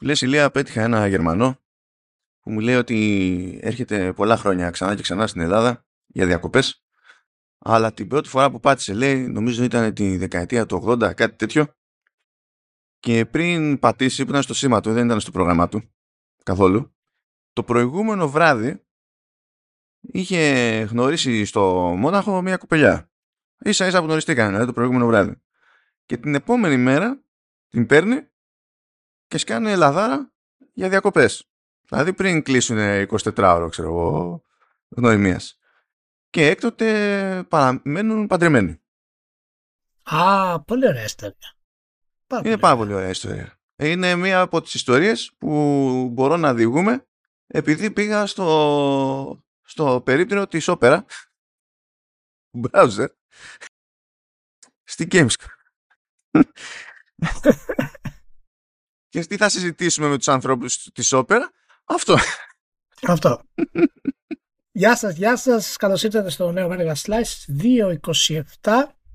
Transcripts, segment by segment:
Λες Ηλία πέτυχα ένα Γερμανό που μου λέει ότι έρχεται πολλά χρόνια ξανά και ξανά στην Ελλάδα για διακοπές αλλά την πρώτη φορά που πάτησε λέει νομίζω ήταν τη δεκαετία του 80 κάτι τέτοιο και πριν πατήσει που ήταν στο σήμα του δεν ήταν στο πρόγραμμά του καθόλου το προηγούμενο βράδυ είχε γνωρίσει στο Μόναχο μια κοπελιά. Ίσα ίσα που γνωριστήκαν δηλαδή το προηγούμενο βράδυ. Και την επόμενη μέρα την παίρνει και σκάνε λαδάρα για διακοπές. Δηλαδή πριν κλείσουν 24 ώρο, ξέρω εγώ, γνωριμίας. Και έκτοτε παραμένουν παντρεμένοι. Α, πολύ ωραία ιστορία. Πάρα Είναι πάρα πολύ ωραία ιστορία. Είναι μία από τις ιστορίες που μπορώ να διηγούμε επειδή πήγα στο, στο περίπτερο της όπερα browser στη Gamescom. Και τι θα συζητήσουμε με τους ανθρώπους της όπερα; Αυτό. Αυτό. γεια σας, γεια σας. Καλώς ήρθατε στο νέο Μέγα Slice 2.27.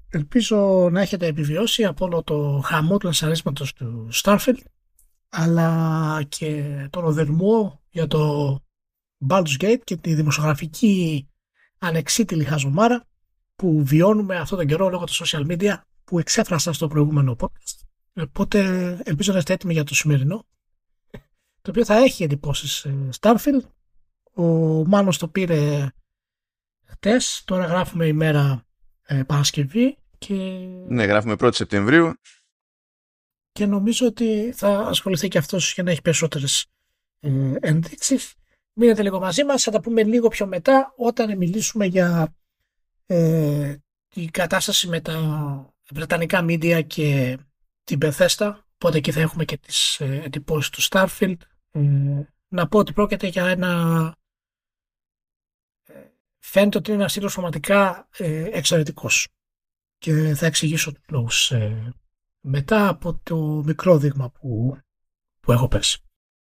Ελπίζω να έχετε επιβιώσει από όλο το χαμό του ασαρίσματος του Starfield αλλά και τον οδερμό για το Baldur's Gate και τη δημοσιογραφική ανεξίτηλη χαζομάρα που βιώνουμε αυτόν τον καιρό λόγω του social media που εξέφρασα στο προηγούμενο podcast. Οπότε ελπίζω να είστε έτοιμοι για το σημερινό. Το οποίο θα έχει εντυπώσεις ε, Starfield. Ο Μάνος το πήρε χτες. Τώρα γράφουμε ημέρα ε, Παρασκευή. Και... Ναι, γράφουμε 1η Σεπτεμβρίου. Και νομίζω ότι θα ασχοληθεί και αυτός για να έχει περισσότερες ε, ενδείξεις. Μείνετε λίγο μαζί μας, θα τα πούμε λίγο πιο μετά όταν μιλήσουμε για ε, την κατάσταση με τα βρετανικά media και την Bethesda, οπότε εκεί θα έχουμε και τις ε, εντυπώσεις του Starfield. Ε, να πω ότι πρόκειται για ένα... Ε, φαίνεται ότι είναι ένας στήλος πραγματικά ε, εξαιρετικός και θα εξηγήσω τους λόγους ε, μετά από το μικρό δείγμα που, που έχω πέσει.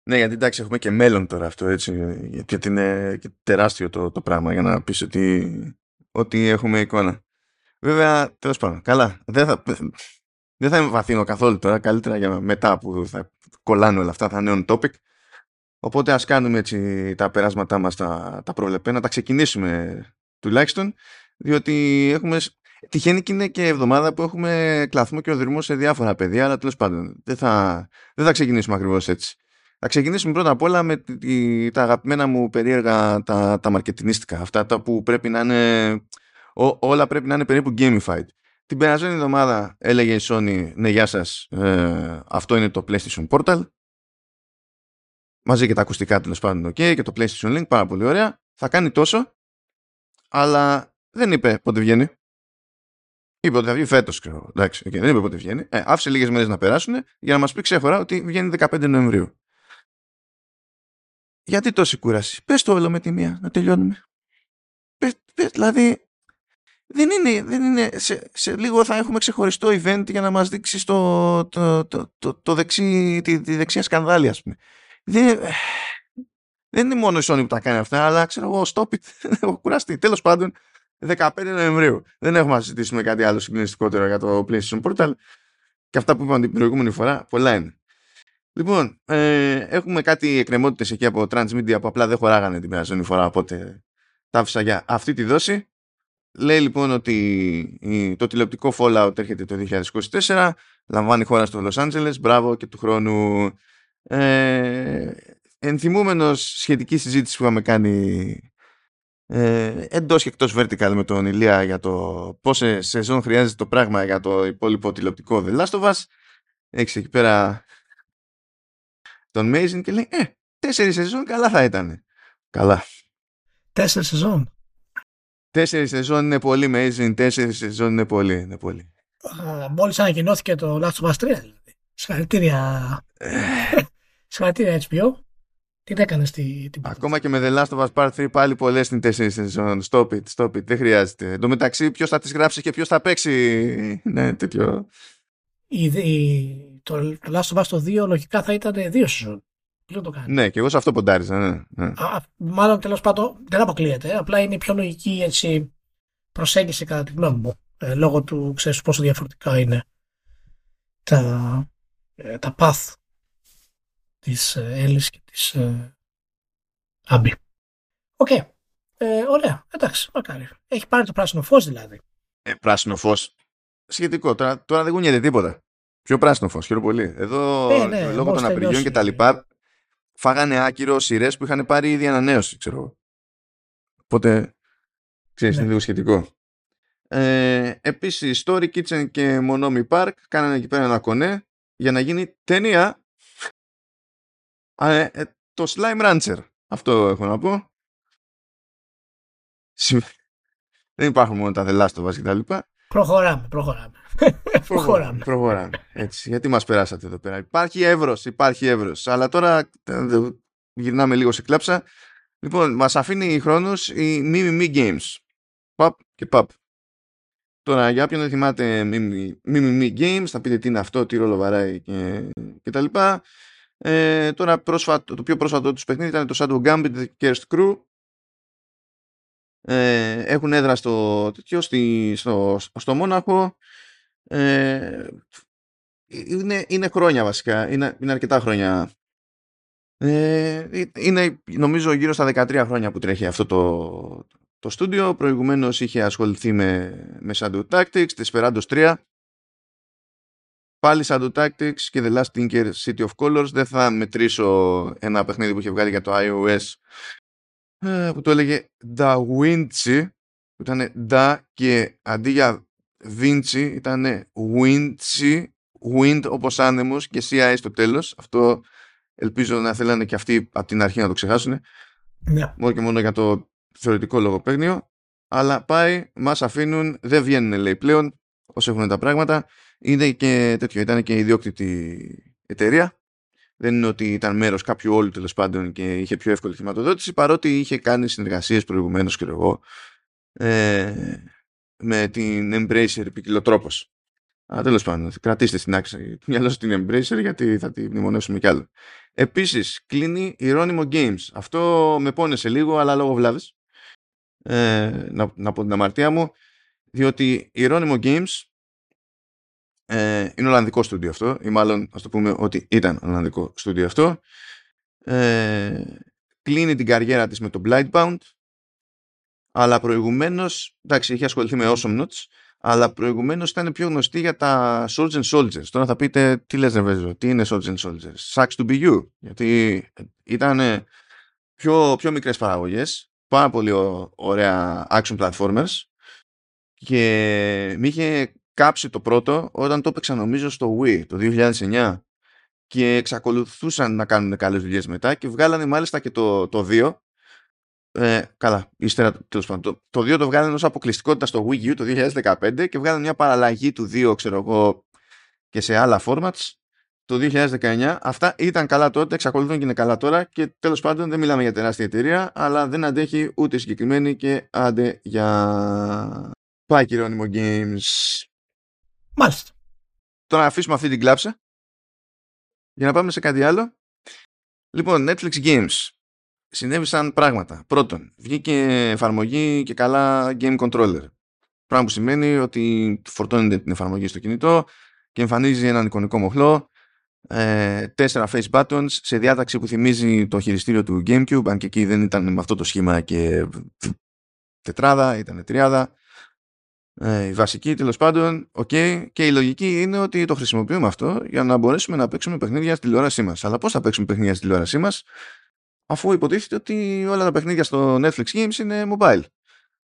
Ναι, γιατί εντάξει έχουμε και μέλλον τώρα αυτό έτσι, γιατί είναι τεράστιο το, το πράγμα για να πεις ότι, ότι έχουμε εικόνα. Βέβαια, τέλος πάντων, καλά. Δεν θα, δεν θα βαθύνω καθόλου τώρα. Καλύτερα για μετά που θα κολλάνε όλα αυτά, θα είναι on topic. Οπότε ας κάνουμε έτσι τα περάσματά μας τα, τα προβλεπένα, τα ξεκινήσουμε τουλάχιστον, διότι έχουμε, τυχαίνει και είναι και εβδομάδα που έχουμε κλαθμό και οδυρμό σε διάφορα παιδιά, αλλά τέλος πάντων δεν θα, δεν θα ξεκινήσουμε ακριβώς έτσι. Θα ξεκινήσουμε πρώτα απ' όλα με τη, τα αγαπημένα μου περίεργα τα, τα μαρκετινίστικα, αυτά τα που πρέπει να είναι όλα πρέπει να είναι περίπου gamified. Την περασμένη εβδομάδα έλεγε η Sony, ναι γεια σας, ε, αυτό είναι το PlayStation Portal. Μαζί και τα ακουστικά τέλος πάντων, ok, και το PlayStation Link, πάρα πολύ ωραία. Θα κάνει τόσο, αλλά δεν είπε πότε βγαίνει. Είπε ότι θα βγει φέτος, ξέρω. Εντάξει, okay, δεν είπε πότε βγαίνει. Ε, άφησε λίγες μέρες να περάσουν για να μας πει ξέχωρα ότι βγαίνει 15 Νοεμβρίου. Γιατί τόση κούραση; Πες το όλο με τη μία, να τελειώνουμε. Πες, πες, δηλαδή, δεν είναι, δεν είναι σε, σε, λίγο θα έχουμε ξεχωριστό event για να μας δείξει το, το, το, το, το δεξί, τη, τη, δεξιά σκανδάλη ας πούμε. Δεν, δεν είναι μόνο η Sony που τα κάνει αυτά, αλλά ξέρω εγώ, stop it, έχω κουραστεί. Τέλος πάντων, 15 Νοεμβρίου. Δεν έχουμε να συζητήσουμε κάτι άλλο συγκλονιστικότερο για το PlayStation Portal. Και αυτά που είπαμε την προηγούμενη φορά, πολλά είναι. Λοιπόν, ε, έχουμε κάτι εκκρεμότητες εκεί από Transmedia που απλά δεν χωράγανε την περασμένη φορά, οπότε τα άφησα για αυτή τη δόση. Λέει λοιπόν ότι το τηλεοπτικό Fallout έρχεται το 2024, λαμβάνει χώρα στο Los Angeles, μπράβο και του χρόνου. Ε, ενθυμούμενος σχετική συζήτηση που είχαμε κάνει ε, εντός και εκτός vertical με τον Ηλία για το πόσε σεζόν χρειάζεται το πράγμα για το υπόλοιπο τηλεοπτικό The Last of Us. Έχεις εκεί πέρα τον Mason και λέει ε, τέσσερις σεζόν καλά θα ήταν. Καλά. Τέσσερις σεζόν. Τέσσερις σεζόν είναι πολύ, Amazing, τέσσερις σεζόν είναι πολύ. Είναι πολύ. Μόλις ανακοινώθηκε το Last of Us 3 δηλαδή. Συγχαρητήρια. Συγχαρητήρια HBO. Τι έκανες στη, την Ακόμα και με The Last of Us Part 3 πάλι πολλές στην τέσσερις σεζόν. Stop it, stop it. Δεν χρειάζεται. Εν τω μεταξύ, ποιος θα τις γράψει και ποιος θα παίξει; Ναι, τέτοιο. Η, η, το, το Last of Us το 2 λογικά θα ήταν δύο σεζόν. Ναι, και εγώ σε αυτό ποντάριζα. Ναι, ναι. Α, μάλλον τέλος πάντων δεν αποκλείεται. Απλά είναι η πιο λογική έτσι, προσέγγιση κατά τη γνώμη μου. Ε, λόγω του ξέρεις πόσο διαφορετικά είναι τα, ε, τα path της Έλλης και της Άμπη. Οκ. Ε, ωραία. Εντάξει, μακάρι. Έχει πάρει το πράσινο φως δηλαδή. Ε, πράσινο φως. Σχετικό. Τώρα, τώρα δεν κουνιέται τίποτα. Πιο πράσινο φως. Χαίρομαι πολύ. Εδώ, ε, ναι, λόγω των απεργιών και τα λοιπά, φάγανε άκυρο σειρές που είχαν πάρει ήδη ανανέωση, ξέρω εγώ. Οπότε, ξέρεις, ναι. είναι λίγο σχετικό. Ε, επίσης, Story Kitchen και Monomi Park κάνανε εκεί πέρα ένα κονέ για να γίνει ταινία ε, ε, το Slime Rancher. Αυτό έχω να πω. Δεν υπάρχουν μόνο τα δελάστοβα και τα λοιπά. Προχωράμε, προχωράμε. προχωράμε. προχωράμε. Έτσι, γιατί μας περάσατε εδώ πέρα; Υπάρχει εύρος, υπάρχει εύρος. Αλλά τώρα γυρνάμε λίγο σε κλάψα. Λοιπόν, μας αφήνει χρόνος η Mimi Games. Παπ και παπ. Τώρα, για όποιον δεν θυμάται Mimi Games, θα πείτε τι είναι αυτό, τι ρόλο βαράει και, και τα λοιπά. Ε, τώρα πρόσφατο, το πιο πρόσφατο τους παιχνίδι ήταν το Shadow Gambit The Cursed Crew. Ε, έχουν έδρα στο, τέτοιο, στη, στο, στο Μόναχο. Ε, είναι, είναι χρόνια βασικά. Είναι, είναι αρκετά χρόνια. Ε, είναι νομίζω γύρω στα 13 χρόνια που τρέχει αυτό το, το στούντιο. Προηγουμένως είχε ασχοληθεί με, με Shadow Tactics, Desperados 3 Πάλι Shadow Tactics και The Last Tinker City of Colors. Δεν θα μετρήσω ένα παιχνίδι που είχε βγάλει για το iOS ε, που το έλεγε Da Vinci που ήταν Da και αντί για Vinci ήταν Vinci Wind όπως άνεμος και CI στο τέλος. Αυτό ελπίζω να θέλανε και αυτοί από την αρχή να το ξεχάσουν. Ναι. Μόνο και μόνο για το θεωρητικό λογοπαίγνιο. Αλλά πάει, μας αφήνουν, δεν βγαίνουν λέει πλέον όσο έχουν τα πράγματα είναι και τέτοιο, ήταν και ιδιόκτητη εταιρεία. Δεν είναι ότι ήταν μέρος κάποιου όλου τέλος πάντων και είχε πιο εύκολη χρηματοδότηση, παρότι είχε κάνει συνεργασίες προηγουμένως και εγώ ε, με την Embracer ποικιλοτρόπω. Αλλά τέλος πάντων, κρατήστε στην άξια του μυαλό την Embracer γιατί θα τη μνημονεύσουμε κι άλλο. Επίσης, κλείνει Ιρώνυμο Games. Αυτό με πόνεσε λίγο, αλλά λόγω βλάβης. Ε, να, να πω την αμαρτία μου, διότι Ιρώνυμο Games ε, είναι Ολλανδικό στούντιο αυτό, ή μάλλον ας το πούμε ότι ήταν Ολλανδικό στούντιο αυτό. Ε, κλείνει την καριέρα της με το Blightbound, αλλά προηγουμένως, εντάξει, είχε ασχοληθεί με Awesome Notes, αλλά προηγουμένως ήταν πιο γνωστή για τα Swords and Soldiers. Τώρα θα πείτε, τι λες Νεβέζο, τι είναι Swords and Soldiers; Sucks to be you, γιατί ήταν πιο, πιο μικρές παραγωγές, πάρα πολύ ωραία action platformers και μη είχε κάψει το πρώτο όταν το έπαιξαν νομίζω στο Wii το 2009 και εξακολουθούσαν να κάνουν καλές δουλειές μετά και βγάλανε μάλιστα και το, το 2 ε, καλά, ύστερα τέλος πάντων, το, το 2 το βγάλανε ως αποκλειστικότητα στο Wii U το 2015 και βγάλανε μια παραλλαγή του 2 ξέρω εγώ και σε άλλα formats το 2019. Αυτά ήταν καλά τότε, εξακολουθούν και είναι καλά τώρα και τέλος πάντων δεν μιλάμε για τεράστια εταιρεία αλλά δεν αντέχει ούτε συγκεκριμένη και άντε για... Πάει κύριο Games. Μάλιστα. Τώρα να αφήσουμε αυτή την κλάψα για να πάμε σε κάτι άλλο. Λοιπόν, Netflix Games. Συνέβησαν πράγματα. Πρώτον, βγήκε εφαρμογή και καλά Game Controller. Πράγμα που σημαίνει ότι φορτώνεται την εφαρμογή στο κινητό και εμφανίζει έναν εικονικό μοχλό, ε, τέσσερα face buttons σε διάταξη που θυμίζει το χειριστήριο του GameCube, αν και εκεί δεν ήταν με αυτό το σχήμα και τετράδα, ήταν τριάδα ε, η βασική τέλος πάντων, ok, και η λογική είναι ότι το χρησιμοποιούμε αυτό για να μπορέσουμε να παίξουμε παιχνίδια στη τηλεόρασή μας. Αλλά πώς θα παίξουμε παιχνίδια στη τηλεόρασή μας, αφού υποτίθεται ότι όλα τα παιχνίδια στο Netflix Games είναι mobile.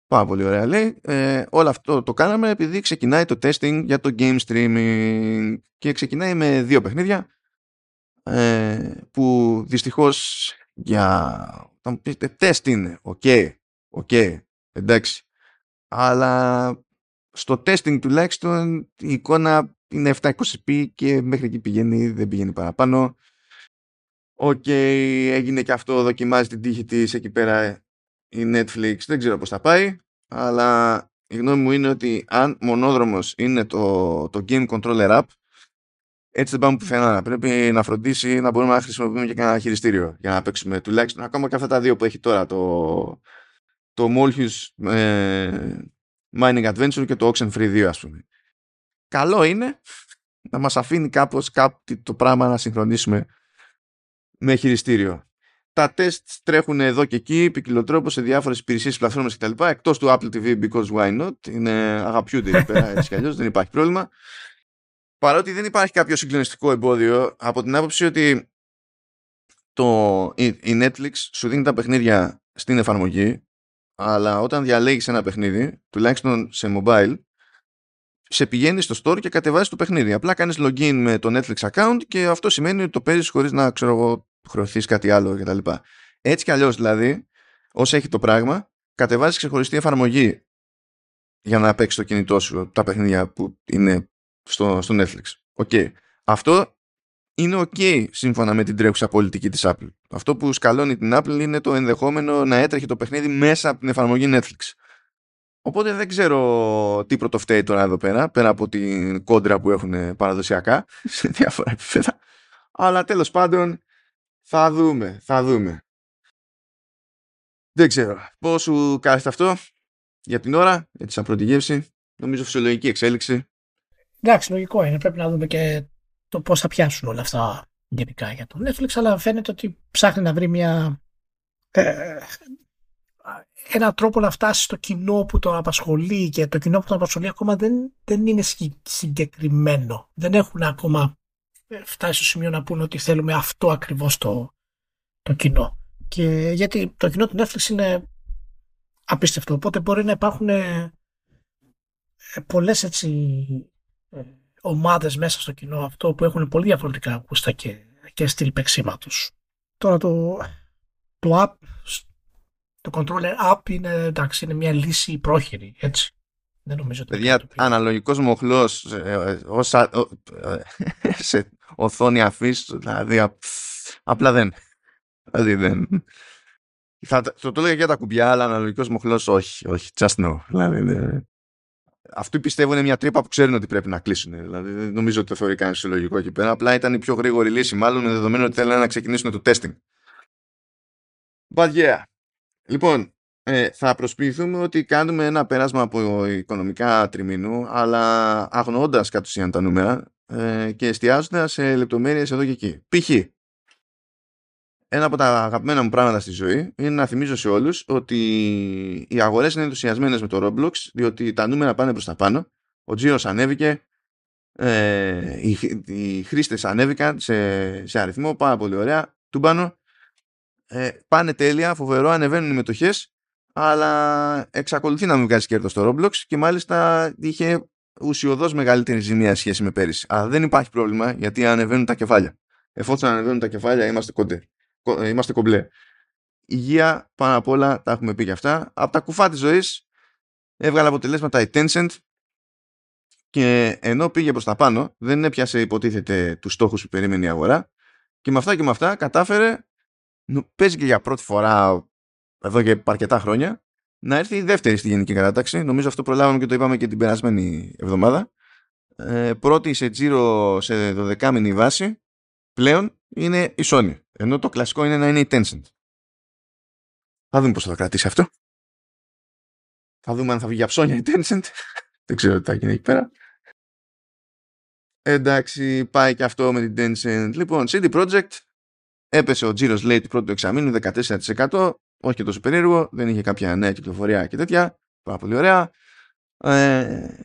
Πάρα πολύ ωραία λέει. Ε, όλο αυτό το κάναμε επειδή ξεκινάει το testing για το game streaming και ξεκινάει με δύο παιχνίδια ε, που δυστυχώς για θα μου πείτε τεστ είναι, OK, okay, okay, εντάξει αλλά στο testing τουλάχιστον η εικόνα είναι 720p και μέχρι εκεί πηγαίνει, δεν πηγαίνει παραπάνω. OK, okay, έγινε και αυτό, δοκιμάζει την τύχη της εκεί πέρα η Netflix, δεν ξέρω πώς θα πάει, αλλά η γνώμη μου είναι ότι αν μονόδρομος είναι το, το Game Controller App, έτσι δεν πάμε πουθενά. Πρέπει να φροντίσει να μπορούμε να χρησιμοποιούμε και ένα χειριστήριο για να παίξουμε τουλάχιστον ακόμα και αυτά τα δύο που έχει τώρα, το, το Molhus ε, Mining Adventure και το Oxenfree 2 ας πούμε. Καλό είναι να μας αφήνει κάπως κάτι το πράγμα να συγχρονίσουμε με χειριστήριο. Τα τεστ τρέχουν εδώ και εκεί, ποικιλοτρόπως σε διάφορες υπηρεσίες, πλατφόρμες κτλ. Εκτός του Apple TV, because why not; Είναι αγαπιούνται εκεί πέρα έτσι κι αλλιώς, δεν υπάρχει πρόβλημα. Παρότι δεν υπάρχει κάποιο συγκλονιστικό εμπόδιο, από την άποψη ότι το, η, η Netflix σου δίνει τα παιχνίδια στην εφαρμογή, αλλά όταν διαλέγεις ένα παιχνίδι, τουλάχιστον σε mobile, σε πηγαίνεις στο store και κατεβάζεις το παιχνίδι. Απλά κάνεις login με το Netflix account και αυτό σημαίνει ότι το παίζεις χωρίς να ξέρω εγώ χρεωθείς κάτι άλλο κτλ. Έτσι κι αλλιώς δηλαδή, όσο έχει το πράγμα, κατεβάζεις ξεχωριστή εφαρμογή για να παίξεις το κινητό σου τα παιχνίδια που είναι στο, στο Netflix. Okay. Αυτό είναι ok σύμφωνα με την τρέχουσα πολιτική της Apple. Αυτό που σκαλώνει την Apple είναι το ενδεχόμενο να έτρεχε το παιχνίδι μέσα από την εφαρμογή Netflix. Οπότε δεν ξέρω τι πρωτοφταίει τώρα εδώ πέρα, πέρα από την κόντρα που έχουν παραδοσιακά σε διάφορα επίπεδα. Αλλά τέλος πάντων θα δούμε, θα δούμε. Δεν ξέρω. Πώς σου κάθεται αυτό για την ώρα, έτσι σαν πρώτη γεύση; Νομίζω φυσιολογική εξέλιξη. Εντάξει, λογικό είναι. Πρέπει να δούμε και το πώς θα πιάσουν όλα αυτά γενικά για το Netflix, αλλά φαίνεται ότι ψάχνει να βρει μια, ε, ένα τρόπο να φτάσει στο κοινό που τον απασχολεί και το κοινό που τον απασχολεί ακόμα δεν, δεν είναι συγκεκριμένο. Δεν έχουν ακόμα ε, φτάσει στο σημείο να πούνε ότι θέλουμε αυτό ακριβώς το, το κοινό. Και γιατί το κοινό του Netflix είναι απίστευτο. Οπότε μπορεί να υπάρχουν ε, πολλές έτσι ομάδες μέσα στο κοινό αυτό που έχουν πολύ διαφορετικά ακούστα και, και στυλ παίξήματος. Τώρα το, το app, το controller app είναι, εντάξει, είναι μια λύση πρόχειρη, έτσι. Δεν νομίζω ότι Παιδιά, αναλογικός μοχλός ε, ε, σε οθόνη αφής, δηλαδή απλά δεν. Δηλαδή δεν. Θα, το, το έλεγα για τα κουμπιά, αλλά αναλογικός μοχλός όχι, όχι, just no. Δηλαδή, αυτοί πιστεύω είναι μια τρύπα που ξέρουν ότι πρέπει να κλείσουν. Δηλαδή δεν νομίζω ότι το θεωρεί κανείς συλλογικό εκεί πέρα. Απλά ήταν η πιο γρήγορη λύση, μάλλον με δεδομένο ότι θέλουν να ξεκινήσουν το testing. But yeah. Λοιπόν, ε, θα προσποιηθούμε ότι κάνουμε ένα πέρασμα από οικονομικά τριμήνου, αλλά αγνοώντας κατ' ουσίαν τα νούμερα ε, και εστιάζοντας σε λεπτομέρειες εδώ και εκεί. Π.χ ένα από τα αγαπημένα μου πράγματα στη ζωή είναι να θυμίζω σε όλους ότι οι αγορές είναι ενθουσιασμένες με το Roblox διότι τα νούμερα πάνε προς τα πάνω ο τζίρος ανέβηκε ε, οι, οι χρήστες ανέβηκαν σε, σε αριθμό πάρα πολύ ωραία του πάνω ε, πάνε τέλεια, φοβερό, ανεβαίνουν οι μετοχές αλλά εξακολουθεί να μην βγάζει κέρδος στο Roblox και μάλιστα είχε ουσιοδός μεγαλύτερη ζημία σχέση με πέρυσι. Αλλά δεν υπάρχει πρόβλημα γιατί ανεβαίνουν τα κεφάλια. Εφόσον ανεβαίνουν τα κεφάλια είμαστε κοντέ. Ε, είμαστε κομπλέ. Υγεία πάνω απ' όλα, τα έχουμε πει και αυτά. Από τα κουφά της ζωής έβγαλε αποτελέσματα η Tencent και ενώ πήγε προς τα πάνω δεν έπιασε υποτίθεται τους στόχους που περίμενε η αγορά και με αυτά και με αυτά κατάφερε παίζει και για πρώτη φορά εδώ και αρκετά χρόνια να έρθει η δεύτερη στη γενική κατάταξη νομίζω αυτό προλάβαμε και το είπαμε και την περασμένη εβδομάδα ε, πρώτη σε τζίρο σε 12 μήνη βάση πλέον είναι η Sony ενώ το κλασικό είναι να είναι η Tencent. Θα δούμε πώς θα το κρατήσει αυτό. Θα δούμε αν θα βγει για ψώνια η Tencent. Δεν ξέρω τι θα γίνει εκεί πέρα. Εντάξει, πάει και αυτό με την Tencent. Λοιπόν, CD Projekt έπεσε ο τζίρος λέει του πρώτου εξαμήνου 14%. Όχι και τόσο περίεργο, δεν είχε κάποια νέα κυκλοφορία και τέτοια. Πάρα πολύ ωραία. Ε,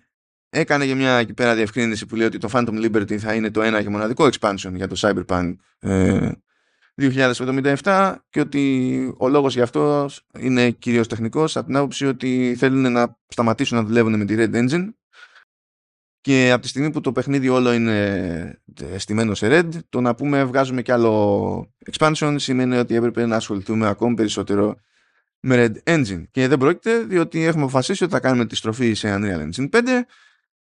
έκανε για μια εκεί πέρα διευκρίνηση που λέει ότι το Phantom Liberty θα είναι το ένα και μοναδικό expansion για το Cyberpunk ε, 2077 και ότι ο λόγος γι' αυτός είναι κυρίως τεχνικός από την άποψη ότι θέλουν να σταματήσουν να δουλεύουν με τη Red Engine. Και από τη στιγμή που το παιχνίδι όλο είναι στημένο σε Red το να πούμε βγάζουμε κι άλλο expansion σημαίνει ότι έπρεπε να ασχοληθούμε ακόμη περισσότερο με Red Engine. Και δεν πρόκειται διότι έχουμε αποφασίσει ότι θα κάνουμε τη στροφή σε Unreal Engine 5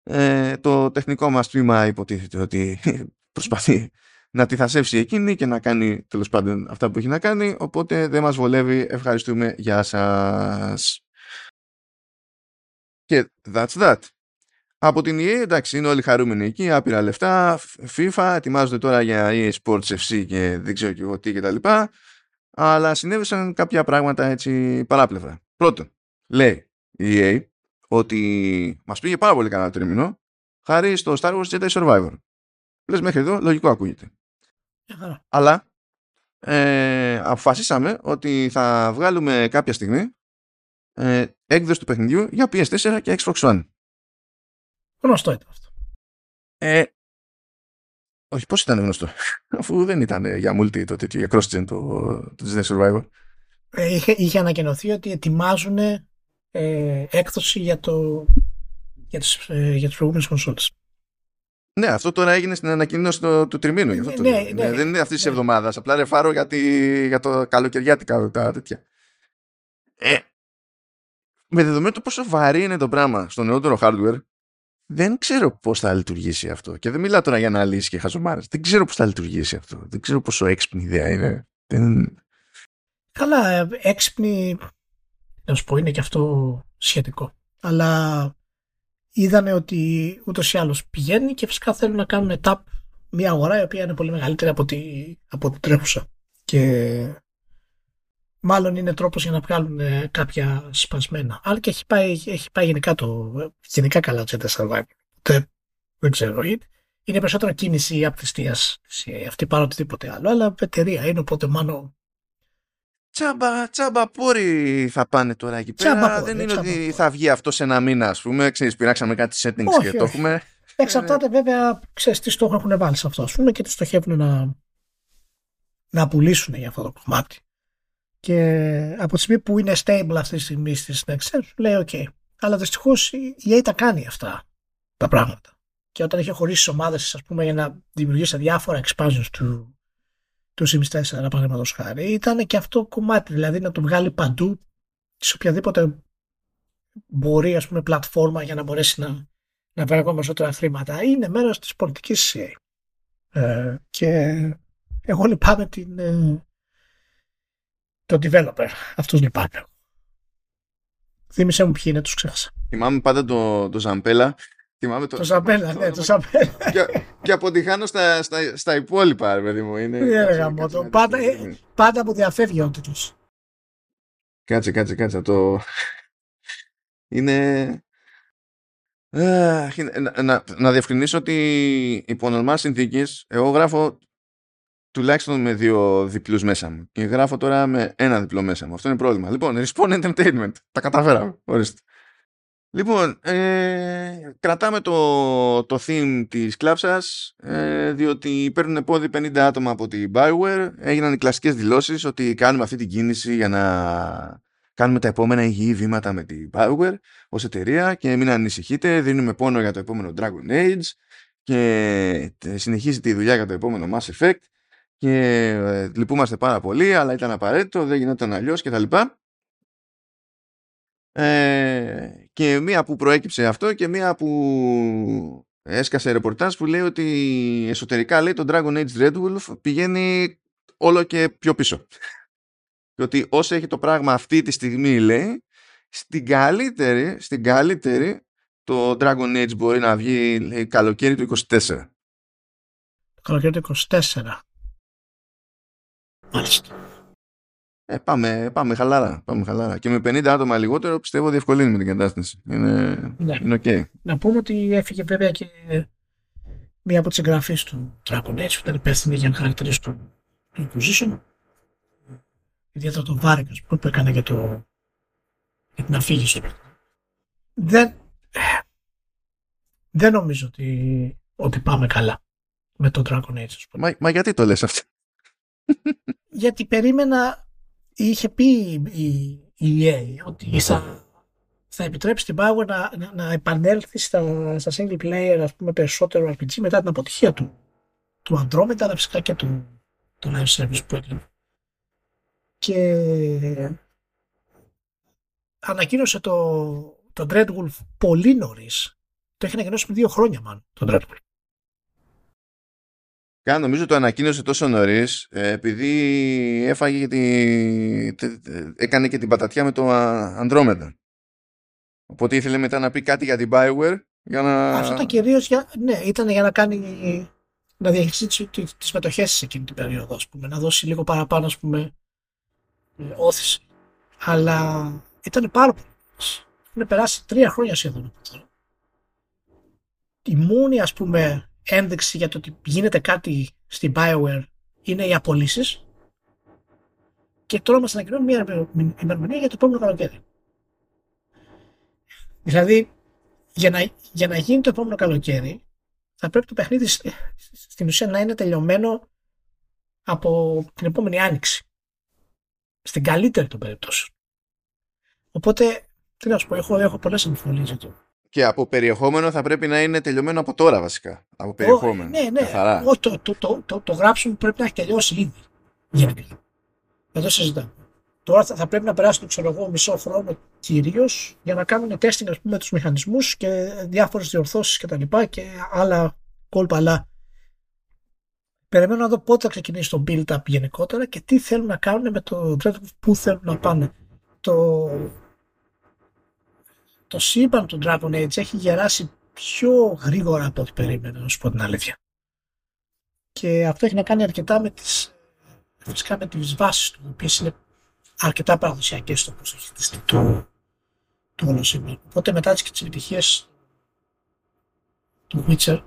ε, το τεχνικό μας τμήμα υποτίθεται ότι προσπαθεί να τη θασεύσει εκείνη και να κάνει τέλος πάντων αυτά που έχει να κάνει. Οπότε δεν μας βολεύει. Ευχαριστούμε. Γεια σας. Και that's that. Από την EA εντάξει είναι όλοι χαρούμενοι εκεί. Άπειρα λεφτά. FIFA ετοιμάζονται τώρα για EA Sports FC και δεν ξέρω και εγώ τι και τα λοιπά. Αλλά συνέβησαν κάποια πράγματα έτσι παράπλευρα. Πρώτον λέει η EA ότι μας πήγε πάρα πολύ καλά το τρίμηνο. Χάρη στο Star Wars Jedi Survivor. Λες μέχρι εδώ λογικό ακούγεται αλλά ε, αποφασίσαμε ότι θα βγάλουμε κάποια στιγμή ε, έκδοση του παιχνιδιού για PS4 και Xbox One. Γνωστό ήταν αυτό. Ε, όχι, πώς ήταν γνωστό, αφού δεν ήταν για multi το τέτοιο, για cross-gen το, το Disney Survivor. Ε, είχε, είχε ανακοινωθεί ότι ετοιμάζουν ε, έκδοση για, το, για, τις, ε, για τις προηγούμενες κονσόλες. Ναι, αυτό τώρα έγινε στην ανακοίνωση του, του τριμήνου. Ναι, αυτό το ναι, λέω. ναι. δεν είναι αυτής της Ναι. εβδομάδας. Απλά ρεφάρω για, τη, για το καλοκαιριάτικα τα τέτοια. Ε, με δεδομένο το πόσο βαρύ είναι το πράγμα στο νεότερο hardware, δεν ξέρω πώς θα λειτουργήσει αυτό. Και δεν μιλάω τώρα για αναλύσεις και χαζομάρες. Δεν ξέρω πώς θα λειτουργήσει αυτό. Δεν ξέρω πόσο έξυπνη ιδέα είναι. Δεν... Καλά, ε, έξυπνη, να σου πω, είναι και αυτό σχετικό. Αλλά είδανε ότι ούτως ή άλλως πηγαίνει και φυσικά θέλουν να κάνουν tap μια αγορά η οποία είναι πολύ μεγαλύτερη από, τη, από την τρέχουσα. Και μάλλον είναι τρόπος για να βγάλουν ε, κάποια σπασμένα. Αλλά και έχει πάει, έχει πάει γενικά, το, γενικά καλά το Jedi Survivor. Οπότε, δεν ξέρω. Είναι περισσότερο κίνηση απτυστίας αυτή παρά οτιδήποτε άλλο. Αλλά εταιρεία είναι οπότε μάλλον Τσάμπα, τσάμπα πόροι θα πάνε τώρα εκεί πέρα. Τσάμπα πόροι, δεν είναι τσάμπα ότι πόροι. θα βγει αυτό σε ένα μήνα, ας πούμε. Ξέρεις, πειράξαμε κάτι settings Όχι, και το όχι. έχουμε. Εξαρτάται βέβαια, ξέρεις τι στόχο έχουν βάλει σε αυτό, ας πούμε, και τι στοχεύουν να, να πουλήσουν για αυτό το κομμάτι. Και από τη στιγμή που είναι stable αυτή τη στιγμή στη Next Gen, σου λέει OK. Αλλά δυστυχώς η EA τα κάνει αυτά τα πράγματα. Και όταν είχε χωρίσει ομάδες, ας πούμε, για να δημιουργήσει διάφορα expansions του, του Sims 4, παραδείγματος χάρη, ήταν και αυτό κομμάτι. Δηλαδή να το βγάλει παντού, σε οποιαδήποτε μπορεί, ας πούμε, πλατφόρμα για να μπορέσει να, να βγάλει ακόμα περισσότερα χρήματα. Είναι μέρος της πολιτικής EA. Ε, και εγώ λυπάμαι την, ε, το developer. Αυτούς λυπάμαι. Θύμισε μου ποιοι είναι, τους ξέχασα. Θυμάμαι πάντα το, το Ζαμπέλα. Θυμάμαι το, Το Ζαμπέλα, ναι, το Ζαμπέλα. και, και αποτυχάνω στα, στα, στα υπόλοιπα, ρε παιδί μου. Είναι, Ναι, ρε κάτσε, γαμώτο. κάτσε να Πάντα, δεις, ε, πάντα μου διαφεύγει ο τίτλος. Κάτσε, κάτσε, κάτσε. Το... Είναι... Αχ, είναι- να, να, να διευκρινίσω ότι υπό νορμάλ συνθήκες εγώ γράφω τουλάχιστον με δύο διπλούς μέσα μου και γράφω τώρα με ένα διπλό μέσα μου. Αυτό είναι πρόβλημα. Λοιπόν, Respawn Entertainment. Τα καταφέραμε. Ορίστε. Λοιπόν, ε, κρατάμε το, το theme της κλάψας ε, διότι παίρνουν πόδι 50 άτομα από την Bioware έγιναν οι κλασικές δηλώσεις ότι κάνουμε αυτή την κίνηση για να κάνουμε τα επόμενα υγιή βήματα με την Bioware ως εταιρεία και μην ανησυχείτε, δίνουμε πόνο για το επόμενο Dragon Age και ε, συνεχίζει τη δουλειά για το επόμενο Mass Effect και ε, λυπούμαστε πάρα πολύ αλλά ήταν απαραίτητο, δεν γινόταν αλλιώς κτλ. Ε, και μία που προέκυψε αυτό και μία που έσκασε ρεπορτάζ που λέει ότι εσωτερικά λέει το Dragon Age Red Wolf πηγαίνει όλο και πιο πίσω. Και ότι όσο έχει το πράγμα αυτή τη στιγμή λέει στην καλύτερη, στην καλύτερη το Dragon Age μπορεί να βγει λέει, καλοκαίρι του 24. Το καλοκαίρι του 24. Μάλιστα. Ε, πάμε, πάμε χαλάρα, πάμε χαλάρα. Και με 50 άτομα λιγότερο πιστεύω διευκολύνουμε την κατάσταση. Είναι, Ναι. είναι οκ. Να πούμε ότι έφυγε βέβαια και μία από τις συγγραφείς του Dragon Age που ήταν υπεύθυνη για να χαρακτηρίσει το το Inquisition. Ιδιαίτερα τον Βάρικ που έκανε για, το, για την αφήγηση του. Δεν, δεν νομίζω ότι, ότι πάμε καλά με το Dragon Age. ας πούμε. Μα, μα γιατί το λες αυτό; Γιατί περίμενα, είχε πει η, η EA ότι θα, θα επιτρέψει την Power να, να, να επανέλθει στα, στα single player ας πούμε, περισσότερο RPG μετά την αποτυχία του, του Andromeda αλλά φυσικά και του, του live service που έκανε. Και ανακοίνωσε το, το Dreadwolf πολύ νωρίς. Το έχει ανακοινώσει πριν δύο χρόνια μάλλον το Dreadwolf. Κάνα νομίζω το ανακοίνωσε τόσο νωρίς επειδή έφαγε και τη... τε- τε- έκανε και την πατατιά με το α, Andromeda. Οπότε ήθελε μετά να πει κάτι για την Bioware για να... Αυτό ήταν κυρίως για, ναι, ήταν για να κάνει να διαχειριστεί τι τις μετοχές σε εκείνη την περίοδο, ας πούμε, να δώσει λίγο παραπάνω, ας πούμε, ε, όθηση. Αλλά ήταν πάρα πολύ. νωρίς. Έχουν περάσει τρία χρόνια σχεδόν από τώρα. Η μόνη, ας πούμε, ένδειξη για το ότι γίνεται κάτι στην Bioware είναι οι απολύσεις και τώρα μας ανακοινώνει μια ημερομηνία για το επόμενο καλοκαίρι. Δηλαδή, για να, για να γίνει το επόμενο καλοκαίρι, θα πρέπει το παιχνίδι στην ουσία να είναι τελειωμένο από την επόμενη άνοιξη. Στην καλύτερη των περιπτώσεων. Οπότε, τι να σου πω, έχω, έχω πολλές αμφιβολίες για το. Και από περιεχόμενο θα πρέπει να είναι τελειωμένο από τώρα βασικά. Από περιεχόμενο. ναι, ναι. το, το, το, το, το, γράψιμο πρέπει να έχει τελειώσει ήδη. Γενικά. Εδώ συζητάμε. Τώρα θα, πρέπει να περάσουν, ξέρω εγώ, μισό χρόνο κυρίως για να κάνουν testing ας πούμε, τους μηχανισμούς και διάφορες διορθώσεις κτλ. Και, και άλλα κόλπα. Αλλά περιμένω να δω πότε θα ξεκινήσει το build-up γενικότερα και τι θέλουν να κάνουν με το πού θέλουν να πάνε. Το, το σύμπαν του Dragon Age έχει γεράσει πιο γρήγορα από ό,τι περίμενα, να σου πω την αλήθεια. Και αυτό έχει να κάνει αρκετά με τις, φυσικά με τις βάσεις του, οι οποίες είναι αρκετά παραδοσιακές στο πώς έχει χτιστεί το, το όλο σύμπαν. Οπότε μετά τις, τις επιτυχίες του Witcher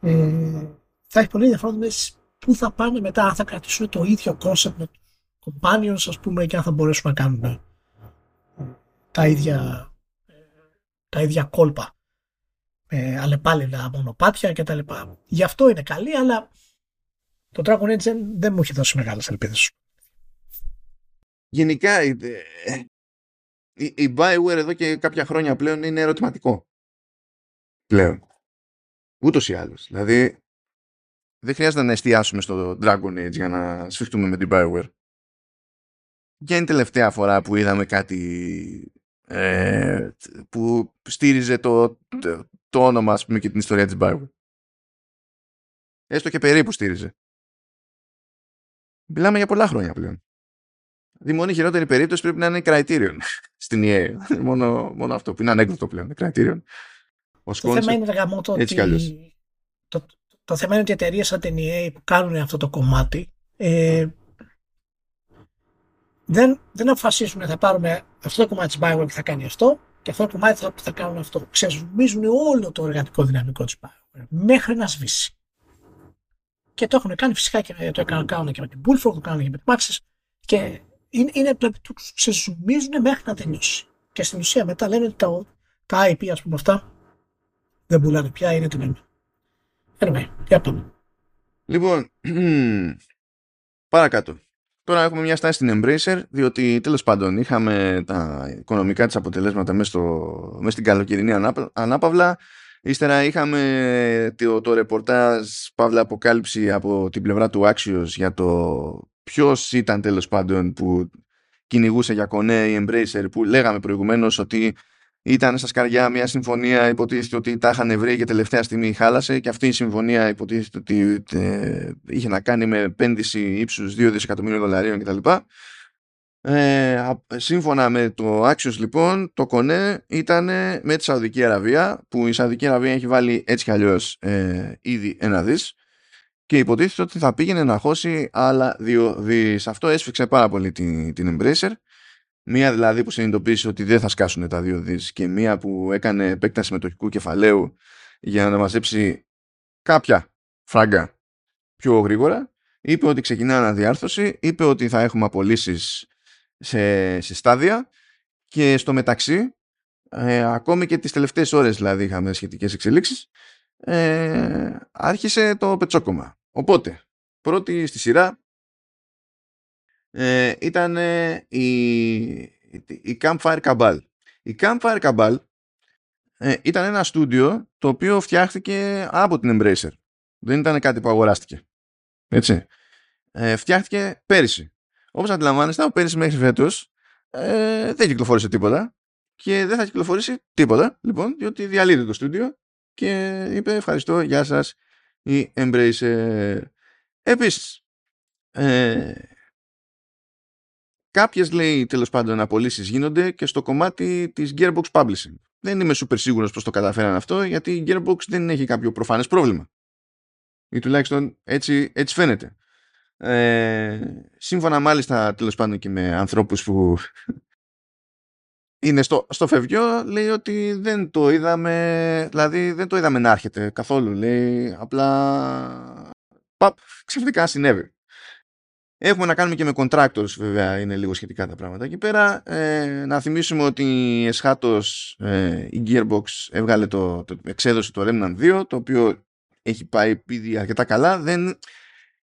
ε, θα έχει πολύ ενδιαφέρον να πού θα πάνε μετά, αν θα κρατήσουν το ίδιο concept με τους companions ας πούμε και αν θα μπορέσουν να κάνουν ε, τα ίδια τα ίδια κόλπα. Ε, αλλεπάλληλα μονοπάτια κτλ. Γι' αυτό είναι καλή, αλλά το Dragon Age δεν, μου έχει δώσει μεγάλες ελπίδες. Γενικά η, η Bioware εδώ και κάποια χρόνια πλέον είναι ερωτηματικό. Πλέον. Ούτως ή άλλως. Δηλαδή δεν χρειάζεται να εστιάσουμε στο Dragon Age για να σφιχτούμε με την Bioware. Ποια είναι η τελευταία φορά που είδαμε κάτι ε, που στήριζε το, το, όνομα ας πούμε, και την ιστορία της Bioware. Έστω και περίπου στήριζε. Μιλάμε για πολλά χρόνια πλέον. Η μόνη χειρότερη περίπτωση πρέπει να είναι Criterion στην EA. μόνο, μόνο αυτό που είναι ανέκδοτο πλέον. Criterion. το θέμα είναι γαμό το ότι... Το, το, θέμα είναι ότι οι εταιρείες σαν την EA που κάνουν αυτό το κομμάτι ε, δεν, δεν αποφασίσουν θα πάρουμε αυτό το κομμάτι της Bioware που θα κάνει αυτό και αυτό το κομμάτι θα, θα κάνουν αυτό. Ξεζουμίζουν όλο το εργατικό δυναμικό της Bioware μέχρι να σβήσει. Και το έχουν κάνει φυσικά και το έκαναν κάνουν και με την Bullfrog, το κάνουν και με την Maxis και είναι, είναι το ξεζουμίζουν μέχρι να τελειώσει. Και στην ουσία μετά λένε ότι τα, τα IP ας πούμε αυτά δεν πουλάνε πια, είναι την έννοια. Anyway, για πάμε. Λοιπόν, παρακάτω. Τώρα έχουμε μια στάση στην Embracer, διότι τέλος πάντων είχαμε τα οικονομικά της αποτελέσματα μέσα, στο, μέσα στην καλοκαιρινή ανάπαυλα. Ύστερα είχαμε το, το ρεπορτάζ Παύλα Αποκάλυψη από την πλευρά του Axios για το ποιος ήταν τέλος πάντων που κυνηγούσε για κονέ η Embracer που λέγαμε προηγουμένως ότι ήταν στα σκαριά μια συμφωνία υποτίθεται ότι τα είχαν βρει και τελευταία στιγμή χάλασε και αυτή η συμφωνία υποτίθεται ότι ε, είχε να κάνει με επένδυση ύψους 2 δισεκατομμύριων δολαρίων κτλ. Ε, σύμφωνα με το Axios λοιπόν το κονέ ήταν με τη Σαουδική Αραβία που η Σαουδική Αραβία έχει βάλει έτσι κι αλλιώς ε, ήδη ένα δις και υποτίθεται ότι θα πήγαινε να χώσει άλλα δύο δις. Αυτό έσφιξε πάρα πολύ την, την Embracer Μία δηλαδή που συνειδητοποίησε ότι δεν θα σκάσουν τα δύο δις και μία που έκανε επέκταση μετοχικού κεφαλαίου για να μαζέψει κάποια φράγκα πιο γρήγορα. Είπε ότι ξεκινά αναδιάρθρωση, είπε ότι θα έχουμε απολύσεις σε, σε στάδια και στο μεταξύ, ε, ακόμη και τις τελευταίες ώρες δηλαδή είχαμε σχετικές εξελίξεις, ε, άρχισε το πετσόκομα. Οπότε, πρώτη στη σειρά ε, ήταν η, η Campfire Cabal. Η Campfire Cabal ε, ήταν ένα στούντιο το οποίο φτιάχτηκε από την Embracer. Δεν ήταν κάτι που αγοράστηκε. Έτσι. Ε, φτιάχτηκε πέρυσι. Όπως αντιλαμβάνεστε, από πέρυσι μέχρι φέτος ε, δεν κυκλοφόρησε τίποτα και δεν θα κυκλοφορήσει τίποτα, λοιπόν, διότι διαλύεται το στούντιο και είπε ευχαριστώ, γεια σας, η Embracer. Επίσης, ε, Κάποιες λέει τέλος πάντων απολύσεις γίνονται και στο κομμάτι της Gearbox Publishing. Δεν είμαι super σίγουρος πως το καταφέραν αυτό γιατί η Gearbox δεν έχει κάποιο προφανές πρόβλημα. Ή τουλάχιστον έτσι, έτσι φαίνεται. Ε, σύμφωνα μάλιστα τέλος πάντων και με ανθρώπους που είναι στο, στο φευγιό λέει ότι δεν το είδαμε δηλαδή δεν το είδαμε να έρχεται καθόλου λέει απλά παπ, ξαφνικά συνέβη Έχουμε να κάνουμε και με contractors βέβαια, είναι λίγο σχετικά τα πράγματα εκεί πέρα. Ε, να θυμίσουμε ότι εσχάτως ε, η Gearbox έβγαλε το, το, εξέδωσε το Remnant 2, το οποίο έχει πάει ήδη αρκετά καλά. Δεν,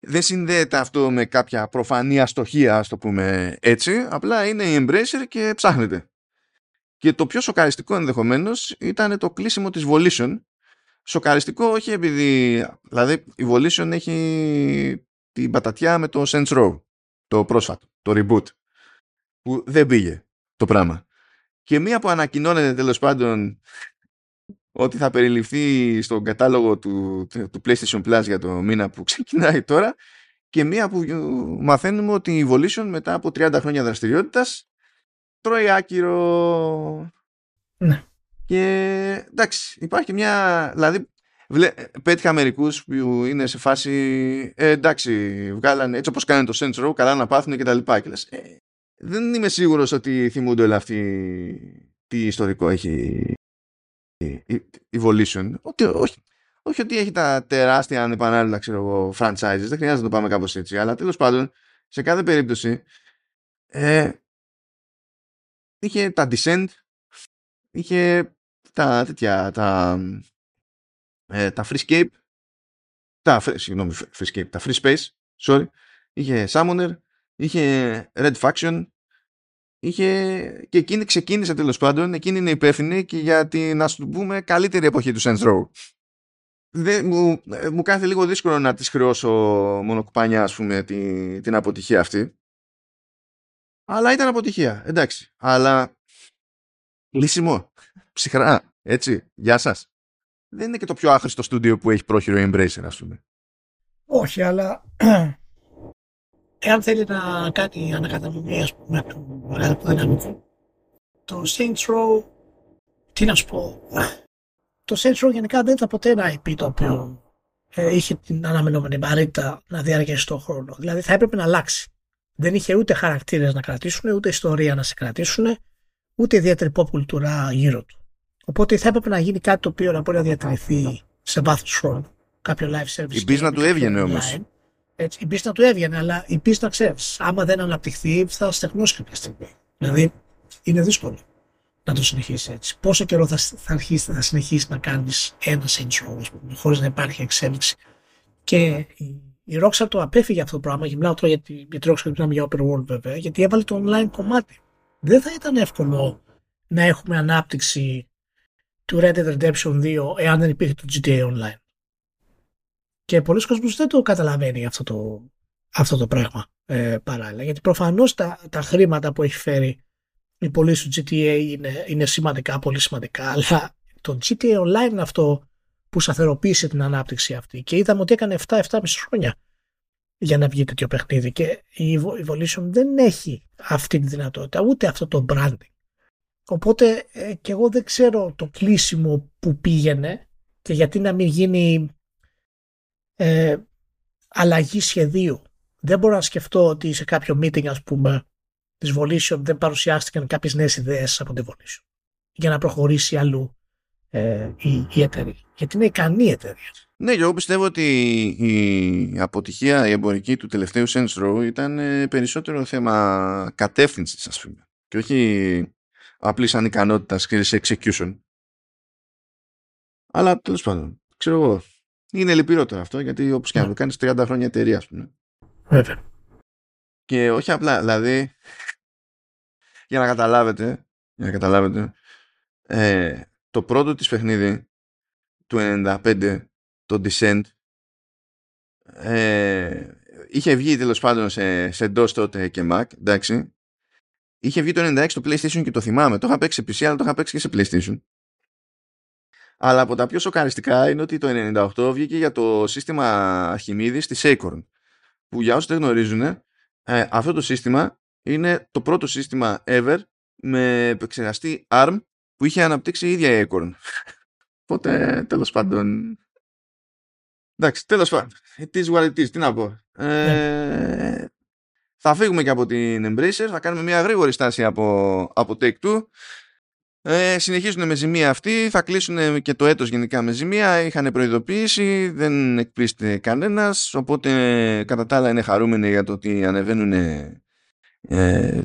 δεν συνδέεται αυτό με κάποια προφανή αστοχία, ας το πούμε έτσι. Απλά είναι η Embracer και ψάχνεται. Και το πιο σοκαριστικό ενδεχομένως ήταν το κλείσιμο της Volition. Σοκαριστικό όχι επειδή... Δηλαδή η Volition έχει την πατατιά με το Saints Row, το πρόσφατο, το reboot, που δεν πήγε το πράγμα. Και μία που ανακοινώνεται τέλος πάντων ότι θα περιληφθεί στον κατάλογο του, του PlayStation Plus για το μήνα που ξεκινάει τώρα και μία που μαθαίνουμε ότι η Evolution μετά από 30 χρόνια δραστηριότητας τρώει άκυρο. Ναι. Και εντάξει, υπάρχει μια. Δηλαδή, Βλέ, πέτυχα μερικούς που είναι σε φάση ε, εντάξει, βγάλανε έτσι όπως κάνει το Saints Row, καλά να πάθουν και τα λοιπά. Και λες, ε, δεν είμαι σίγουρος ότι θυμούνται όλα αυτοί τι ιστορικό έχει η Evolution. Ότι, όχι, όχι ότι έχει τα τεράστια ανεπανάληπτα ξέρω εγώ, franchises, δεν χρειάζεται να το πάμε κάπως έτσι, αλλά τέλος πάντων, σε κάθε περίπτωση, ε, είχε τα Descent, είχε τα τέτοια, τα, ε, τα Freescape, τα, συγγνώμη, Freescape, τα Free Space, sorry, είχε Summoner, είχε Red Faction, είχε και εκείνη ξεκίνησε τέλος πάντων, εκείνη είναι υπεύθυνη και για την, να σου πούμε, καλύτερη εποχή του Saints Row. Δεν, μου, ε, μου κάθε λίγο δύσκολο να της χρεώσω μονοκουπάνια, ας πούμε, την, την αποτυχία αυτή. Αλλά ήταν αποτυχία, εντάξει. Αλλά λύσιμο, ψυχρά, έτσι, γεια σας δεν είναι και το πιο άχρηστο στούντιο που έχει πρόχειρο Embracer, ας πούμε. Όχι, αλλά εάν θέλει να κάνει ανακατανομή, ας πούμε, του μεγάλου δυναμικού, το Saints Row, τι να σου πω, το Saints Row γενικά δεν ήταν ποτέ ένα IP το οποίο ε, είχε την αναμενόμενη βαρύτητα να διαρκέσει τον χρόνο. Δηλαδή θα έπρεπε να αλλάξει. Δεν είχε ούτε χαρακτήρες να κρατήσουν, ούτε ιστορία να σε κρατήσουν, ούτε ιδιαίτερη pop κουλτούρα γύρω του. Οπότε θα έπρεπε να γίνει κάτι το οποίο να μπορεί να διατηρηθεί σε βάθος χρόνου. Κάποιο live service. Η πίσνα του έβγαινε όμως. η πίσνα του έβγαινε, αλλά η πίσνα ξέρεις. Άμα δεν αναπτυχθεί, θα στεγνώσει κάποια στιγμή. Δηλαδή, είναι δύσκολο να το συνεχίσει έτσι. Πόσο καιρό θα, θα αρχίσει να συνεχίσει να κάνεις ένα intro, χωρίς να υπάρχει εξέλιξη. Και η, η Rockstar το απέφυγε αυτό το πράγμα. Γυμνάω τώρα γιατί, για τη Rockstar μιλάμε για open world βέβαια, γιατί έβαλε το online κομμάτι. Δεν θα ήταν εύκολο να έχουμε ανάπτυξη του Red Dead Redemption 2 εάν δεν υπήρχε το GTA Online. Και πολλοί κόσμος δεν το καταλαβαίνει αυτό το, αυτό το πράγμα ε, παράλληλα. Γιατί προφανώς τα, τα χρήματα που έχει φέρει η πωλήση του GTA είναι, είναι σημαντικά, πολύ σημαντικά, αλλά το GTA Online είναι αυτό που σταθεροποίησε την ανάπτυξη αυτή. Και είδαμε ότι έκανε 7-7,5 χρόνια για να βγει τέτοιο παιχνίδι. Και η Evolution δεν έχει αυτή τη δυνατότητα, ούτε αυτό το branding. Οπότε ε, και εγώ δεν ξέρω το κλείσιμο που πήγαινε και γιατί να μην γίνει ε, αλλαγή σχεδίου. Δεν μπορώ να σκεφτώ ότι σε κάποιο meeting ας πούμε της Volition δεν παρουσιάστηκαν κάποιες νέες ιδέες από τη Volition για να προχωρήσει αλλού ε, η, η εταιρεία. Γιατί είναι ικανή η εταιρεία. Ναι, και εγώ πιστεύω ότι η αποτυχία η εμπορική του τελευταίου Saints Row ήταν ε, περισσότερο θέμα κατεύθυνσης ας πούμε και όχι απλής ανικανότητας και σε execution. Αλλά τέλος πάντων, ξέρω εγώ, είναι λυπηρό τώρα αυτό γιατί όπως και να το ναι. κάνεις 30 χρόνια εταιρεία, ας πούμε. Βέβαια. Και όχι απλά, δηλαδή, για να καταλάβετε, για να καταλάβετε, ε, το πρώτο της παιχνίδι του 95, το Descent, ε, είχε βγει τέλος πάντων σε, σε DOS τότε και Mac, εντάξει, Είχε βγει το 96 στο PlayStation και το θυμάμαι. Το είχα παίξει σε PC, αλλά το είχα παίξει και σε PlayStation. Αλλά από τα πιο σοκαριστικά είναι ότι το 98 βγήκε για το σύστημα Αρχιμίδης της Acorn. Που για όσους δεν γνωρίζουν, ε, αυτό το σύστημα είναι το πρώτο σύστημα ever με επεξεργαστή ARM που είχε αναπτύξει η ίδια η Acorn. Οπότε, τέλος πάντων... Εντάξει, τέλος πάντων. It is what it is. Τι να πω. Ε, ναι. Θα φύγουμε και από την Embracer, θα κάνουμε μια γρήγορη στάση από, από Take-Two Ε, συνεχίζουν με ζημία αυτή, θα κλείσουν και το έτος γενικά με ζημία, είχαν προειδοποίηση, δεν εκπλήσεται κανένας, οπότε κατά τα άλλα είναι χαρούμενοι για το ότι ανεβαίνουν, ε,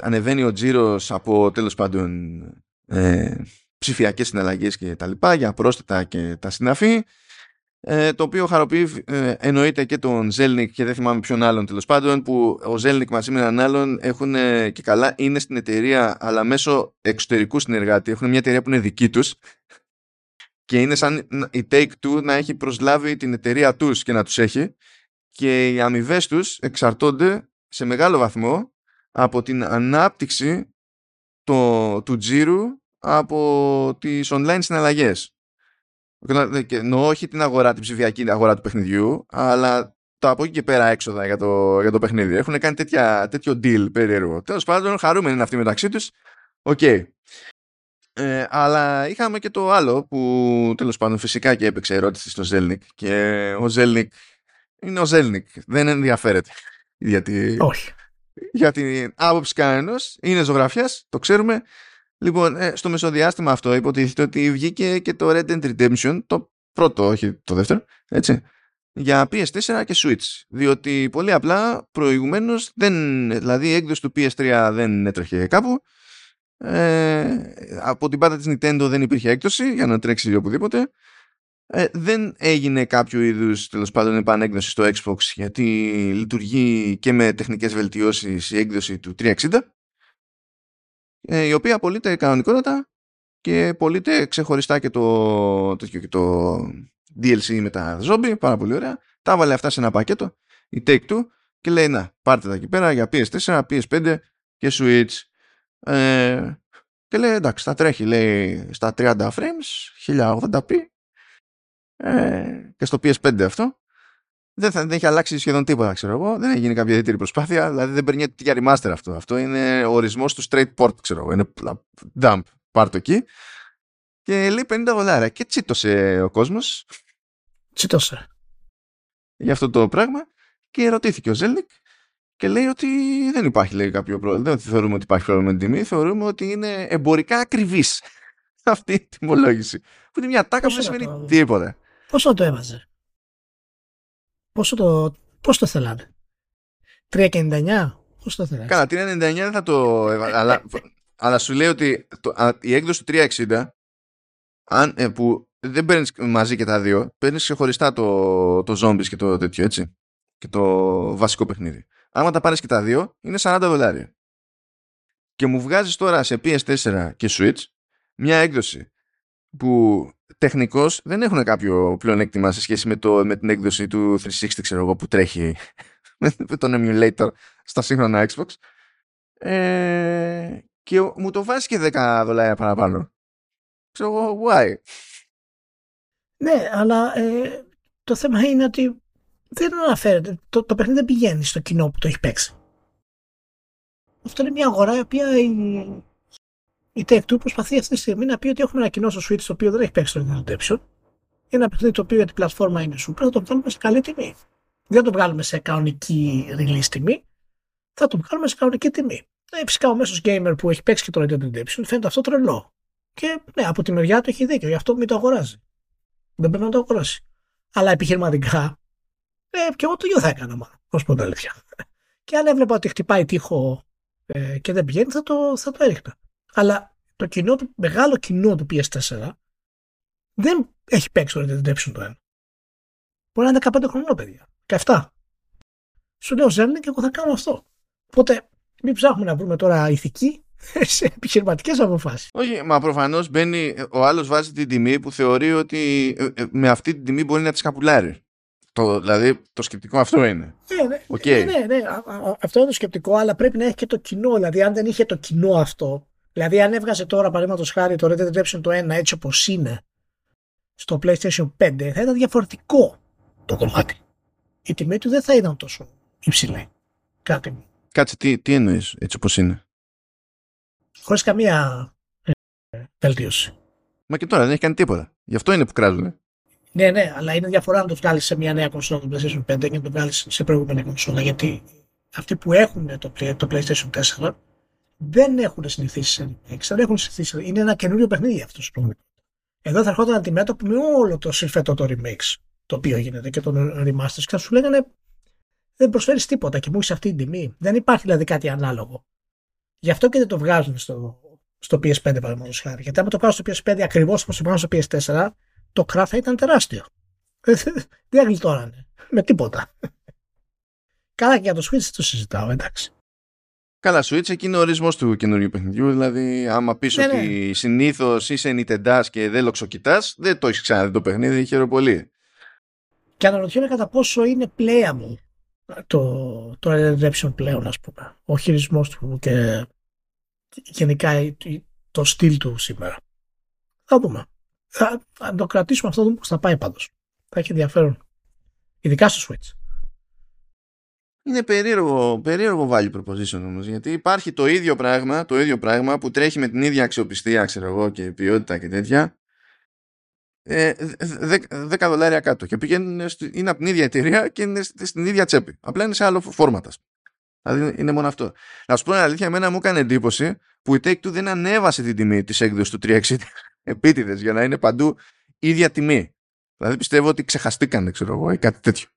ανεβαίνει ο τζίρος από τέλος πάντων ε, ψηφιακές συναλλαγές και τα λοιπά για πρόσθετα και τα συναφή ε, το οποίο χαροποιεί ε, εννοείται και τον Ζέλνικ και δεν θυμάμαι ποιον άλλον τέλος πάντων που ο Ζέλνικ μαζί με έναν άλλον έχουν ε, και καλά είναι στην εταιρεία αλλά μέσω εξωτερικού συνεργάτη. Έχουν μια εταιρεία που είναι δική τους και είναι σαν η Take-Two να έχει προσλάβει την εταιρεία τους και να τους έχει. Και οι αμοιβές τους εξαρτώνται σε μεγάλο βαθμό από την ανάπτυξη το, του τζίρου από τις online συναλλαγές Εννοώ όχι την αγορά, την ψηφιακή αγορά του παιχνιδιού, αλλά το από εκεί και πέρα έξοδα για το, για το παιχνίδι. Έχουν κάνει τέτοια, τέτοιο deal περίεργο. Τέλος πάντων, χαρούμενοι είναι αυτοί μεταξύ τους. OK. Okay. Ε, αλλά είχαμε και το άλλο που τέλος πάντων φυσικά και έπαιξε ερώτηση στο Ζέλνικ και ο Ζέλνικ είναι ο Ζέλνικ. Δεν ενδιαφέρεται. Γιατί, Όχι. Για την άποψη κανένας είναι ζωγραφιάς, το ξέρουμε. Λοιπόν, ε, στο μεσοδιάστημα αυτό υποτίθεται ότι βγήκε και το Red Dead Redemption, το πρώτο, όχι το δεύτερο, έτσι, για PS4 και Switch. Διότι πολύ απλά προηγουμένως, δεν, δηλαδή η έκδοση του PS3 δεν έτρεχε κάπου. Ε, από την πάντα της Nintendo δεν υπήρχε έκδοση για να τρέξει οπουδήποτε. Ε, δεν έγινε κάποιο είδους τέλος πάντων επανέκδοση στο Xbox γιατί λειτουργεί και με τεχνικές βελτιώσεις η έκδοση του 360 ε, η οποία πωλείται κανονικότατα και πωλείται ξεχωριστά και το, το, και το DLC με τα zombie, πάρα πολύ ωραία. Τα βάλε αυτά σε ένα πακέτο, η Take-Two, και λέει να, πάρτε τα εκεί πέρα για PS4, PS5 και Switch. Ε, και λέει εντάξει, θα τρέχει λέει στα 30 frames, 1080p ε, και στο PS5 αυτό δεν, θα, δεν έχει αλλάξει σχεδόν τίποτα, ξέρω εγώ. Δεν έχει γίνει κάποια ιδιαίτερη προσπάθεια. Δηλαδή δεν παίρνει για remaster αυτό. Αυτό είναι ο ορισμός του straight port, ξέρω εγώ. Είναι dump. Πάρ το εκεί. Και λέει 50 δολάρια. Και τσίτωσε ο κόσμος. Τσίτωσε. Για αυτό το πράγμα. Και ρωτήθηκε ο Ζέλνικ και λέει ότι δεν υπάρχει λέει, κάποιο πρόβλημα. Δεν θεωρούμε ότι υπάρχει πρόβλημα με την τιμή. Θεωρούμε ότι είναι εμπορικά ακριβής αυτή η τιμολόγηση. Που είναι μια τάκα που δεν σημαίνει τίποτα. Πόσο το έβαζε; Πόσο το, πώς το θέλανε. 3,99. Πώς το θέλανε. Καλά, 3,99 δεν θα το έβαλα. αλλά, αλλά σου λέει ότι το, α, η έκδοση του 360 αν, ε, που δεν παίρνεις μαζί και τα δύο, παίρνεις ξεχωριστά το, το zombies και το τέτοιο έτσι. Και το βασικό παιχνίδι. Άμα τα πάρεις και τα δύο, είναι 40 δολάρια. Και μου βγάζεις τώρα σε PS4 και Switch μια έκδοση που τεχνικώς δεν έχουν κάποιο πλεονέκτημα σε σχέση με, το, με την έκδοση του 360 ξέρω εγώ, που τρέχει με τον emulator στα σύγχρονα Xbox. Ε, και μου το βάζει και 10 δολάρια παραπάνω. Ξέρω εγώ why; Ναι αλλά ε, το θέμα είναι ότι δεν αναφέρεται. Το, το παιχνίδι δεν πηγαίνει στο κοινό που το έχει παίξει. Αυτό είναι μια αγορά η οποία η, η Take-Two προσπαθεί αυτή τη στιγμή να πει ότι έχουμε ένα κοινό στο Switch το οποίο δεν έχει παίξει το Redemption. Ένα παιχνίδι το οποίο για την πλατφόρμα είναι super, θα το βγάλουμε σε καλή τιμή. Δεν θα το βγάλουμε σε κανονική release τιμή, θα το βγάλουμε σε κανονική τιμή. Ε, φυσικά ο μέσος gamer που έχει παίξει και το Red Dead Redemption φαίνεται αυτό τρελό. Και ναι, από τη μεριά του έχει δίκιο, γι' αυτό μην το αγοράζει. Δεν πρέπει να το αγοράσει. Αλλά επιχειρηματικά, ε, και εγώ το ίδιο θα έκανα, μα, ω πω αλήθεια. Και αν έβλεπα ότι χτυπάει τείχο ε, και δεν πηγαίνει, θα το, θα το έριχνα αλλά το κοινό του, μεγάλο κοινό του PS4 δεν έχει παίξει το Red Dead Redemption το 1. Μπορεί να είναι 15 χρονών, παιδιά. 17. Σου λέω Ζέρνη και εγώ θα κάνω αυτό. Οπότε μην ψάχνουμε να βρούμε τώρα ηθική σε επιχειρηματικέ αποφάσει. Όχι, μα προφανώ μπαίνει, ο άλλο βάζει την τιμή που θεωρεί ότι ε, ε, με αυτή την τιμή μπορεί να τη καπουλάρει. Το, δηλαδή το σκεπτικό αυτό είναι. Ναι, ναι, okay. ναι, ναι, ναι. Αυτό είναι το σκεπτικό, αλλά πρέπει να έχει και το κοινό. Δηλαδή, αν δεν είχε το κοινό αυτό, Δηλαδή, αν έβγαζε τώρα παραδείγματος χάρη το Red Dead Redemption το 1 έτσι όπως είναι στο PlayStation 5, θα ήταν διαφορετικό το κομμάτι. Η τιμή του δεν θα ήταν τόσο υψηλή. Κάτι. Κάτσε, τι, τι εννοείς έτσι όπως είναι; Χωρίς καμία ε, βελτίωση. Μα και τώρα δεν έχει κάνει τίποτα. Γι' αυτό είναι που κράζουν. Ναι, ναι, αλλά είναι διαφορά να το βγάλεις σε μια νέα κονσόλα του PlayStation 5 και να το βγάλεις σε προηγούμενη κονσόλα. Γιατί αυτοί που έχουν το, το PlayStation 4 δεν έχουν συνηθίσει σε remakes, δεν έχουν συνηθίσει. Είναι ένα καινούριο παιχνίδι αυτό το Εδώ θα ερχόταν αντιμέτωπο με όλο το συμφετό το remakes το οποίο γίνεται και τον remasters και θα σου λέγανε δεν προσφέρεις τίποτα και μου έχεις αυτή την τιμή. Δεν υπάρχει δηλαδή κάτι ανάλογο. Γι' αυτό και δεν το βγάζουν στο, στο PS5 παραδείγματος χάρη. Γιατί άμα το κάνω στο PS5 ακριβώς όπως το κάνω στο PS4, το κράτ θα ήταν τεράστιο. δεν γλιτώνανε με τίποτα. Καλά και για το Switch το συζητάω, εντάξει. Καλά, Switch εκεί είναι ο ορισμός του καινούριου παιχνιδιού. Δηλαδή, άμα πεις ναι, ότι ναι. συνήθως είσαι Nintendo και δεν λοξοκοιτάς, δεν το έχεις ξαναδεί το παιχνίδι, χαίρομαι πολύ. Και αναρωτιέμαι κατά πόσο είναι playable το, το Redemption πλέον, ας πούμε. Ο χειρισμός του και γενικά το στυλ του σήμερα. Θα δούμε. Θα, θα το κρατήσουμε αυτό, δούμε πώς θα πάει πάντως. Θα έχει ενδιαφέρον. Ειδικά στο Switch. Είναι περίεργο, περίεργο value proposition όμως. Γιατί υπάρχει το ίδιο πράγμα, το ίδιο πράγμα που τρέχει με την ίδια αξιοπιστία, ξέρω εγώ, και ποιότητα και τέτοια. Ε, 10 δολάρια κάτω. Και πηγαίνουν, είναι από την ίδια εταιρεία και είναι στην ίδια τσέπη. Απλά είναι σε άλλο φόρματα. Δηλαδή είναι μόνο αυτό. Να σου πω την αλήθεια, εμένα μου έκανε εντύπωση που η Take-Two δεν ανέβασε την τιμή της έκδοσης του 360 επίτηδες για να είναι παντού ίδια τιμή. Δηλαδή πιστεύω ότι ξεχαστήκανε, ξέρω εγώ, ή κάτι τέτοιο.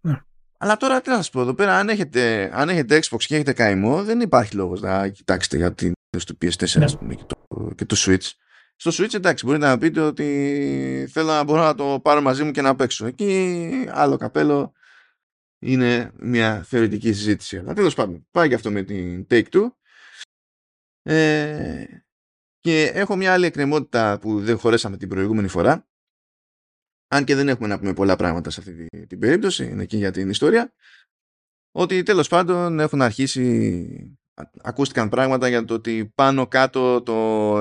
Ναι. Αλλά τώρα τι να σας πω εδώ πέρα, αν έχετε, αν έχετε Xbox και έχετε καημό, δεν υπάρχει λόγος να κοιτάξετε για την του PS4 ναι. και, το, και το Switch. Στο Switch εντάξει μπορείτε να πείτε ότι θέλω να μπορώ να το πάρω μαζί μου και να παίξω. Εκεί άλλο καπέλο είναι μια θεωρητική συζήτηση. Αλλά τέλος πάντων, πάει και αυτό με την Take Two. Ε, και έχω μια άλλη εκκρεμότητα που δεν χωρέσαμε την προηγούμενη φορά. Αν και δεν έχουμε να πούμε πολλά πράγματα σε αυτή την περίπτωση, είναι και για την ιστορία. Ότι τέλος πάντων έχουν αρχίσει, ακούστηκαν πράγματα για το ότι πάνω κάτω το,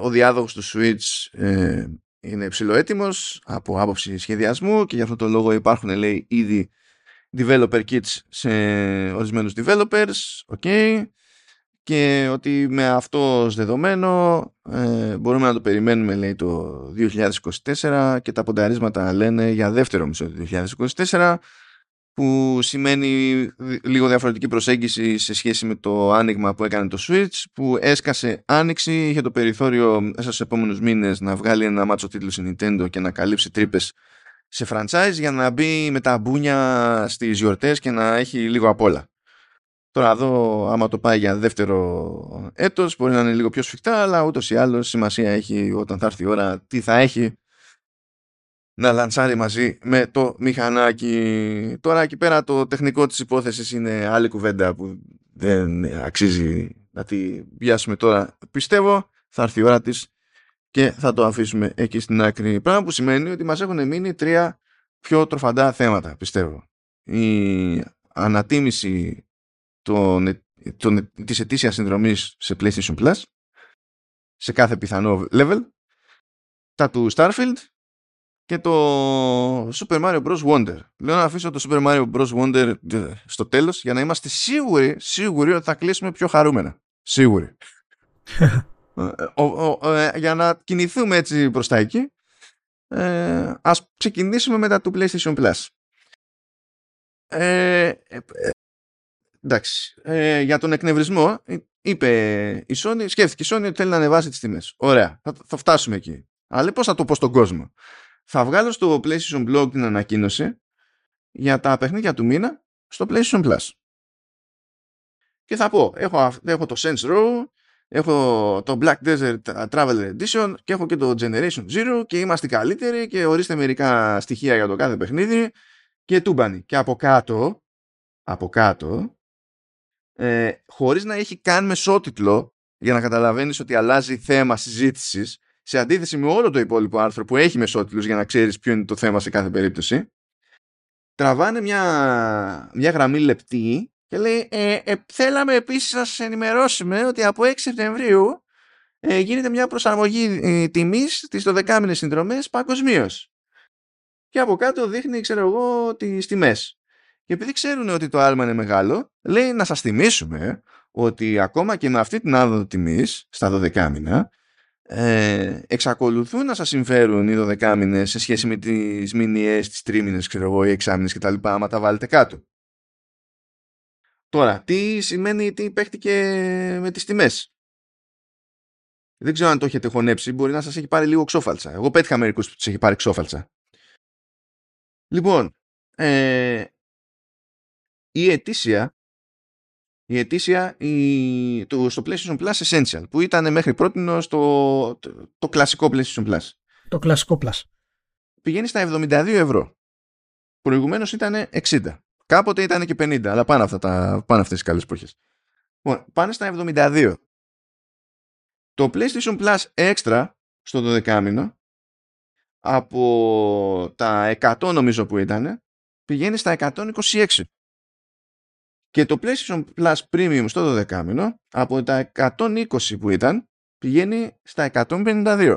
ο διάδοχος του Switch ε, είναι ψηλοέτοιμος από άποψη σχεδιασμού και για αυτό το λόγο υπάρχουν λέει ήδη developer kits σε ορισμένους developers, ok, και ότι με αυτό ως δεδομένο ε, μπορούμε να το περιμένουμε λέει το 2024 και τα πονταρίσματα λένε για δεύτερο μισό του 2024 που σημαίνει λίγο διαφορετική προσέγγιση σε σχέση με το άνοιγμα που έκανε το Switch που έσκασε άνοιξη, είχε το περιθώριο μέσα στους επόμενους μήνες να βγάλει ένα μάτσο τίτλο σε Nintendo και να καλύψει τρύπες σε franchise για να μπει με τα μπούνια στις γιορτές και να έχει λίγο απ' όλα. Τώρα εδώ άμα το πάει για δεύτερο έτος μπορεί να είναι λίγο πιο σφιχτά αλλά ούτως ή άλλως σημασία έχει όταν θα έρθει η ώρα τι θα έχει να λανσάρει μαζί με το μηχανάκι. Τώρα εκεί πέρα το τεχνικό της υπόθεσης είναι άλλη κουβέντα που δεν αξίζει να τη βιάσουμε τώρα. Πιστεύω θα έρθει η ώρα της και θα το αφήσουμε εκεί στην άκρη. Πράγμα που σημαίνει ότι μας έχουν μείνει τρία πιο τροφαντά θέματα, πιστεύω. Η ανατίμηση των, των, της ετήσιας συνδρομής σε PlayStation Plus σε κάθε πιθανό level τα του Starfield και το Super Mario Bros. Wonder. Λέω να αφήσω το Super Mario Bros. Wonder ε, στο τέλος για να είμαστε σίγουροι, σίγουροι ότι θα κλείσουμε πιο χαρούμενα. Σίγουροι. Ε, ε, για να κινηθούμε έτσι προς τα εκεί ε, ας ξεκινήσουμε μετά το PlayStation Plus. Ε, εντάξει. για τον εκνευρισμό είπε η Sony, σκέφτηκε η Sony ότι θέλει να ανεβάσει τις τιμές. Ωραία. Θα, θα φτάσουμε εκεί. Αλλά πώς θα το πω στον κόσμο θα βγάλω στο PlayStation Blog την ανακοίνωση για τα παιχνίδια του μήνα στο PlayStation Plus. Και θα πω, έχω, έχω το Sense Row, έχω το Black Desert Traveler Edition και έχω και το Generation Zero και είμαστε καλύτεροι και ορίστε μερικά στοιχεία για το κάθε παιχνίδι και τούμπανι. Και από κάτω, από κάτω, ε, χωρίς να έχει καν μεσότιτλο για να καταλαβαίνεις ότι αλλάζει θέμα συζήτησης σε αντίθεση με όλο το υπόλοιπο άρθρο που έχει μεσότιλους για να ξέρεις ποιο είναι το θέμα σε κάθε περίπτωση τραβάνε μια, μια γραμμή λεπτή και λέει ε, ε, θέλαμε επίσης να σας ενημερώσουμε ότι από 6 Σεπτεμβρίου ε, γίνεται μια προσαρμογή ε, τιμής στις 12 μήνες συνδρομές παγκοσμίως. Και από κάτω δείχνει, ξέρω εγώ, τις τιμές. Και επειδή ξέρουν ότι το άλμα είναι μεγάλο, λέει να σας θυμίσουμε ότι ακόμα και με αυτή την άδοδο τιμής στα 12 μήνα, ε, εξακολουθούν να σας συμφέρουν οι 12 μήνες σε σχέση με τις μηνιές, τις τρίμηνες, ξέρω εγώ, οι εξάμηνες κτλ. άμα τα βάλετε κάτω. Τώρα, τι σημαίνει τι παίχτηκε με τις τιμές; Δεν ξέρω αν το έχετε χωνέψει, μπορεί να σας έχει πάρει λίγο ξόφαλτσα. Εγώ πέτυχα μερικούς που τους έχει πάρει ξόφαλτσα. Λοιπόν, ε, η ετήσια η ετήσια η, το, στο PlayStation Plus Essential που ήταν μέχρι πρώτη στο το, το, κλασικό PlayStation Plus. Το κλασικό Plus. Πηγαίνει στα 72 ευρώ. Προηγουμένως ήταν 60. Κάποτε ήταν και 50, αλλά πάνε, αυτά τα, πάνε αυτές τις καλές εποχές. Λοιπόν, πάνε στα 72. Το PlayStation Plus Extra στο 12 μήνο από τα 100 νομίζω που ήταν πηγαίνει στα 126. Και το PlayStation Plus Premium στο 12 μήνο από τα 120 που ήταν πηγαίνει στα 152.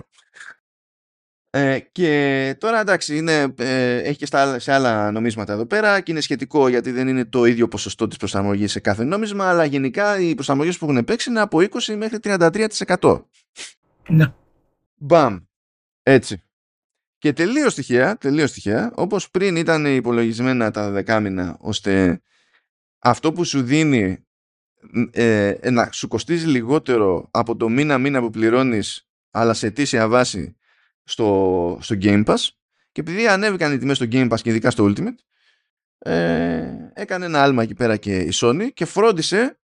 Ε, και τώρα εντάξει είναι, ε, έχει και στα, σε άλλα νομίσματα εδώ πέρα και είναι σχετικό γιατί δεν είναι το ίδιο ποσοστό της προσαρμογής σε κάθε νόμισμα αλλά γενικά οι προσαρμογές που έχουν παίξει είναι από 20 μέχρι 33%. Ναι. Μπαμ. Έτσι. Και τελείως τυχαία, τελείως τυχαία, όπως πριν ήταν υπολογισμένα τα δεκάμινα ώστε αυτό που σου δίνει ε, ε, να σου κοστίζει λιγότερο από το μήνα μήνα που πληρώνεις αλλά σε αιτήσια βάση στο, στο Game Pass και επειδή ανέβηκαν οι τιμές στο Game Pass και ειδικά στο Ultimate ε, έκανε ένα άλμα εκεί πέρα και η Sony και φρόντισε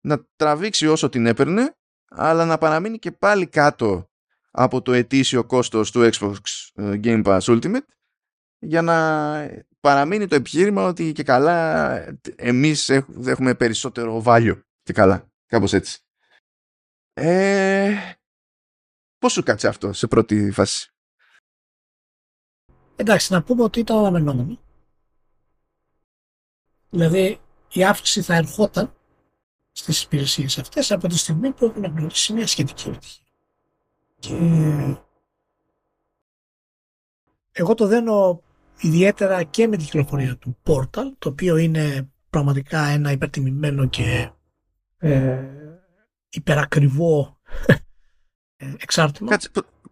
να τραβήξει όσο την έπαιρνε αλλά να παραμείνει και πάλι κάτω από το ετήσιο κόστος του Xbox ε, Game Pass Ultimate για να παραμείνει το επιχείρημα ότι και καλά εμείς έχουμε περισσότερο value και καλά, κάπως έτσι. Ε, πώς σου κάτσε αυτό σε πρώτη φάση; Εντάξει, να πούμε ότι ήταν αναμενόμενο. Δηλαδή η αύξηση θα ερχόταν στις υπηρεσίες αυτές από τη στιγμή που έχουν γνωρίσει μια σχετική επιτυχία. Και εγώ το δένω ιδιαίτερα και με την κυκλοφορία του Portal, το οποίο είναι πραγματικά ένα υπερτιμημένο και ε, υπερακριβό ε, εξάρτημα. Κάτσε,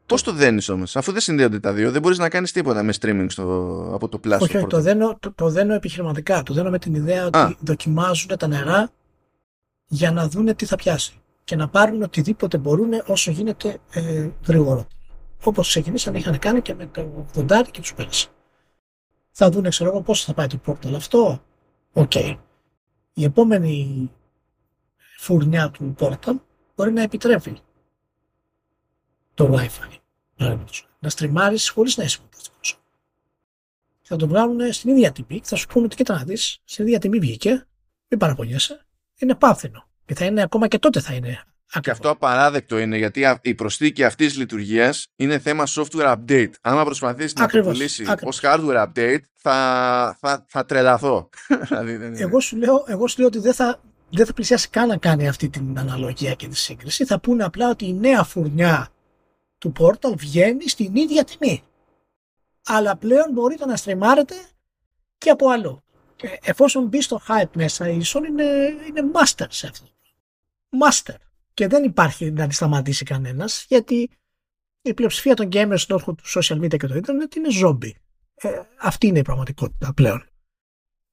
Πώς το δένεις όμως, αφού δεν συνδέονται τα δύο, δεν μπορείς να κάνεις τίποτα με streaming στο, από το πλαίσιο. Όχι, όχι το, δένω, το, το δένω επιχειρηματικά. Το δένω με την ιδέα ότι δοκιμάζουν τα νερά για να δούνε τι θα πιάσει και να πάρουν οτιδήποτε μπορούν όσο γίνεται ε, γρήγορα. Όπως ξεκινήσαν, είχαν κάνει και με το 80 και τους πέρασε. Θα δούνε, ξέρω εγώ, πώς θα πάει το Portal αυτό. OK. Okay. Η επόμενη φουρνιά του Portal μπορεί να επιτρέπει το Wi-Fi. Να στριμάρεις χωρίς να είσαι Θα το βγάλουν στην ίδια τιμή και θα σου πούνε ότι κοίτα να δεις, στην ίδια τιμή βγήκε, μην παραπονιέσαι, είναι πάθηνο. Και θα είναι ακόμα και τότε θα είναι και αυτό απαράδεκτο είναι γιατί η προσθήκη αυτής της λειτουργίας είναι θέμα software update. Αν προσπαθήσεις να το πουλήσεις ως hardware update, θα, θα, θα τρελαθώ. Δηλαδή, εγώ, σου λέω, εγώ σου λέω ότι δεν θα, δεν θα πλησιάσει καν να κάνει αυτή την αναλογία και τη σύγκριση. Θα πούνε απλά ότι η νέα φουρνιά του Portal βγαίνει στην ίδια τιμή. Αλλά πλέον μπορείτε να στριμάρετε και από άλλο. Και εφόσον μπει στο hype μέσα, η Sony είναι, είναι master σε αυτό. Master. Και δεν υπάρχει να τη σταματήσει κανένας, γιατί η πλειοψηφία των gamers στον όχο του social media και το internet είναι zombie. Ε, αυτή είναι η πραγματικότητα πλέον.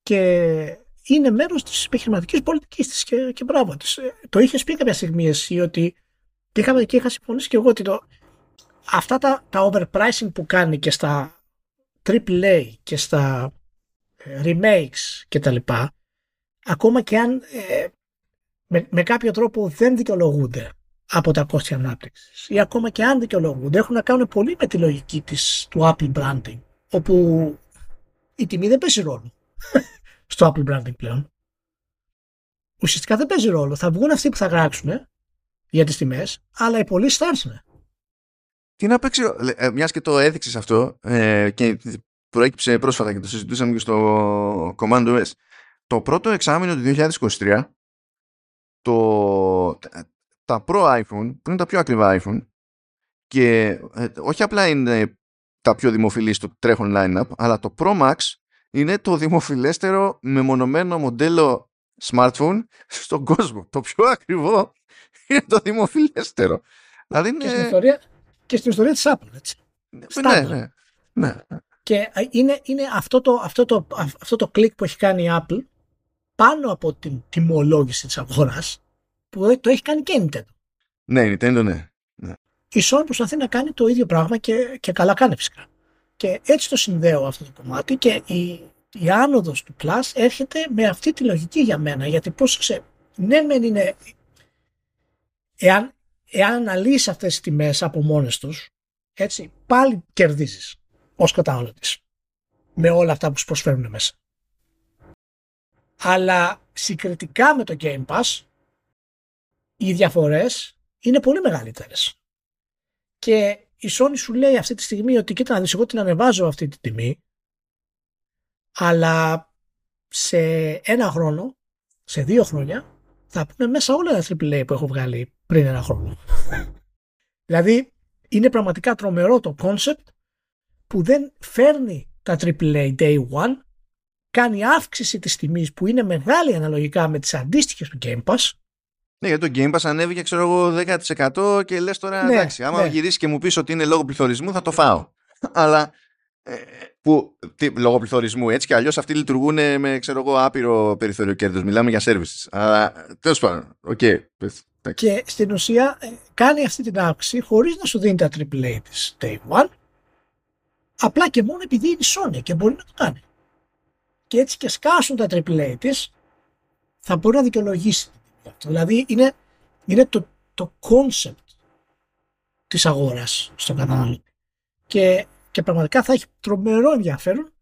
Και είναι μέρος της επιχειρηματικής πολιτικής της και, και μπράβο της. Ε, το είχες πει κάποια στιγμή εσύ ότι και, είχα, και είχα συμφωνήσει και εγώ ότι το, αυτά τα, τα overpricing που κάνει και στα AAA και στα ε, remakes και τα λοιπά, ακόμα και αν ε, με, με κάποιο τρόπο δεν δικαιολογούνται από τα κόστη ανάπτυξης ή ακόμα και αν δικαιολογούνται έχουν να κάνουν πολύ με τη λογική της, του Apple branding όπου η τιμή δεν παίζει ρόλο στο Apple branding πλέον. Ουσιαστικά δεν παίζει ρόλο. Θα βγουν αυτοί που θα γράψουν για τις τιμές αλλά οι πωλήσει θα έρθουν. Τι να παίξει, ε, μιας και το έδειξες αυτό ε, και προέκυψε πρόσφατα και το συζητούσαμε και στο Command OS. Το πρώτο εξάμεινο του 2023 το, τα Pro iPhone, που είναι τα πιο ακριβά iPhone και ε, όχι απλά είναι τα πιο δημοφιλής στο τρέχον lineup, αλλά το Pro Max είναι το δημοφιλέστερο μεμονωμένο μοντέλο smartphone στον κόσμο. Το πιο ακριβό είναι το δημοφιλέστερο. Δηλαδή είναι... και, στην ιστορία, και στην ιστορία της Apple, έτσι. Ναι, ναι, ναι. Και είναι, είναι αυτό, το, αυτό, το, αυτό το κλικ που έχει κάνει η Apple πάνω από την τιμολόγηση της αγοράς που το έχει κάνει και η Nintendo. Ναι, η Nintendo ναι. ναι. Η Sony προσπαθεί να κάνει το ίδιο πράγμα και, και καλά κάνει φυσικά. Και έτσι το συνδέω αυτό το κομμάτι και η, η άνοδος του Plus έρχεται με αυτή τη λογική για μένα. Γιατί πρόσεξε, ναι μεν είναι... Εάν, εάν αναλύσει αυτές τις τιμές από μόνες τους, έτσι, πάλι κερδίζεις ως καταναλωτής με όλα αυτά που σου προσφέρουν μέσα. Αλλά συγκριτικά με το Game Pass οι διαφορές είναι πολύ μεγαλύτερες. Και η Sony σου λέει αυτή τη στιγμή ότι κοίτα να δεις εγώ την ανεβάζω αυτή τη τιμή αλλά σε ένα χρόνο, σε δύο χρόνια θα πούνε μέσα όλα τα AAA που έχω βγάλει πριν ένα χρόνο. δηλαδή είναι πραγματικά τρομερό το concept που δεν φέρνει τα AAA Day One κάνει αύξηση της τιμής που είναι μεγάλη αναλογικά με τις αντίστοιχες του Game Pass ναι, γιατί το Game Pass ανέβηκε, ξέρω εγώ, 10% και λες τώρα, ναι, εντάξει, άμα ναι. γυρίσεις και μου πεις ότι είναι λόγω πληθωρισμού θα το φάω. Αλλά, ε, που, τι, λόγω πληθωρισμού, έτσι και αλλιώς αυτοί λειτουργούν με, ξέρω εγώ, άπειρο περιθώριο κέρδους. Μιλάμε για services. Αλλά, τέλος πάντων, OK. Okay, και στην ουσία ε, κάνει αυτή την αύξηση χωρίς να σου δίνει τα AAA της Day One, απλά και μόνο επειδή είναι Sony και μπορεί να το κάνει. Και έτσι και σκάσουν τα AAA της, θα μπορεί να δικαιολογήσει Δηλαδή είναι, είναι το, το concept της αγοράς στον καταναλωτή. Και, και πραγματικά θα έχει τρομερό ενδιαφέρον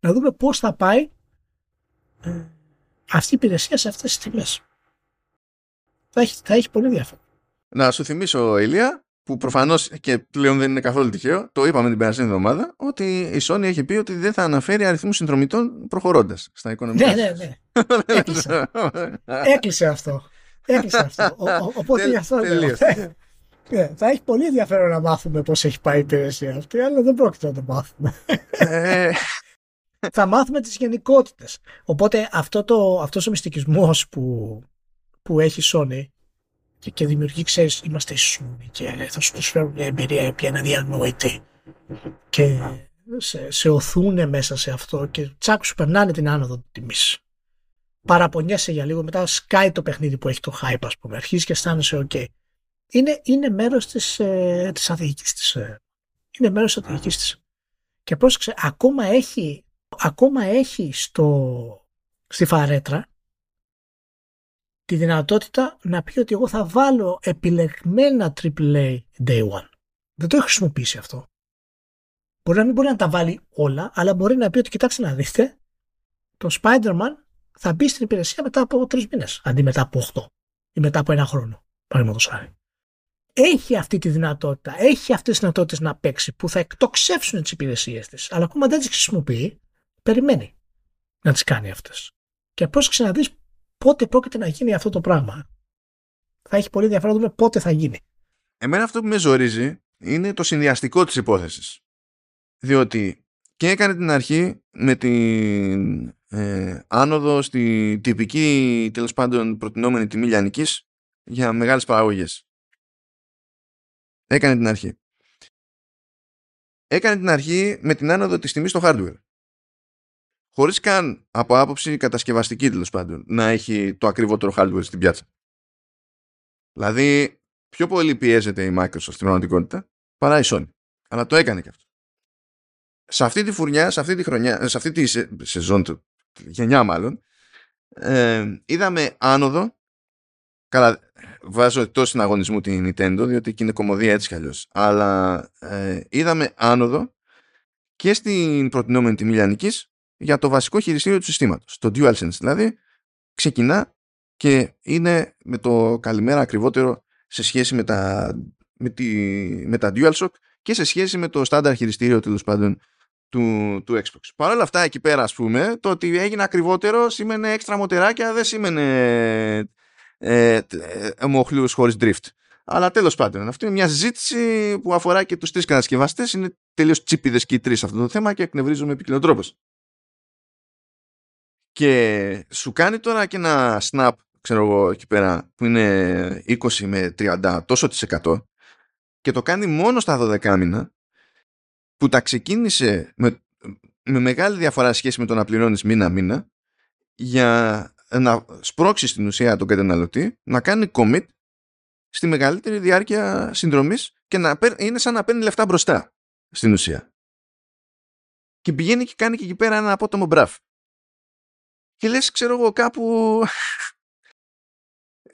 να δούμε πώς θα πάει ε, αυτή η υπηρεσία σε αυτές τις τιμές. Θα έχει, θα έχει πολύ ενδιαφέρον. Να σου θυμίσω, Ηλία, που προφανώς και πλέον δεν είναι καθόλου τυχαίο, το είπαμε την περασμένη εβδομάδα, ότι η Sony έχει πει ότι δεν θα αναφέρει αριθμούς συνδρομητών προχωρώντας στα οικονομικά. Ναι, ναι, ναι. Έκλεισε. Έκλεισε αυτό. Έκλεισε αυτό. οπότε γι' αυτό λέω. Ναι, θα έχει πολύ ενδιαφέρον να μάθουμε πώς έχει πάει η υπηρεσία αυτή, αλλά δεν πρόκειται να το μάθουμε. Ε. θα μάθουμε τις γενικότητες. Οπότε αυτό το, αυτός ο μυστικισμός που, που έχει η Sony και, και δημιουργεί, ξέρεις, είμαστε Sony και θα σου προσφέρουν μια εμπειρία που είναι διανοητή και σε, σε οθούν μέσα σε αυτό και τσάκ σου περνάνε την άνοδο τιμής παραπονιέσαι για λίγο, μετά σκάει το παιχνίδι που έχει το hype, ας πούμε, αρχίζεις και αισθάνεσαι ok. Είναι, είναι μέρος της, ε, της αδίκης της. Ε. Είναι μέρος της αδίκης της. Και πρόσεξε, ακόμα έχει, ακόμα έχει στο, στη φαρέτρα τη δυνατότητα να πει ότι εγώ θα βάλω επιλεγμένα AAA Day One. Δεν το έχει χρησιμοποιήσει αυτό. Μπορεί να μην μπορεί να τα βάλει όλα, αλλά μπορεί να πει ότι κοιτάξτε να δείτε, το Spider-Man θα μπει στην υπηρεσία μετά από τρεις μήνες, αντί μετά από οχτώ ή μετά από ένα χρόνο. Παραδείγματος χάρη. Έχει αυτή τη δυνατότητα, έχει αυτές τις δυνατότητες να παίξει που θα εκτοξεύσουν τις υπηρεσίες της, αλλά ακόμα δεν τις χρησιμοποιεί, περιμένει να τις κάνει αυτές. Και πρόσεξε να δεις πότε πρόκειται να γίνει αυτό το πράγμα. Θα έχει πολύ ενδιαφέρον να δούμε πότε θα γίνει. Εμένα αυτό που με ζορίζει είναι το συνδυαστικό της υπόθεσης. Διότι και έκανε την αρχή με την ε, άνοδο στη τυπική τέλος πάντων προτινόμενη τιμή λιανικής για μεγάλες παραγωγές. Έκανε την αρχή. Έκανε την αρχή με την άνοδο της τιμής στο hardware. Χωρίς καν από άποψη κατασκευαστική τέλος πάντων να έχει το ακριβότερο hardware στην πιάτσα. Δηλαδή πιο πολύ πιέζεται η Microsoft στην πραγματικότητα παρά η Sony. Αλλά το έκανε και αυτό. Σε αυτή τη φουρνιά, σε αυτή τη χρονιά, σε αυτή τη σεζόν του γενιά μάλλον, ε, είδαμε άνοδο. Καλά, βάζω εκτός συναγωνισμού την Nintendo, διότι εκεί είναι κομμωδία έτσι κι αλλιώς. Αλλά ε, είδαμε άνοδο και στην προτινόμενη τιμή λιανικής για το βασικό χειριστήριο του συστήματος. Το DualSense δηλαδή ξεκινά και είναι με το καλημέρα ακριβότερο σε σχέση με τα, με, τη, με τα DualShock και σε σχέση με το στάνταρ χειριστήριο τέλος πάντων του, του Xbox. Παρ' όλα αυτά εκεί πέρα ας πούμε το ότι έγινε ακριβότερο σήμαινε έξτρα μοτεράκια δεν σήμαινε ε, ε, μοχλούς χωρίς drift. Αλλά τέλος πάντων αυτή είναι μια συζήτηση που αφορά και τους τρεις κατασκευαστές είναι τελείως τσίπιδες και οι τρεις αυτό το θέμα και εκνευρίζομαι επί τρόπος. Και σου κάνει τώρα και ένα snap ξέρω εγώ εκεί πέρα που είναι 20 με 30 τόσο της εκατό και το κάνει μόνο στα 12 μήνα που τα ξεκίνησε με, με μεγάλη διαφορά σχέση με το να πληρώνεις μήνα-μήνα για να σπρώξεις στην ουσία τον καταναλωτή να κάνει commit στη μεγαλύτερη διάρκεια συνδρομής και να είναι σαν να παίρνει λεφτά μπροστά στην ουσία. Και πηγαίνει και κάνει και εκεί πέρα ένα απότομο μπραφ. Και λες, ξέρω εγώ, κάπου...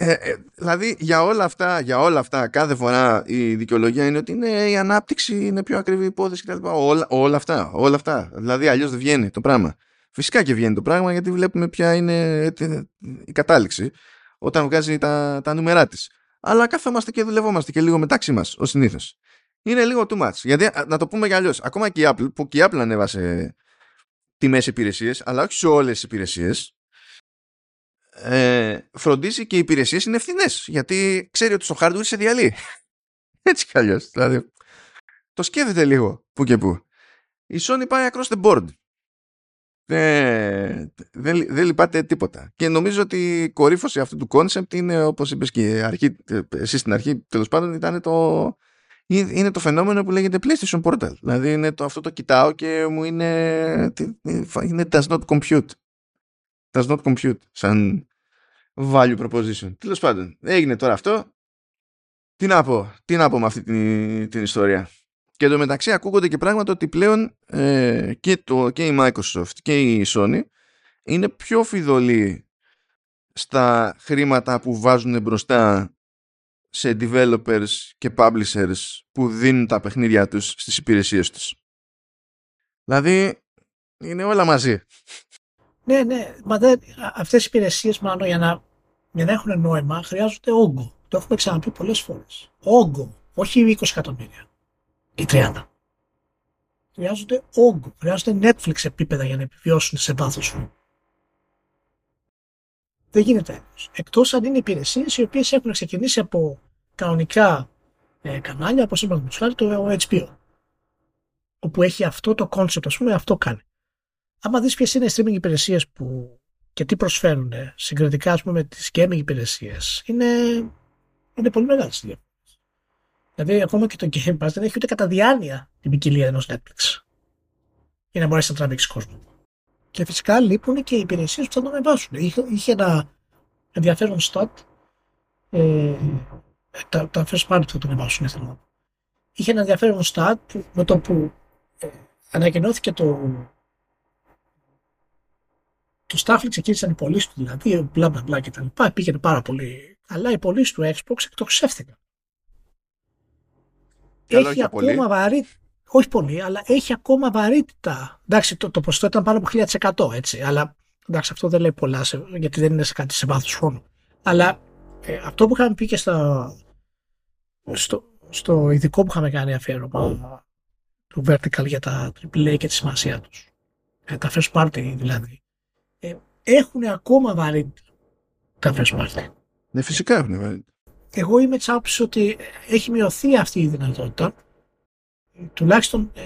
Ε, ε, δηλαδή για όλα αυτά, για όλα αυτά κάθε φορά η δικαιολογία είναι ότι είναι, η ανάπτυξη είναι πιο ακριβή υπόθεση κτλ. Όλα, όλα αυτά, όλα αυτά. Δηλαδή αλλιώς δεν βγαίνει το πράγμα. Φυσικά και βγαίνει το πράγμα γιατί βλέπουμε ποια είναι η κατάληξη όταν βγάζει τα, τα νούμερά της. Αλλά κάθομαστε και δουλευόμαστε και λίγο μεταξύ μας, ως συνήθως. Είναι λίγο too much. Γιατί, να το πούμε κι αλλιώς. ακόμα και η Apple, που και η Apple ανέβασε τιμές υπηρεσίες, αλλά όχι σε όλες τις υπηρεσίες, ε, φροντίζει και οι υπηρεσίες είναι φθηνές. Γιατί ξέρει ότι στο hardware σε διαλύει. Έτσι κι αλλιώς. Δηλαδή, το σκέφτεται λίγο που και που. Η Sony πάει across the board. Δεν, δεν, δεν λυπάται τίποτα. Και νομίζω ότι η κορύφωση αυτού του κόνσεπτ είναι όπως είπες και αρχή, εσύ στην αρχή τέλος πάντων ήταν το, είναι το φαινόμενο που λέγεται PlayStation Portal. Δηλαδή είναι το, αυτό το κοιτάω και μου είναι, είναι does not compute. Does not compute σαν value proposition. Τέλος πάντων, έγινε τώρα αυτό. Τι να πω, τι να πω με αυτή την, την ιστορία. Και εντωμεταξύ ακούγονται και πράγματα ότι πλέον ε, και, το, και η Microsoft και η Sony είναι πιο φιδωλοί στα χρήματα που βάζουν μπροστά σε developers και publishers που δίνουν τα παιχνίδια τους στις υπηρεσίες τους. Δηλαδή είναι όλα μαζί. Ναι, ναι, μα δεν, αυτές οι υπηρεσίες μάλλον για να, για να έχουν νόημα χρειάζονται όγκο. Το έχουμε ξαναπεί πολλές φορές. Όγκο, όχι 20 εκατομμύρια ή 30. Χρειάζονται όγκο, χρειάζονται Netflix επίπεδα για να επιβιώσουν σε βάθος. Δεν γίνεται έτσι. Εκτός αν είναι υπηρεσίες οι οποίες έχουν ξεκινήσει από κανονικά ε, κανάλια, όπως είπαμε με το HBO. Όπου έχει αυτό το concept, ας πούμε, αυτό κάνει. Άμα δεις ποιες είναι οι streaming υπηρεσίες που και τι προσφέρουν συγκριτικά ας πούμε, με τις gaming υπηρεσίες, είναι, είναι πολύ μεγάλες διαφορές. Δηλαδή, ακόμα και το Game Pass δεν έχει ούτε κατά διάνοια την ποικιλία ενός Netflix για να μπορέσει να τραβήξει κόσμο. Και φυσικά λείπουν και οι υπηρεσίες που θα το ανεβάσουν. Είχε, είχε ένα ενδιαφέρον stat. Ε, τα, τα first party θα το ανεβάσουν, θέλω Είχε ένα ενδιαφέρον stat που, με το που ε, ανακοινώθηκε το. Το Staffel ξεκίνησαν οι πωλήσεις του δηλαδή, μπλα μπλα μπλα κτλ. Πήγαινε πάρα πολύ καλά. Οι πωλήσεις του Xbox εκτοξεύτηκαν. Έχει ακόμα βαρύτητα όχι πολύ, αλλά έχει ακόμα βαρύτητα. Εντάξει, το, το ποσοστό ήταν πάνω από 1000% έτσι, αλλά εντάξει, αυτό δεν λέει πολλά, γιατί δεν είναι σε κάτι σε βάθος χρόνου. Αλλά ε, αυτό που είχαμε πει και στο, στο, στο ειδικό που είχαμε κάνει αφιέρωμα του Vertical για τα AAA και τη σημασία τους. Ε, τα first party δηλαδή. Ε, έχουν ακόμα βαρύτητα τα first party. Ναι, φυσικά έχουν βαρύτητα. Εγώ είμαι τσάψη ότι έχει μειωθεί αυτή η δυνατότητα τουλάχιστον ε,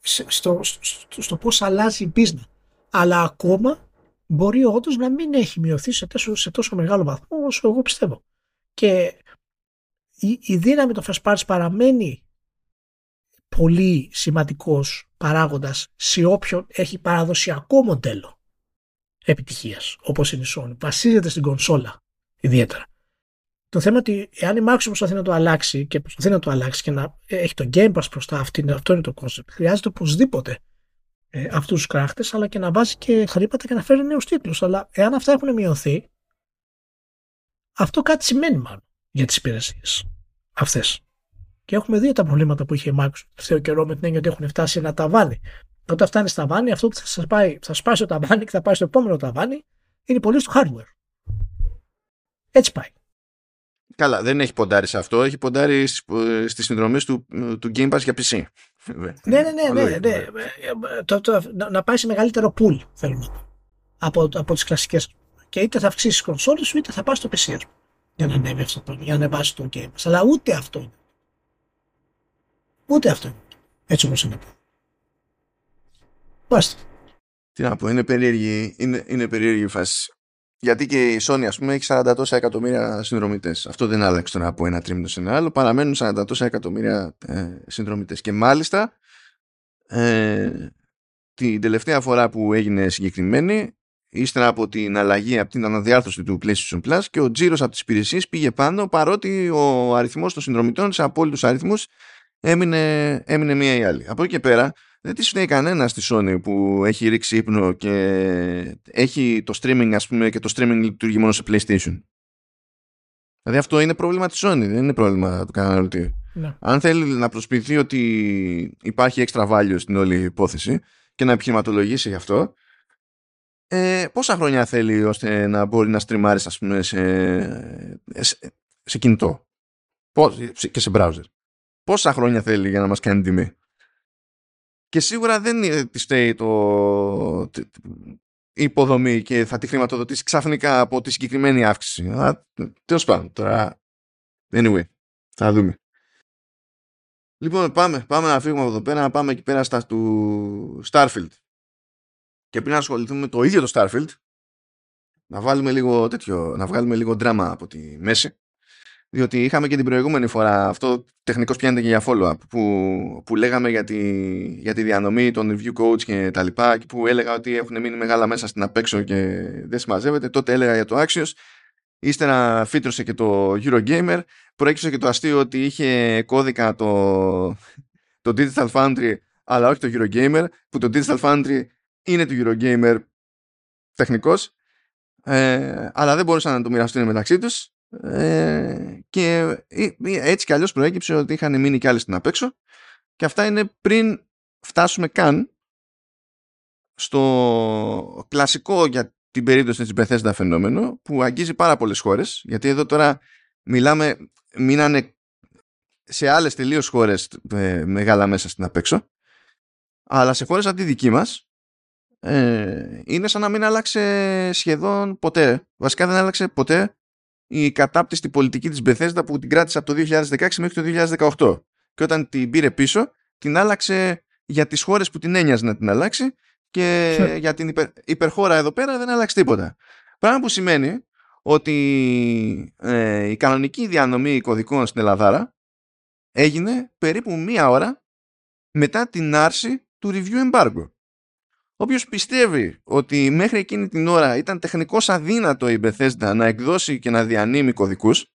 στο, στο, στο πώς αλλάζει η business. Αλλά ακόμα μπορεί όντως να μην έχει μειωθεί σε τόσο, σε τόσο μεγάλο βαθμό όσο εγώ πιστεύω. Και η, η δύναμη των first parties παραμένει πολύ σημαντικός παράγοντας σε όποιον έχει παραδοσιακό μοντέλο επιτυχίας όπως είναι η Sony. Βασίζεται στην κονσόλα ιδιαίτερα. Το θέμα ότι εάν η Microsoft προσπαθεί να το αλλάξει και προσπαθεί να το αλλάξει και να έχει το Game Pass μπροστά, αυτό είναι το concept. Χρειάζεται οπωσδήποτε ε, αυτούς τους κράχτες, αλλά και να βάζει και χρήματα και να φέρει νέους τίτλους. Αλλά εάν αυτά έχουν μειωθεί, αυτό κάτι σημαίνει μάλλον για τις υπηρεσίες αυτές. Και έχουμε δει τα προβλήματα που είχε η Microsoft τελευταίο καιρό με την έννοια ότι έχουν φτάσει ένα ταβάνι. Όταν φτάνει στα ταβάνι, αυτό που θα, σας πάει, θα σπάσει το ταβάνι και θα πάει στο επόμενο ταβάνι είναι η πωλήση του hardware. Έτσι πάει. Καλά, δεν έχει ποντάρει σε αυτό. Έχει ποντάρει στις συνδρομές του, του Game Pass για PC. Ναι, ναι, ναι. ναι, ναι. Το, το, να πάει σε μεγαλύτερο pool, θέλω να πω. Από, από τις κλασικές. Και είτε θα αυξήσεις τις κονσόλες σου, είτε θα πάει στο PC, Για να ανέβει αυτό το, για να ανεβάσεις το Game Pass. Αλλά ούτε αυτό είναι. Ούτε αυτό είναι. Έτσι όπως είναι. Πάστε. Τι να πω, είναι περίεργη, είναι, είναι περίεργη η φάση. Γιατί και η Sony, ας πούμε, έχει 40 τόσα εκατομμύρια συνδρομητές. Αυτό δεν άλλαξε τώρα από ένα τρίμηνο σε ένα άλλο. Παραμένουν 40 τόσα εκατομμύρια ε, συνδρομητές. Και μάλιστα, ε, την τελευταία φορά που έγινε συγκεκριμένη, ύστερα από την αλλαγή από την αναδιάρθρωση του PlayStation Plus και ο τζίρος από τις υπηρεσίες πήγε πάνω παρότι ο αριθμός των συνδρομητών σε απόλυτους αριθμούς έμεινε, έμεινε μία ή άλλη. Από εκεί και πέρα δεν τη φταίει κανένα στη Sony που έχει ρίξει ύπνο και έχει το streaming ας πούμε και το streaming λειτουργεί μόνο σε PlayStation. Δηλαδή αυτό είναι πρόβλημα της Sony, δεν είναι πρόβλημα του καταναλωτή. Ναι. Αν θέλει να προσποιηθεί ότι υπάρχει extra value στην όλη υπόθεση και να επιχειρηματολογήσει γι' αυτό, ε, πόσα χρόνια θέλει ώστε να μπορεί να στριμάρει ας πούμε σε, σε, σε κινητό; Και σε browser. Πόσα χρόνια θέλει για να μας κάνει τιμή; Και σίγουρα δεν τη φταίει το, η υποδομή και θα τη χρηματοδοτήσει ξαφνικά από τη συγκεκριμένη αύξηση. Τέλος πάντων, τώρα. Anyway, θα δούμε. Λοιπόν, πάμε, πάμε να φύγουμε από εδώ πέρα, να πάμε εκεί πέρα στα του Starfield. Και πριν ασχοληθούμε με το ίδιο το Starfield, να βάλουμε λίγο τέτοιο, να βγάλουμε λίγο δράμα από τη μέση. Διότι είχαμε και την προηγούμενη φορά αυτό τεχνικός πιάνεται και για follow-up που, που λέγαμε για τη, για τη διανομή των review coach και τα λοιπά και που έλεγα ότι έχουν μείνει μεγάλα μέσα στην απέξω και δεν συμμαζεύεται. Τότε έλεγα για το Axios. Ύστερα φύτρωσε και το Eurogamer. Προέκυψε και το αστείο ότι είχε κώδικα το, το Digital Foundry αλλά όχι το Eurogamer που το Digital Foundry είναι το Eurogamer τεχνικός ε, αλλά δεν μπορούσαν να το μοιραστούν μεταξύ τους ε, και έτσι κι αλλιώς προέκυψε ότι είχαν μείνει κι άλλοι στην απέξω και αυτά είναι πριν φτάσουμε καν στο κλασικό για την περίπτωση της Bethesda φαινόμενο που αγγίζει πάρα πολλές χώρες. Γιατί εδώ τώρα μιλάμε μείνανε σε άλλες τελείως χώρες ε, μεγάλα μέσα στην απέξω αλλά σε χώρες αντί δική μας ε, είναι σαν να μην άλλαξε σχεδόν ποτέ. Βασικά δεν άλλαξε ποτέ η κατάπτυστη πολιτική της Bethesda που την κράτησε από το 2016 μέχρι το 2018. Και όταν την πήρε πίσω, την άλλαξε για τις χώρες που την ένοιαζε να την αλλάξει και για την υπερ, υπερχώρα εδώ πέρα δεν άλλαξε τίποτα. Πράγμα που σημαίνει ότι ε, η κανονική διανομή κωδικών στην Ελλαδάρα έγινε περίπου μία ώρα μετά την άρση του review embargo. Όποιο πιστεύει ότι μέχρι εκείνη την ώρα ήταν τεχνικώς αδύνατο η Bethesda να εκδώσει και να διανύμει κωδικούς,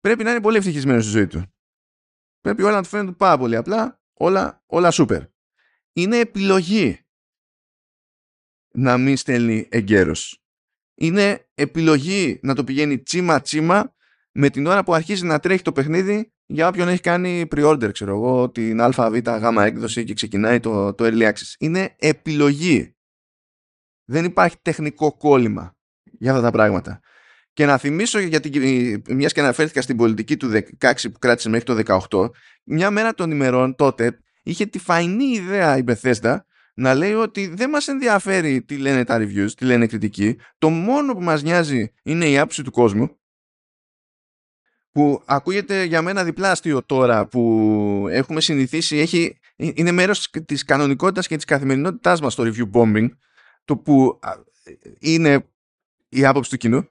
πρέπει να είναι πολύ ευτυχισμένος στη ζωή του. Πρέπει όλα να του φαίνονται πάρα πολύ απλά, όλα, όλα super. Είναι επιλογή να μην στέλνει εγκαίρος. Είναι επιλογή να το πηγαίνει τσίμα τσίμα με την ώρα που αρχίζει να τρέχει το παιχνίδι για όποιον έχει κάνει pre-order, ξέρω εγώ, την ΑΒ γ έκδοση και ξεκινάει το, το early access. Είναι επιλογή. Δεν υπάρχει τεχνικό κόλλημα για αυτά τα πράγματα. Και να θυμίσω, γιατί μιας και αναφέρθηκα στην πολιτική του 16 που κράτησε μέχρι το 18, μια μέρα των ημερών τότε είχε τη φαϊνή ιδέα η Bethesda να λέει ότι δεν μας ενδιαφέρει τι λένε τα reviews, τι λένε οι κριτικοί. Το μόνο που μας νοιάζει είναι η άποψη του κόσμου που ακούγεται για μένα διπλά αστείο τώρα που έχουμε συνηθίσει έχει, είναι μέρος της κανονικότητας και της καθημερινότητάς μας το review bombing το που είναι η άποψη του κοινού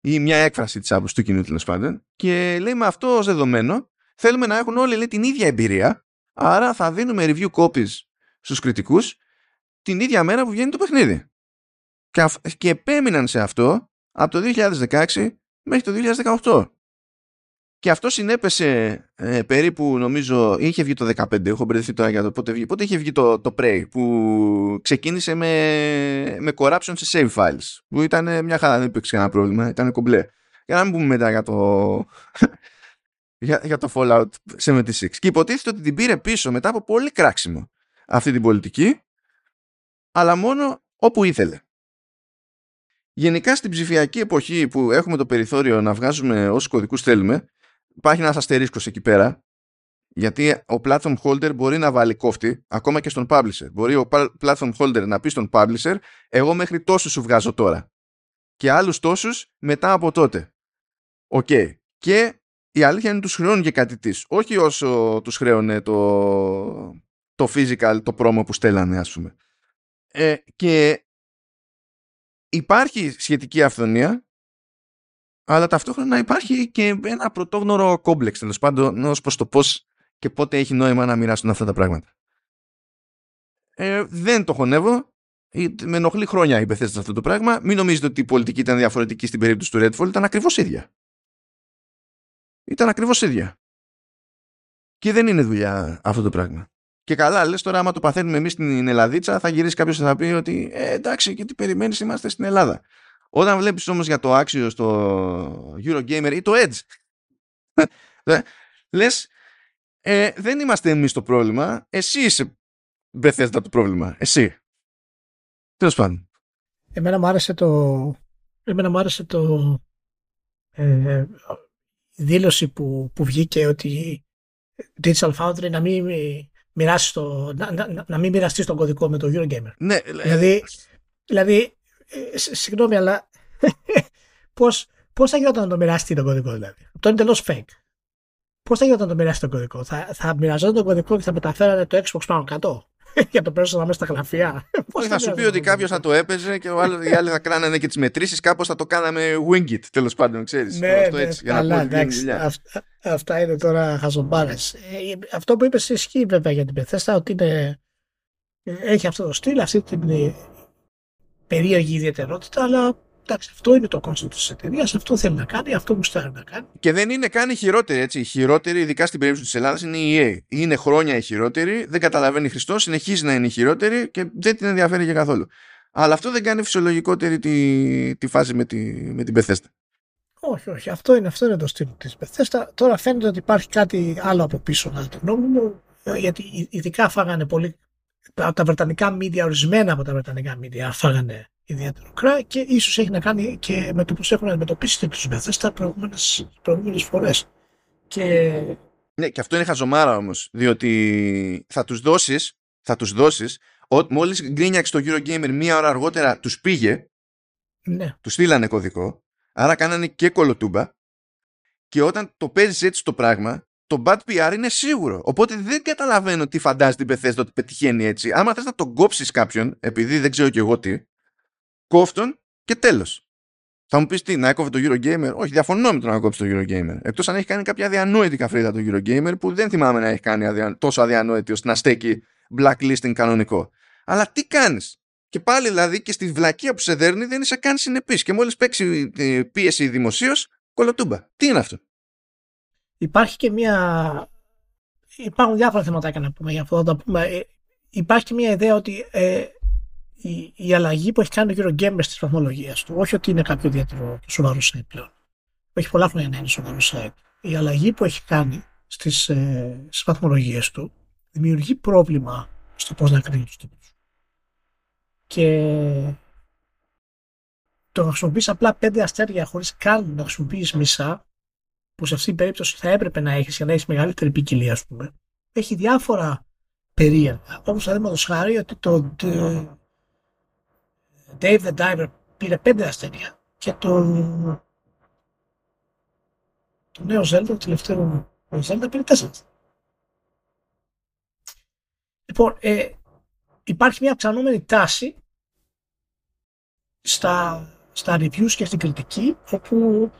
ή μια έκφραση της άποψης του κοινού τέλος πάντων και λέει με αυτό ως δεδομένο θέλουμε να έχουν όλοι λέει, την ίδια εμπειρία άρα θα δίνουμε review copies στους κριτικούς την ίδια μέρα που βγαίνει το παιχνίδι και, και επέμειναν σε αυτό από το 2016 μέχρι το 2018 και αυτό συνέπεσε ε, περίπου, νομίζω, είχε βγει το 15, έχω μπερδευτεί τώρα για το πότε βγει. Πότε είχε βγει το, το Prey, που ξεκίνησε με, με corruption σε save files, που ήταν μια χαρά, δεν υπήρξε κανένα πρόβλημα, ήταν κομπλέ. Για να μην πούμε μετά για το, για, για το Fallout 76. Και υποτίθεται ότι την πήρε πίσω μετά από πολύ κράξιμο αυτή την πολιτική, αλλά μόνο όπου ήθελε. Γενικά στην ψηφιακή εποχή που έχουμε το περιθώριο να βγάζουμε όσους κωδικούς θέλουμε, υπάρχει ένας αστερίσκος εκεί πέρα γιατί ο platform holder μπορεί να βάλει κόφτη ακόμα και στον publisher. Μπορεί ο platform holder να πει στον publisher εγώ μέχρι τόσους σου βγάζω τώρα και άλλους τόσους μετά από τότε. Οκ. Και η αλήθεια είναι τους χρεώνουν και κάτι της. Όχι όσο τους χρέωνε το, το physical, το promo που στέλνανε ας πούμε. Ε, και υπάρχει σχετική αυθονία αλλά ταυτόχρονα υπάρχει και ένα πρωτόγνωρο κόμπλεξ τέλος πάντων ως προς το πώς και πότε έχει νόημα να μοιράσουν αυτά τα πράγματα. Ε, δεν το χωνεύω. Με ενοχλεί χρόνια η Bethesda σε αυτό το πράγμα. Μην νομίζετε ότι η πολιτική ήταν διαφορετική στην περίπτωση του Redfall. Ήταν ακριβώς ίδια. Ήταν ακριβώς ίδια. Και δεν είναι δουλειά αυτό το πράγμα. Και καλά, λες τώρα, άμα το παθαίνουμε εμείς στην Ελλαδίτσα, θα γυρίσει κάποιος και θα πει ότι ε, εντάξει, και τι περιμένεις, είμαστε στην Ελλάδα. Όταν βλέπεις όμως για το άξιο στο Eurogamer ή το Edge, ε, λες, ε, δεν είμαστε εμείς το πρόβλημα, εσύ είσαι Bethesda το πρόβλημα. Εσύ. Τέλος πάντων. Εμένα μου άρεσε το. Εμένα μου άρεσε το. Ε, δήλωση που, που βγήκε ότι Digital Foundry να μην μοιράσει το, να, να, να μην μοιραστεί τον κωδικό με το Eurogamer. Ναι, δηλαδή, δηλαδή ε, συγγνώμη, αλλά πώς, πώς θα γινόταν να το μοιράσει τον κωδικό δηλαδή; Αυτό είναι τελώς fake. Πώς θα γινόταν να το μοιράσει τον κωδικό; Θα, θα μοιραζόταν τον κωδικό και θα μεταφέρανε το Xbox πάνω κάτω; για το πέρασαν μέσα στα γραφεία; Όχι, θα σου πει ότι κάποιος θα το έπαιζε και ο άλλος, οι άλλοι θα κράνανε και τις μετρήσεις. Κάπως θα το κάναμε wing it, τέλος πάντων, ξέρεις. Ναι, αυτό ναι, έτσι, για καλά, εντάξει. Αυτά, αυτά είναι τώρα χαζομπάρε. Ε, αυτό που είπες ισχύει βέβαια για την Πεθέστα ότι είναι, έχει αυτό το στυλ, αυτή την ε, περίεργη ιδιαιτερότητα, αλλά Εντάξει, αυτό είναι το κόστο της εταιρείας, αυτό θέλει να κάνει, αυτό μου στέλνει να κάνει. Και δεν είναι καν η χειρότερη, έτσι. Η χειρότερη, ειδικά στην περίπτωση της Ελλάδας, είναι η EA. Είναι χρόνια η χειρότερη, δεν καταλαβαίνει Χριστός, συνεχίζει να είναι η χειρότερη και δεν την ενδιαφέρει για καθόλου. Αλλά αυτό δεν κάνει φυσιολογικότερη τη, τη φάση με, τη, με την Bethesda. Όχι, όχι. Αυτό είναι, αυτό είναι το στυλ της Bethesda. Τώρα φαίνεται ότι υπάρχει κάτι άλλο από πίσω, να το γνώμη μου, γιατί ειδικά φάγανε πολύ. Τα βρετανικά media, ορισμένα από τα βρετανικά media, φάγανε ιδιαίτερο κρά και ίσως έχει να κάνει και με το πώς έχουν αντιμετωπίσει τους Bethesda προηγούμενες, προηγούμενες φορές. Και... Ναι, και αυτό είναι χαζομάρα όμως, διότι θα τους δώσεις, θα τους δώσεις, ό, μόλις γκρίνιαξε το Eurogamer μία ώρα αργότερα τους πήγε, ναι. τους στείλανε κωδικό, άρα κάνανε και κολοτούμπα και όταν το παίζεις έτσι το πράγμα, το bad PR είναι σίγουρο. Οπότε δεν καταλαβαίνω τι φαντάζει την Bethesda ότι πετυχαίνει έτσι. Άμα θες να τον κόψεις κάποιον, επειδή δεν ξέρω και εγώ τι, κόφτον και τέλος. Θα μου πεις τι, να έκοβε το Eurogamer; Όχι, διαφωνώ με το να κόψει το Eurogamer. Εκτός αν έχει κάνει κάποια αδιανόητη καφρίδα το Eurogamer που δεν θυμάμαι να έχει κάνει τόσο αδιανόητη ώστε να στέκει blacklisting κανονικό. Αλλά τι κάνεις; Και πάλι δηλαδή και στη βλακεία που σε δέρνει δεν είσαι καν συνεπής. Και μόλις παίξει ε, πίεση δημοσίως, κολοτούμπα. Τι είναι αυτό; Υπάρχει και μία. Υπάρχουν διάφορα θέματα να πούμε για αυτό. Θα πούμε. Ε, υπάρχει και μία ιδέα ότι ε, η, η αλλαγή που έχει κάνει ο Eurogamer στις βαθμολογίες του, όχι ότι είναι κάποιο ιδιαίτερο σοβαρό site πλέον. Έχει πολλά χρόνια να είναι σοβαρό site. Η αλλαγή που έχει κάνει στις ε, βαθμολογίες του δημιουργεί πρόβλημα στο πώς να κρίνει τους τύπους. Και το να χρησιμοποιείς απλά πέντε αστέρια χωρίς καν να χρησιμοποιείς μισά, που σε αυτή την περίπτωση θα έπρεπε να έχεις για να έχεις μεγαλύτερη ποικιλία, ας πούμε, έχει διάφορα περίεργα. Όπως παραδείγματος χάρη ότι το Dave the Diver πήρε πέντε αστέρια και το, το νέο Zelda, το τελευταίο Zelda πήρε τέσσερα. Λοιπόν, ε, υπάρχει μια αυξανόμενη τάση στα, στα reviews και στην κριτική όπου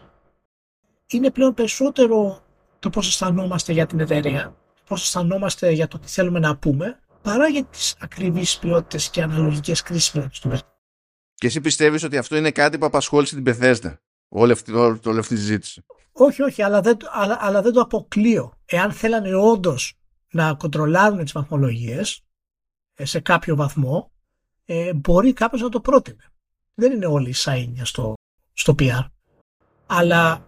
είναι πλέον περισσότερο το πώς αισθανόμαστε για την εταιρεία, πώς αισθανόμαστε για το τι θέλουμε να πούμε, παρά για τις ακριβείς ποιότητες και αναλογικές κρίσεις του παιχνιδιού. Και εσύ πιστεύεις ότι αυτό είναι κάτι που απασχόλησε την Bethesda, όλη αυτή, όλη, όλη αυτή τη συζήτηση; Όχι, όχι, αλλά δεν, αλλά, αλλά δεν το αποκλείω. Εάν θέλανε όντως να κοντρολάρουν τις βαθμολογίες ε, σε κάποιο βαθμό, ε, μπορεί κάποιος να το πρότεινε. Δεν είναι όλοι σαΐνια στο, στο PR. Αλλά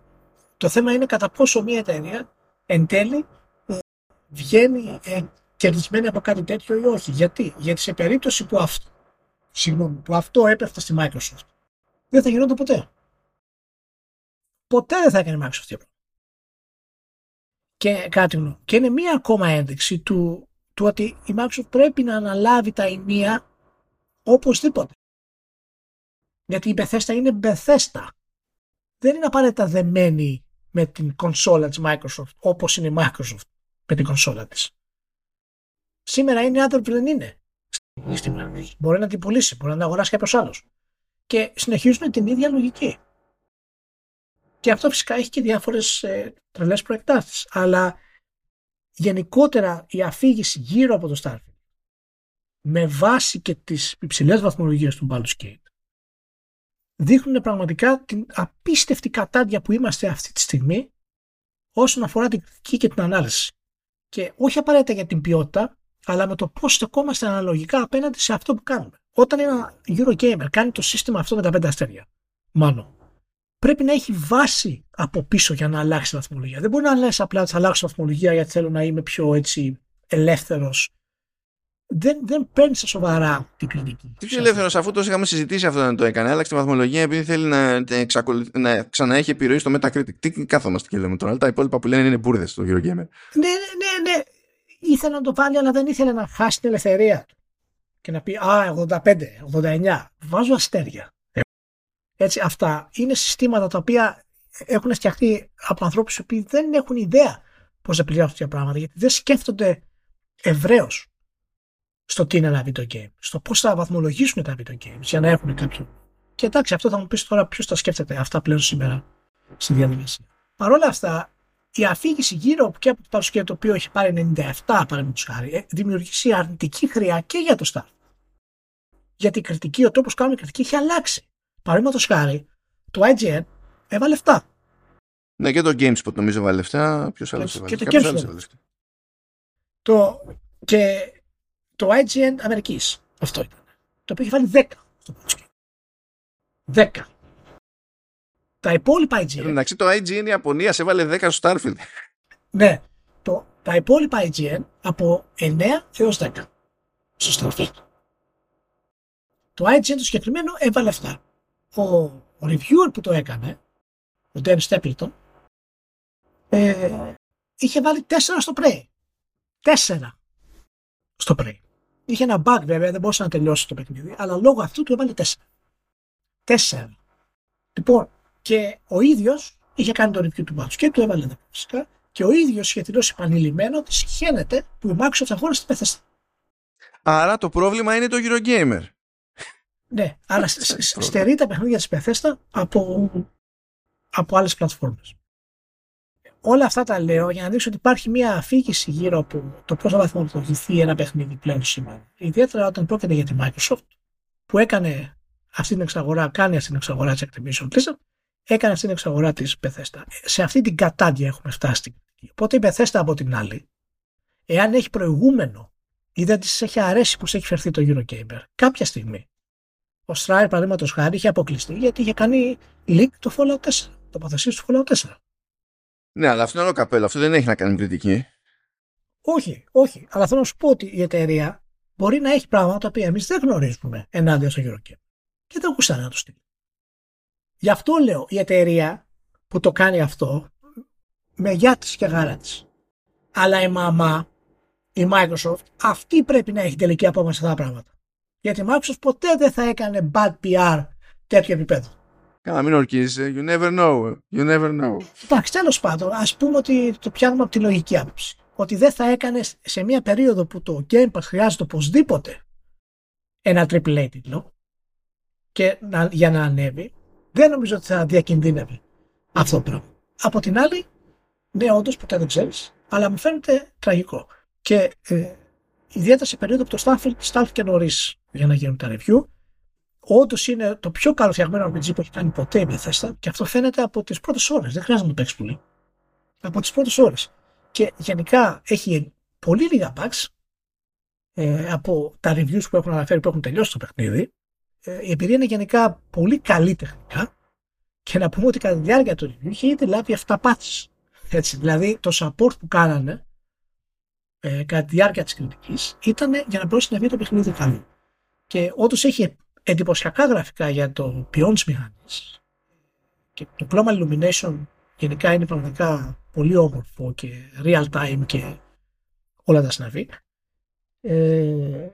το θέμα είναι κατά πόσο μια εταιρεία εν τέλει ε, βγαίνει ε, κερδισμένη από κάτι τέτοιο ή όχι. Γιατί, Γιατί σε περίπτωση που αυτό συγγνώμη, που αυτό έπεφτε στη Microsoft, δεν θα γινόταν ποτέ. Ποτέ δεν θα έκανε η Microsoft αυτό. Και κάτι γνώμη. Και είναι μία ακόμα ένδειξη του, του ότι η Microsoft πρέπει να αναλάβει τα ημεία οπωσδήποτε. Γιατί η Bethesda είναι Bethesda. Δεν είναι απαραίτητα δεμένη με την κονσόλα της Microsoft όπως είναι η Microsoft με την κονσόλα της. Σήμερα είναι άνθρωποι δεν είναι. Μπορεί να την πουλήσει, μπορεί να την αγοράσει κάποιος άλλος. Και συνεχίζουν την ίδια λογική. Και αυτό φυσικά έχει και διάφορες ε, τρελές προεκτάσεις. Αλλά γενικότερα η αφήγηση γύρω από το Starfield με βάση και τις υψηλές βαθμολογίες του Baldur's Gate δείχνουν πραγματικά την απίστευτη κατάντια που είμαστε αυτή τη στιγμή όσον αφορά την κριτική και την ανάλυση. Και όχι απαραίτητα για την ποιότητα, αλλά με το πώς στεκόμαστε αναλογικά απέναντι σε αυτό που κάνουμε. Όταν ένα Eurogamer κάνει το σύστημα αυτό με τα πέντε αστέρια, μάλλον, πρέπει να έχει βάση από πίσω για να αλλάξει τη βαθμολογία. Δεν μπορεί να λες απλά ότι θα αλλάξω βαθμολογία γιατί θέλω να είμαι πιο έτσι ελεύθερος δεν, δεν παίρνει στα σοβαρά την κριτική. Τι πιο ελεύθερος, αφού τόσο είχαμε συζητήσει αυτό να το έκανε. Άλλαξε τη βαθμολογία επειδή θέλει να, να ξαναέχει επιρροή στο Metacritic. Τι κάθομαστε και λέμε τώρα. Αλλά τα υπόλοιπα που λένε είναι μπουρδες στο Eurogamer. Ναι, ναι, ναι, ναι. Ήθελε να το βάλει, αλλά δεν ήθελε να χάσει την ελευθερία του. Και να πει Α, 85, 89. Βάζω αστέρια. Έτσι, αυτά είναι συστήματα τα οποία έχουν φτιαχτεί από ανθρώπους οι οποίοι δεν έχουν ιδέα πώς να πληρώνουν τέτοια πράγματα. Γιατί δεν σκέφτονται ευρέως στο τι είναι ένα video game, στο πώς θα βαθμολογήσουν τα video games για να έχουν κάποιο. Και εντάξει, αυτό θα μου πεις τώρα ποιος τα σκέφτεται αυτά πλέον σήμερα στη διαδικασία. Παρ' όλα αυτά, η αφήγηση γύρω και από το παρουσία το οποίο έχει πάρει 97 παραδείγματος χάρη, ε, δημιουργήσει αρνητική χρειά και για το Star. Γιατί η κριτική, ο τρόπος που κάνουμε κριτική έχει αλλάξει. Παραδείγματος χάρη, το IGN έβαλε 7. Ναι, και το GameSpot νομίζω έβαλε λεφτά. Ποιος άλλος έβαλε. Και το GameSpot. Το, και το IGN Αμερικής. Αυτό ήταν. Το οποίο είχε βάλει 10 στο 10. Τα υπόλοιπα IGN. Εντάξει, το IGN Ιαπωνία έβαλε 10 στο Starfield. Ναι. Το, τα υπόλοιπα IGN από 9 έως 10 στο Starfield. Το IGN το συγκεκριμένο έβαλε αυτά. Ο, ο reviewer που το έκανε, ο Dan Stapleton, ε, είχε βάλει 4 στο Prey. 4 στο Prey. Είχε ένα bug βέβαια, δεν μπορούσε να τελειώσει το παιχνίδι, αλλά λόγω αυτού του έβαλε 4. 4. Λοιπόν, και ο ίδιος είχε κάνει το review του Baldur's και του έβαλε 10 φυσικά, και ο ίδιος είχε δηλώσει επανειλημμένο ότι συχαίνεται που η Microsoft αγόρασε την Bethesda. Άρα το πρόβλημα είναι το Eurogamer. Ναι, άρα στερεί τα παιχνίδια της Bethesda από, από άλλες πλατφόρμες όλα αυτά τα λέω για να δείξω ότι υπάρχει μια αφήγηση γύρω από το πώς θα βαθμολογηθεί ένα παιχνίδι πλέον σήμερα. Ιδιαίτερα όταν πρόκειται για τη Microsoft που έκανε αυτή την εξαγορά, κάνει αυτή την εξαγορά της Activision Blizzard, έκανε αυτή την εξαγορά της Bethesda. Σε αυτή την κατάντια έχουμε φτάσει. Οπότε η Bethesda από την άλλη, εάν έχει προηγούμενο ή δεν της έχει αρέσει που έχει φερθεί το Eurogamer, κάποια στιγμή ο Stripe, παραδείγματος χάρη, είχε αποκλειστεί γιατί είχε κάνει leak το Fallout 4, τοποθεσία του Fallout 4. Ναι, αλλά αυτό είναι άλλο καπέλο. Αυτό δεν έχει να κάνει κριτική. Όχι, όχι. Αλλά θέλω να σου πω ότι η εταιρεία μπορεί να έχει πράγματα τα οποία εμείς δεν γνωρίζουμε ενάντια στο Eurocap. Και δεν γουστάρει να το στείλει. Γι' αυτό λέω η εταιρεία που το κάνει αυτό με γιά της και γάρα της. Αλλά η μαμά, η Microsoft, αυτή πρέπει να έχει τελική απόφαση αυτά τα πράγματα. Γιατί η Microsoft ποτέ δεν θα έκανε bad PR τέτοιο επίπεδο. Καλά, μην ορκίζεσαι. You never know. You never know. Εντάξει, τέλος πάντων, ας πούμε ότι το πιάνουμε από τη λογική άποψη. Ότι δεν θα έκανες σε μια περίοδο που το Game Pass χρειάζεται οπωσδήποτε ένα AAA τίτλο και να, για να ανέβει, δεν νομίζω ότι θα διακινδύνευε αυτό το πράγμα. Από την άλλη, ναι, όντως ποτέ δεν ξέρεις, αλλά μου φαίνεται τραγικό. Και ε, ιδιαίτερα σε περίοδο που το στάθηκε νωρίς για να γίνουν τα review, όντως είναι το πιο καλοφτιαγμένο RPG που έχει κάνει ποτέ η Bethesda και αυτό φαίνεται από τις πρώτες ώρες. Δεν χρειάζεται να το παίξεις πολύ. Από τις πρώτες ώρες. Και γενικά έχει πολύ λίγα bugs ε, από τα reviews που έχουν αναφέρει που έχουν τελειώσει το παιχνίδι. Ε, η εμπειρία είναι γενικά πολύ καλή τεχνικά και να πούμε ότι κατά τη διάρκεια του review είχε ήδη λάβει 7 patches. Έτσι, δηλαδή το support που κάνανε ε, κατά τη διάρκεια της κριτικής ήταν για να μπορέσει να βγει το παιχνίδι καλό. Και όντως έχει εντυπωσιακά γραφικά για το ποιόν τη μηχανή. Και το Global Illumination γενικά είναι πραγματικά πολύ όμορφο και real time και όλα τα συναφή. Ε,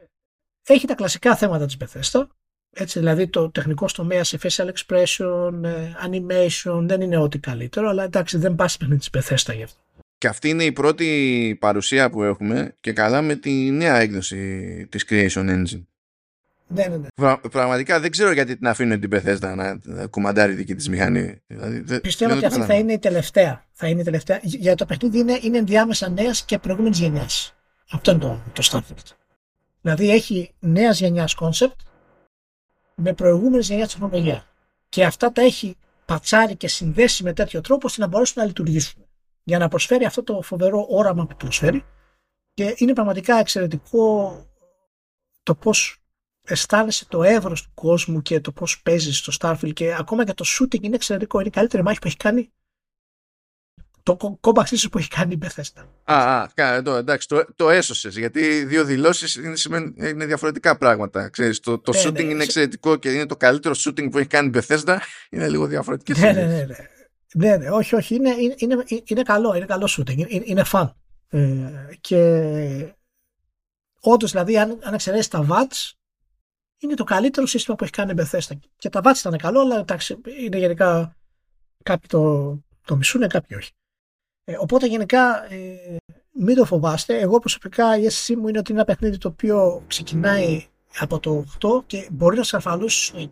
έχει τα κλασικά θέματα της Bethesda, έτσι δηλαδή το τεχνικό τομέα σε facial expression, ε, animation δεν είναι ό,τι καλύτερο, αλλά εντάξει δεν πας παιχνίδι της Bethesda γι' αυτό. Και αυτή είναι η πρώτη παρουσία που έχουμε και καλά με τη νέα έκδοση της Creation Engine. Ναι, ναι, ναι. πραγματικά δεν ξέρω γιατί την αφήνουν την Bethesda να κουμαντάρει δική της μηχανή. Δηλαδή, Πιστεύω ότι αυτή θα είναι η τελευταία. Θα είναι η τελευταία. Για το παιχνίδι είναι, είναι ενδιάμεσα νέας και προηγούμενης γενιάς. Αυτό είναι το, το Starfield. Δηλαδή έχει νέας γενιάς κόνσεπτ με προηγούμενης γενιάς τεχνολογίας. Και αυτά τα έχει πατσάρει και συνδέσει με τέτοιο τρόπο ώστε να μπορέσουν να λειτουργήσουν. Για να προσφέρει αυτό το φοβερό όραμα που προσφέρει. Και είναι πραγματικά εξαιρετικό το πώς αισθάνεσαι το εύρος του κόσμου και το πώς παίζεις στο Starfield και ακόμα και το shooting είναι εξαιρετικό. Είναι η καλύτερη μάχη που έχει κάνει το κόμπαξ ίσω που έχει κάνει η Bethesda. Α, α εδώ, εντάξει, το, το έσωσες. Γιατί δύο δηλώσεις είναι, είναι διαφορετικά πράγματα. Ξέρεις, το το ναι, shooting ναι, είναι εξαιρετικό και είναι το καλύτερο shooting που έχει κάνει η Bethesda. Είναι λίγο διαφορετικέ. Ναι, ναι, ναι, ναι. Ναι, ναι, όχι, όχι. Είναι, είναι, είναι, καλό, είναι καλό shooting. Είναι, είναι fun. Ε, και όντως, δηλαδή, αν, αν εξαιρέσεις τα VATS, είναι το καλύτερο σύστημα που έχει κάνει η Bethesda. Και τα VATS ήταν καλό, αλλά εντάξει, είναι γενικά κάποιοι το, το μισούν, κάποιοι όχι. Ε, οπότε γενικά ε, μην το φοβάστε. Εγώ προσωπικά η αίσθησή μου είναι ότι είναι ένα παιχνίδι το οποίο ξεκινάει από το 8 και μπορεί να σε αφαλούσει στο 9.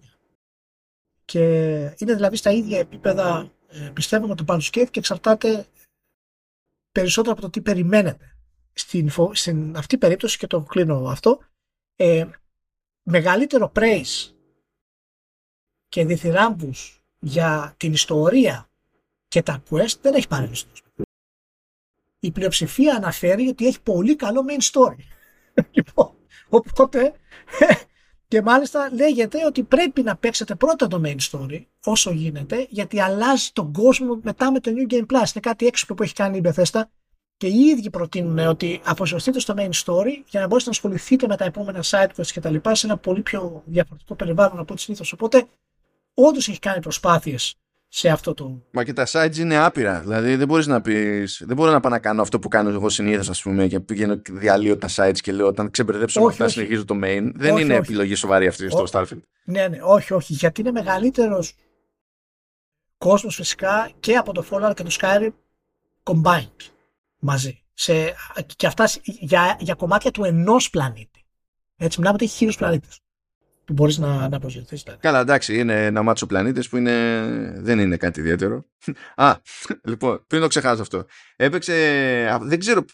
Και είναι δηλαδή στα ίδια επίπεδα ε, πιστεύω με το Baldur's Gate και εξαρτάται περισσότερο από το τι περιμένετε. Στην, στην αυτή περίπτωση και το κλείνω αυτό ε, μεγαλύτερο praise και διθυράμβους για την ιστορία και τα quest δεν έχει πάρει η πλειοψηφία αναφέρει ότι έχει πολύ καλό main story. λοιπόν, οπότε και μάλιστα λέγεται ότι πρέπει να παίξετε πρώτα το main story όσο γίνεται γιατί αλλάζει τον κόσμο μετά με το New Game Plus. Είναι κάτι έξυπνο που έχει κάνει η Bethesda και οι ίδιοι προτείνουν ότι αποσυρθείτε στο main story για να μπορέσετε να ασχοληθείτε με τα επόμενα side quests και τα λοιπά σε ένα πολύ πιο διαφορετικό περιβάλλον από ό,τι συνήθως. Οπότε όντως έχει κάνει προσπάθειες σε αυτό το. Μα και τα sites είναι άπειρα. Δηλαδή δεν μπορείς να πει. Δεν μπορώ να πάω να κάνω αυτό που κάνω εγώ συνήθως, ας πούμε, και πηγαίνω και διαλύω τα sites και λέω όταν ξεμπερδέψω θα συνεχίζω το main. Δεν είναι όχι. επιλογή σοβαρή αυτή στο Starfield. Ναι, ναι, όχι, όχι. Γιατί είναι μεγαλύτερος κόσμος φυσικά και από το Fallout και το Skyrim combined μαζί. Σε, και αυτά για, για κομμάτια του ενός πλανήτη. Έτσι, μιλάμε ότι έχει χίλιους πλανήτες που μπορείς να, να προσδιοθέσει. Καλά, εντάξει, είναι ένα μάτσο πλανήτες που είναι, δεν είναι κάτι ιδιαίτερο. Α, λοιπόν, πριν το ξεχάσω αυτό. Έπαιξε. Δεν ξέρω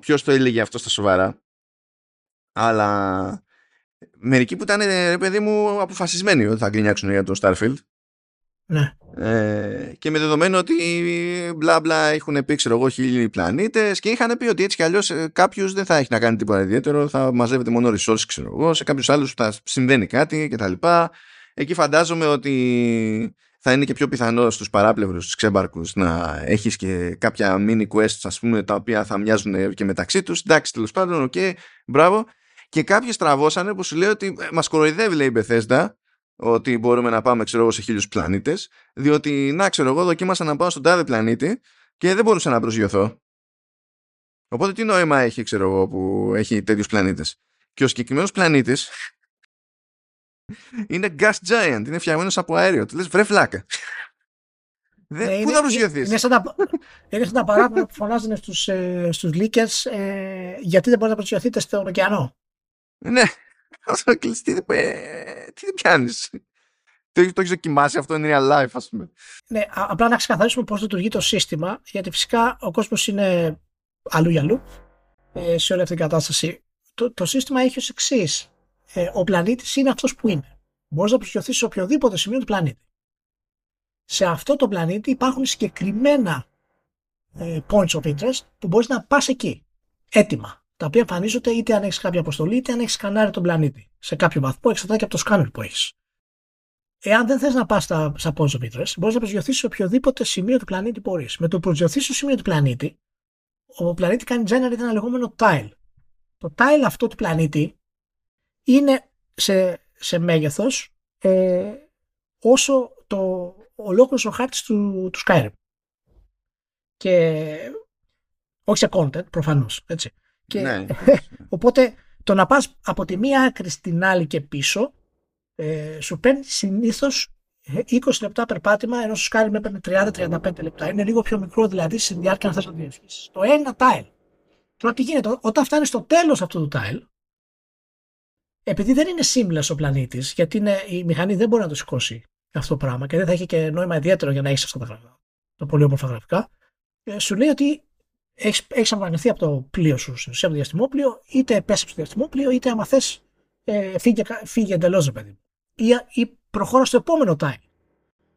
ποιος το έλεγε αυτό στα σοβαρά. Αλλά μερικοί που ήταν, ρε παιδί μου, αποφασισμένοι ότι θα γκρινιάξουν για το Starfield. Ναι. Ε, και με δεδομένο ότι μπλα μπλα έχουν πει ξέρω εγώ χίλιοι πλανήτες και είχαν πει ότι έτσι κι αλλιώς ε, κάποιος δεν θα έχει να κάνει τίποτα ιδιαίτερο θα μαζεύεται μόνο resources ξέρω εγώ σε κάποιους άλλους θα συμβαίνει κάτι κτλ εκεί φαντάζομαι ότι θα είναι και πιο πιθανό στους παράπλευρους στους ξέμπαρκους να έχεις και κάποια mini quests ας πούμε τα οποία θα μοιάζουν και μεταξύ τους. Εντάξει τέλος πάντων ok okay, μπράβο. Και κάποιοι στραβώσανε που σου λέει ότι ε, μας κοροϊδεύει λέει η Bethesda ότι μπορούμε να πάμε ξέρω εγώ σε χίλιους πλανήτες διότι να ξέρω εγώ δοκίμασα να πάω στον τάδε πλανήτη και δεν μπορούσα να προσγειωθώ. Οπότε τι νόημα έχει ξέρω εγώ που έχει τέτοιους πλανήτες; Και ο συγκεκριμένος πλανήτης είναι gas giant είναι φτιαγμένος από αέριο. Του λες βρε φλάκα ναι, πού θα προσγειωθείς; είναι σαν τα, είναι σαν τα παράπονα που φωνάζουν στους, ε, στους leakers ε, γιατί δεν μπορείτε να προσγειωθείτε στον ωκεανό; Ναι αυτό κλειστεί, ε, τι δεν πιάνεις; Το, το έχεις δοκιμάσει αυτό, είναι real life, ας πούμε. Ναι, απλά να ξεκαθαρίσουμε πώς λειτουργεί το σύστημα, γιατί φυσικά ο κόσμος είναι αλλού για αλλού ε, σε όλη αυτή την κατάσταση. Το, το σύστημα έχει ως εξής. Ε, ο πλανήτης είναι αυτός που είναι. Μπορείς να προσγειωθείς σε οποιοδήποτε σημείο του πλανήτη. Σε αυτό το πλανήτη υπάρχουν συγκεκριμένα ε, points of interest που μπορείς να πας εκεί. Έτοιμα τα οποία εμφανίζονται είτε αν έχεις κάποια αποστολή είτε αν έχεις σκανάρει τον πλανήτη. Σε κάποιο βαθμό εξαρτάται και από το σκάνερ που έχεις. Εάν δεν θες να πας στα, στα πόντζο μπορείς να προσγειωθείς σε οποιοδήποτε σημείο του πλανήτη μπορεί. Με το προσγειωθείς στο σημείο του πλανήτη, ο πλανήτη κάνει generate ένα λεγόμενο tile. Το tile αυτό του πλανήτη είναι σε, σε μέγεθος ε, όσο το ολόκληρος ο χάρτης του, του Skyrim. Και όχι σε content, προφανώς. Έτσι. Και, ναι. οπότε το να πας από τη μία άκρη στην άλλη και πίσω ε, σου παίρνει συνήθως 20 λεπτά περπάτημα ενώ σου κάνει με παίρνει 30-35 λεπτά. Είναι λίγο πιο μικρό δηλαδή στη διάρκεια να θες να διασχίσεις. Το ένα tile. Τώρα τι γίνεται, όταν φτάνεις στο τέλος αυτού του tile, επειδή δεν είναι seamless ο πλανήτης, γιατί είναι, η μηχανή δεν μπορεί να το σηκώσει αυτό το πράγμα και δεν θα έχει και νόημα ιδιαίτερο για να έχεις αυτά τα γραφικά, τα πολύ όμορφα γραφικά, ε, σου λέει ότι έχεις, έχεις απομακρυνθεί από το πλοίο σου, στην ουσία από το διαστημόπλοιο, είτε πέσει στο διαστημόπλοιο, είτε άμα θες ε, φύγε, φύγε εντελώς, παιδί ή, ή προχώρα στο επόμενο tile.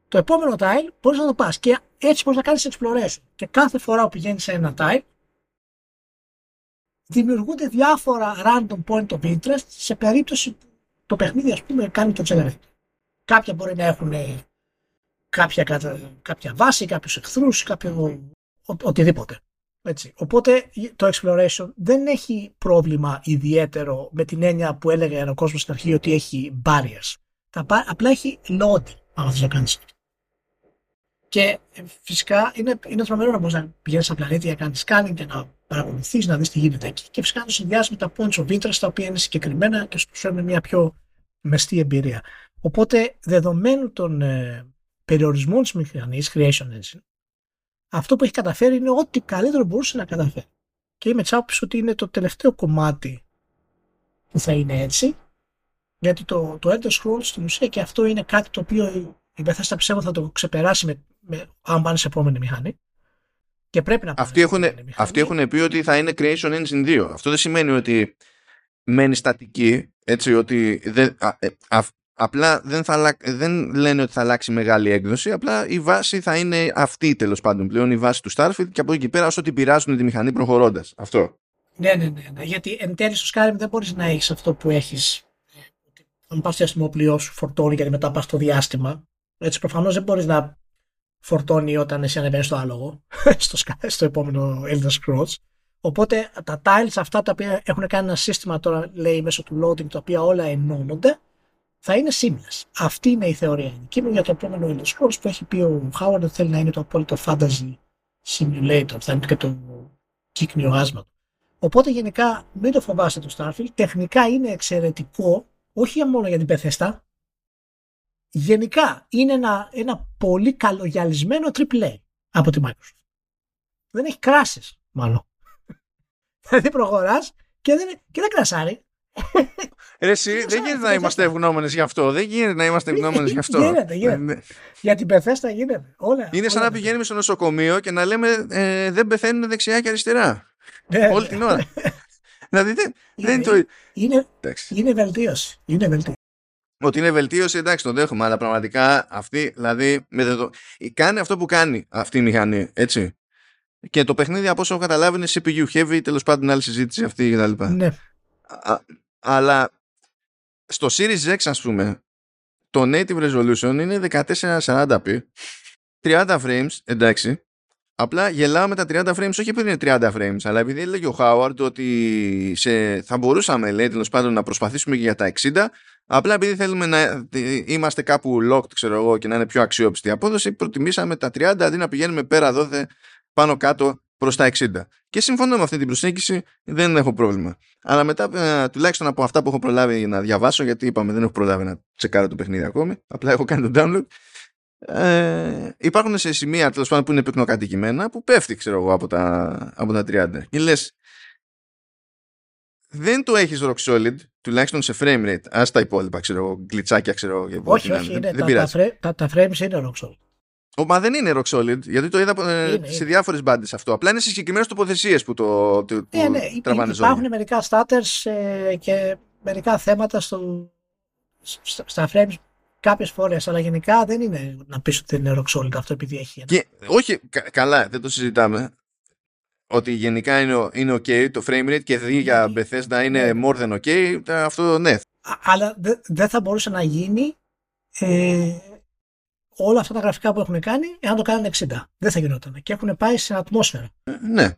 Το επόμενο tile μπορείς να το πας και έτσι μπορείς να κάνεις exploration. Και κάθε φορά που πηγαίνεις σε ένα tile, δημιουργούνται διάφορα random point of interest σε περίπτωση που το παιχνίδι, ας πούμε, κάνει το generate. Κάποια μπορεί να έχουν κάποια, κάποια βάση, κάποιους εχθρούς, κάποιο οτιδήποτε. Έτσι. Οπότε το exploration δεν έχει πρόβλημα ιδιαίτερο με την έννοια που έλεγε ο κόσμος στην αρχή ότι έχει barriers. Τα, απλά έχει load αν θες να κάνεις. Και ε, φυσικά είναι, είναι τρομερό να μπορείς να πηγαίνεις στα πλανήτη να κάνεις scanning και να παρακολουθείς, να δεις τι γίνεται εκεί. Και φυσικά να το συνδυάσει με τα points of interest τα οποία είναι συγκεκριμένα και σου φέρνουν μια πιο μεστή εμπειρία. Οπότε, δεδομένου των ε, περιορισμών της μηχανής Creation Engine, αυτό που έχει καταφέρει είναι ό,τι καλύτερο μπορούσε να καταφέρει. Και είμαι τσάπης ότι είναι το τελευταίο κομμάτι που θα είναι έτσι. Γιατί το, το Elder Scrolls στην ουσία και αυτό είναι κάτι το οποίο η Bethesda πιστεύω θα το ξεπεράσει με, με, αν πάνε σε επόμενη μηχανή. Και πρέπει να πάνε αυτοί, έχουν, αυτοί έχουν πει ότι θα είναι Creation Engine 2. Αυτό δεν σημαίνει ότι μένει στατική, έτσι ότι δεν, ε, Απλά δεν, θα, δεν λένε ότι θα αλλάξει μεγάλη έκδοση, απλά η βάση θα είναι αυτή τέλος πάντων πλέον, η βάση του Starfield και από εκεί και πέρα όσο την πειράζουν τη μηχανή προχωρώντας. Αυτό. Ναι, ναι, ναι, ναι. Γιατί εν τέλει στο Skyrim δεν μπορείς να έχεις αυτό που έχεις. Αν πας στο διαστημόπλοιό σου, φορτώνει και μετά πας στο διάστημα. Έτσι προφανώς δεν μπορείς να φορτώνει όταν εσύ ανεβαίνεις στο άλογο, στο, στο επόμενο Elder Scrolls. Οπότε τα tiles αυτά τα οποία έχουν κάνει ένα σύστημα τώρα, λέει μέσω του loading, τα οποία όλα ενώνονται, θα είναι seamless. Αυτή είναι η θεωρία Και μου για το επόμενο Elder Scrolls που έχει πει ο Howard ότι θέλει να είναι το απόλυτο fantasy simulator, θα είναι και το κύκνιο άσμα Οπότε γενικά μην το φοβάστε το Starfield. Τεχνικά είναι εξαιρετικό, όχι μόνο για την Bethesda. Γενικά είναι ένα, ένα πολύ καλογιαλισμένο AAA από τη Microsoft. Δεν έχει κράσεις μάλλον. Δηλαδή προχωράς και δεν, και δεν κρασάρει. Ρε εσύ, δεν γίνεται να είμαστε ευγνώμονε γι' αυτό. Δεν γίνεται να είμαστε ευγνώμονε γι' αυτό. Γίνεται, γίνεται. Ναι. Για την πεθέστα γίνεται. Όλα, είναι σαν να πηγαίνουμε στο νοσοκομείο και να λέμε ε, δεν πεθαίνουν δεξιά και αριστερά. Ναι, Όλη την ώρα. δηλαδή δεν, είναι, το. Είναι, είναι βελτίωση. Είναι βελτίωση. Ότι είναι βελτίωση, εντάξει, το δέχομαι, αλλά πραγματικά αυτή, δηλαδή, με το, κάνει αυτό που κάνει αυτή η μηχανή, έτσι. Και το παιχνίδι, από όσο έχω καταλάβει, είναι CPU heavy, τέλος πάντων, άλλη συζήτηση αυτή κτλ. Ναι. Αλλά στο Series X ας πούμε το native resolution είναι 1440p 30 frames εντάξει. Απλά γελάω με τα 30 frames, όχι επειδή είναι 30 frames, αλλά επειδή έλεγε ο Howard ότι σε, θα μπορούσαμε, λέει, τέλος πάντων να προσπαθήσουμε και για τα 60, απλά επειδή θέλουμε να είμαστε κάπου locked, ξέρω εγώ, και να είναι πιο αξιόπιστη η απόδοση, προτιμήσαμε τα 30 αντί να πηγαίνουμε πέρα δόθε πάνω κάτω προς τα 60. Και συμφωνώ με αυτή την προσέγγιση, δεν έχω πρόβλημα. Αλλά μετά, ε, τουλάχιστον από αυτά που έχω προλάβει να διαβάσω, γιατί είπαμε δεν έχω προλάβει να τσεκάρω το παιχνίδι ακόμη, απλά έχω κάνει το download. Ε, υπάρχουν σε σημεία τέλος πάντων που είναι πυκνοκατοικημένα που πέφτει ξέρω εγώ από τα, από τα 30 και λες, δεν το έχεις rock solid τουλάχιστον σε frame rate ας τα υπόλοιπα ξέρω εγώ γκλιτσάκια ξέρω εγώ όχι όχι είναι, δεν τα, τα, τα, τα frames είναι rock solid Μα δεν είναι rock solid, γιατί το είδα ε, είναι, σε διάφορες μπάντες αυτό. Απλά είναι σε συγκεκριμένες τοποθεσίες που το, το, ε, ναι, τραβάνε Υπάρχουν μερικά starters ε, και μερικά θέματα στο, στα frames κάποιες φορές, αλλά γενικά δεν είναι να πεις ότι είναι rock solid αυτό επειδή έχει. Και, όχι, καλά, δεν το συζητάμε. Ότι γενικά είναι, είναι ok το frame rate και δει για ναι. Bethesda είναι ναι. more than ok, αυτό ναι. αλλά δεν θα μπορούσε να γίνει ε, όλα αυτά τα γραφικά που έχουν κάνει, εάν το κάνουν 60. Δεν θα γινόταν. Και έχουν πάει σε ατμόσφαιρα. Ε, ναι.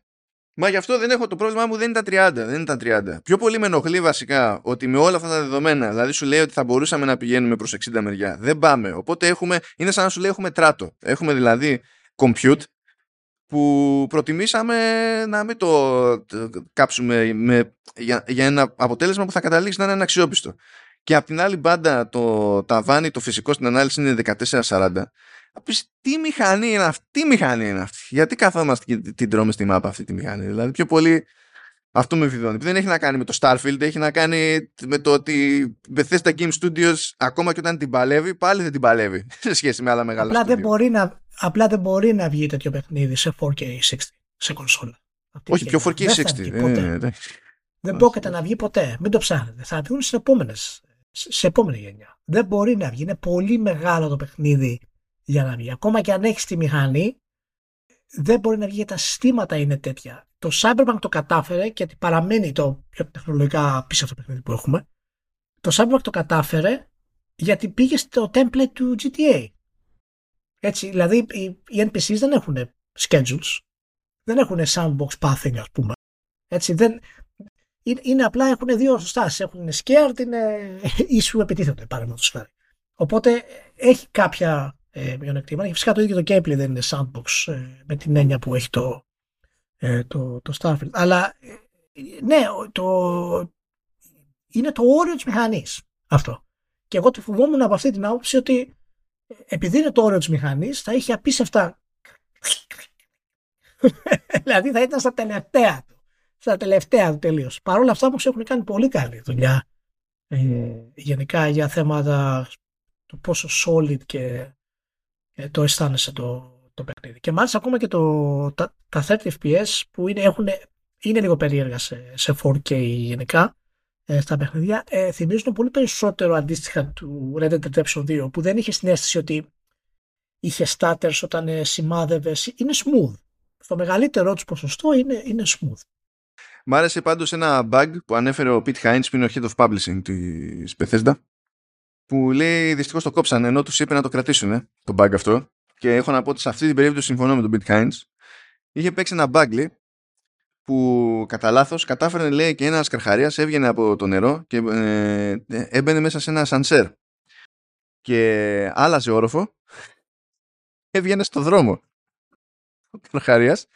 Μα γι' αυτό δεν έχω το πρόβλημά μου, δεν είναι τα 30. Δεν είναι τα 30. Πιο πολύ με ενοχλεί βασικά ότι με όλα αυτά τα δεδομένα, δηλαδή σου λέει ότι θα μπορούσαμε να πηγαίνουμε προς 60 μεριά. Δεν πάμε. Οπότε έχουμε, είναι σαν να σου λέει έχουμε τράτο. Έχουμε δηλαδή compute που προτιμήσαμε να μην το κάψουμε με, για, για ένα αποτέλεσμα που θα καταλήξει να είναι αναξιόπιστο και από την άλλη μπάντα το ταβάνι το φυσικό στην ανάλυση είναι 1440 πεις τι μηχανή είναι αυτή, τι μηχανή είναι αυτή; Γιατί καθόμαστε και την τρώμε στη μάπα αυτή τη μηχανή; Δηλαδή πιο πολύ αυτό με βιδώνει. Δεν έχει να κάνει με το Starfield, έχει να κάνει με το ότι η Bethesda Game Studios ακόμα και όταν την παλεύει, πάλι δεν την παλεύει σε σχέση με άλλα μεγάλα απλά Δεν μπορεί να, απλά δεν μπορεί να βγει τέτοιο παιχνίδι σε 4K 60 σε κονσόλα. Όχι, πιο 4K60. Δεν, ε, δεν πρόκειται να βγει ποτέ. Μην το ψάχνετε. Θα βγουν σε, επόμενες, σε επόμενη γενιά. Δεν μπορεί να βγει. Είναι πολύ μεγάλο το παιχνίδι για να βγει. Ακόμα και αν έχεις τη μηχανή, δεν μπορεί να βγει γιατί τα συστήματα είναι τέτοια. Το Cyberpunk το κατάφερε και παραμένει το πιο τεχνολογικά πίσω το παιχνίδι που έχουμε. Το Cyberpunk το κατάφερε γιατί πήγε στο template του GTA. Έτσι, δηλαδή οι NPCs δεν έχουν schedules, δεν έχουν sandbox pathing ας πούμε. Έτσι, δεν, είναι, απλά έχουν δύο στάσεις. Έχουν scared, είναι ή σου επιτίθενται παραδείγματος χάρη. Οπότε έχει κάποια ε, μειονεκτήματα. Φυσικά το ίδιο το gameplay δεν είναι sandbox ε, με την έννοια που έχει το, ε, το, το Starfield. Αλλά ε, ναι, το, είναι το όριο της μηχανής αυτό. Και εγώ το φοβόμουν από αυτή την άποψη ότι ε, επειδή είναι το όριο της μηχανής, θα είχε απίστευτα. δηλαδή θα ήταν στα τελευταία του στα τελευταία του τελείως. Παρ' όλα αυτά όμως έχουν κάνει πολύ καλή δουλειά ε, γενικά για θέματα του πόσο solid και ε, το αισθάνεσαι το, το παιχνίδι. Και μάλιστα ακόμα και το, τα, τα 30 FPS που είναι, έχουν, είναι λίγο περίεργα σε, σε 4K γενικά ε, στα παιχνίδια ε, θυμίζουν πολύ περισσότερο αντίστοιχα του Red Dead Redemption 2 που δεν είχε την αίσθηση ότι είχε stutters όταν ε, σημάδευες. Είναι smooth. Στο μεγαλύτερό τους ποσοστό είναι, είναι smooth. Μ' άρεσε πάντως ένα bug που ανέφερε ο Pete Hines, που είναι ο Head of Publishing της Bethesda, που λέει δυστυχώς το κόψαν ενώ τους είπε να το κρατήσουν ε, το bug αυτό. Και έχω να πω ότι σε αυτή την περίπτωση συμφωνώ με τον Pete Hines. Είχε παίξει ένα bug λέει, που κατά λάθος κατάφερε λέει και ένας καρχαρίας έβγαινε από το νερό και ε, έμπαινε μέσα σε ένα σανσέρ. Και άλλαζε όροφο, έβγαινε στο δρόμο ο καρχαρίας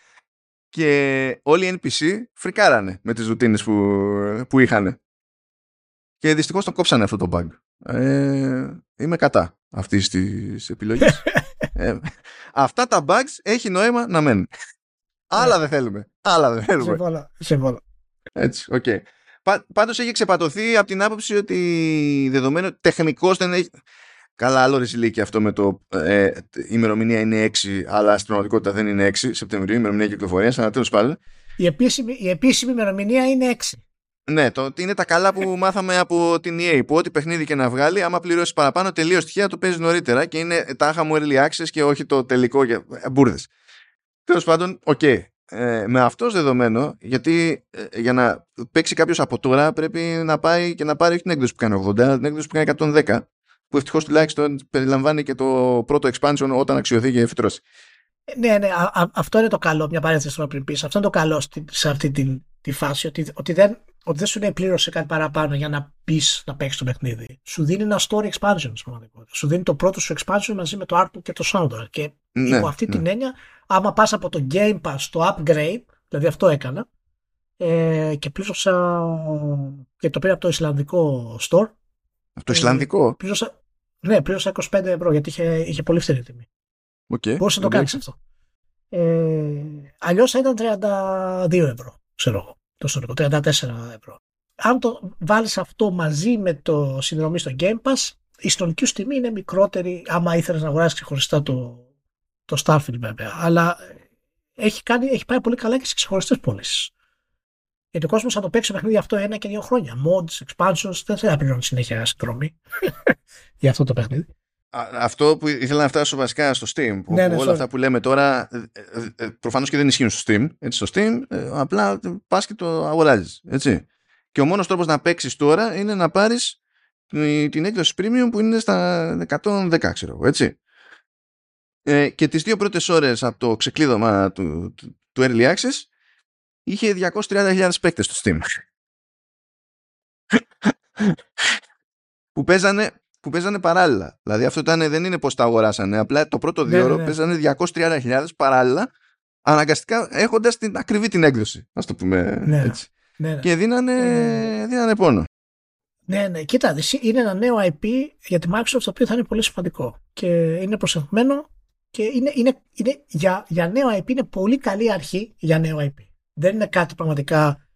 και όλοι οι NPC φρικάρανε με τις ρουτίνες που, που είχαν. Και δυστυχώς το κόψανε αυτό το bug. Ε, είμαι κατά αυτής της επιλογής. ε, αυτά τα bugs έχει νόημα να μένουν. Άλλα δεν θέλουμε. Άλλα δεν θέλουμε. Συμφωνώ. Έτσι, ok. Okay. Πάντως έχει ξεπατωθεί από την άποψη ότι δεδομένου τεχνικώς δεν έχει... Καλά, άλλο ρεσιλίκι αυτό με το ε, η ημερομηνία είναι 6, αλλά στην πραγματικότητα δεν είναι 6 Σεπτεμβρίου, η ημερομηνία κυκλοφορίας, αλλά τέλος πάντων. Η επίσημη, η επίσημη ημερομηνία είναι 6. Ναι, το, είναι τα καλά που μάθαμε από την EA. Που ό,τι παιχνίδι και να βγάλει, άμα πληρώσεις παραπάνω, τελείως τυχαία το παίζει νωρίτερα και είναι τάχα μου early access και όχι το τελικό για ε, μπούρδες. Τέλος πάντων, ok. Okay. Ε, με αυτό δεδομένο, γιατί ε, για να παίξει κάποιος από τώρα πρέπει να πάει και να πάρει όχι την έκδοση που κάνει 80, την έκδοση που κάνει 110 που ευτυχώς τουλάχιστον περιλαμβάνει και το πρώτο expansion όταν αξιωθεί και φυτρώσει. Ε, ναι, ναι, α, αυτό είναι το καλό, μια παρένθεση τώρα πριν πεις. Αυτό είναι το καλό σε αυτή τη, τη φάση, ότι, ότι, δεν, ότι δεν σου λέει πλήρωσε κάτι παραπάνω για να πεις να παίξεις το παιχνίδι. Σου δίνει ένα story expansion στην πραγματικότητα. Σου δίνει το πρώτο σου expansion μαζί με το artbook και το soundtrack. Και ναι, υπό αυτή ναι. την έννοια, άμα πας από το Game Pass στο upgrade, δηλαδή αυτό έκανα, ε, και πλήρωσα και το πήρα από το Ισλανδικό store. Από το Ισλανδικό; Ε, πλήρωσα, ναι, πλήρωσα 25 ευρώ γιατί είχε, είχε πολύ φθηνή τιμή. Okay, Μπορούσε να το κάνεις αυτό. Ε, Αλλιώς θα ήταν 32 ευρώ, ξέρω εγώ. Το ιστορικό, 34 ευρώ. Αν το βάλεις αυτό μαζί με το συνδρομή στο Game Pass, η συνολική σου τιμή είναι μικρότερη άμα ήθελες να αγοράσεις ξεχωριστά το, το Starfield βέβαια. Αλλά έχει, κάνει, έχει πάει πολύ καλά και σε ξεχωριστές πωλήσεις. Γιατί ο κόσμος θα το παίξει παιχνίδι αυτό ένα και δύο χρόνια. Mods, expansions, δεν θα πληρώνει συνέχεια συνδρομή για αυτό το παιχνίδι. Αυτό που ήθελα να φτάσω βασικά στο Steam. Που ναι, ναι, όλα αυτά που λέμε τώρα ε, ε, ε, προφανώς και δεν ισχύουν στο Steam. Έτσι, στο Steam απλά πας και το αγοράζεις. Και ο μόνος τρόπος να παίξεις τώρα είναι να πάρεις την έκδοση premium που είναι στα 110, ξέρω εγώ. Έτσι. και τις δύο πρώτες ώρες από το ξεκλείδωμα του, του, του Early Access είχε 230.000 παίκτες στο Steam. που, παίζανε, που παίζανε παράλληλα. Δηλαδή αυτό ήταν, δεν είναι πώς τα αγοράσανε. Απλά το πρώτο δύο ναι, ναι. παίζανε 230.000 παράλληλα αναγκαστικά έχοντας την ακριβή την έκδοση. Ας το πούμε ναι, έτσι. Ναι, και δίνανε, ε... δίνανε πόνο. Ναι, ναι. Κοίτα, είναι ένα νέο IP για τη Microsoft το οποίο θα είναι πολύ σημαντικό. Και είναι προσεγμένο και είναι, είναι, είναι για, για νέο IP είναι πολύ καλή αρχή για νέο IP. Δεν είναι κάτι πραγματικά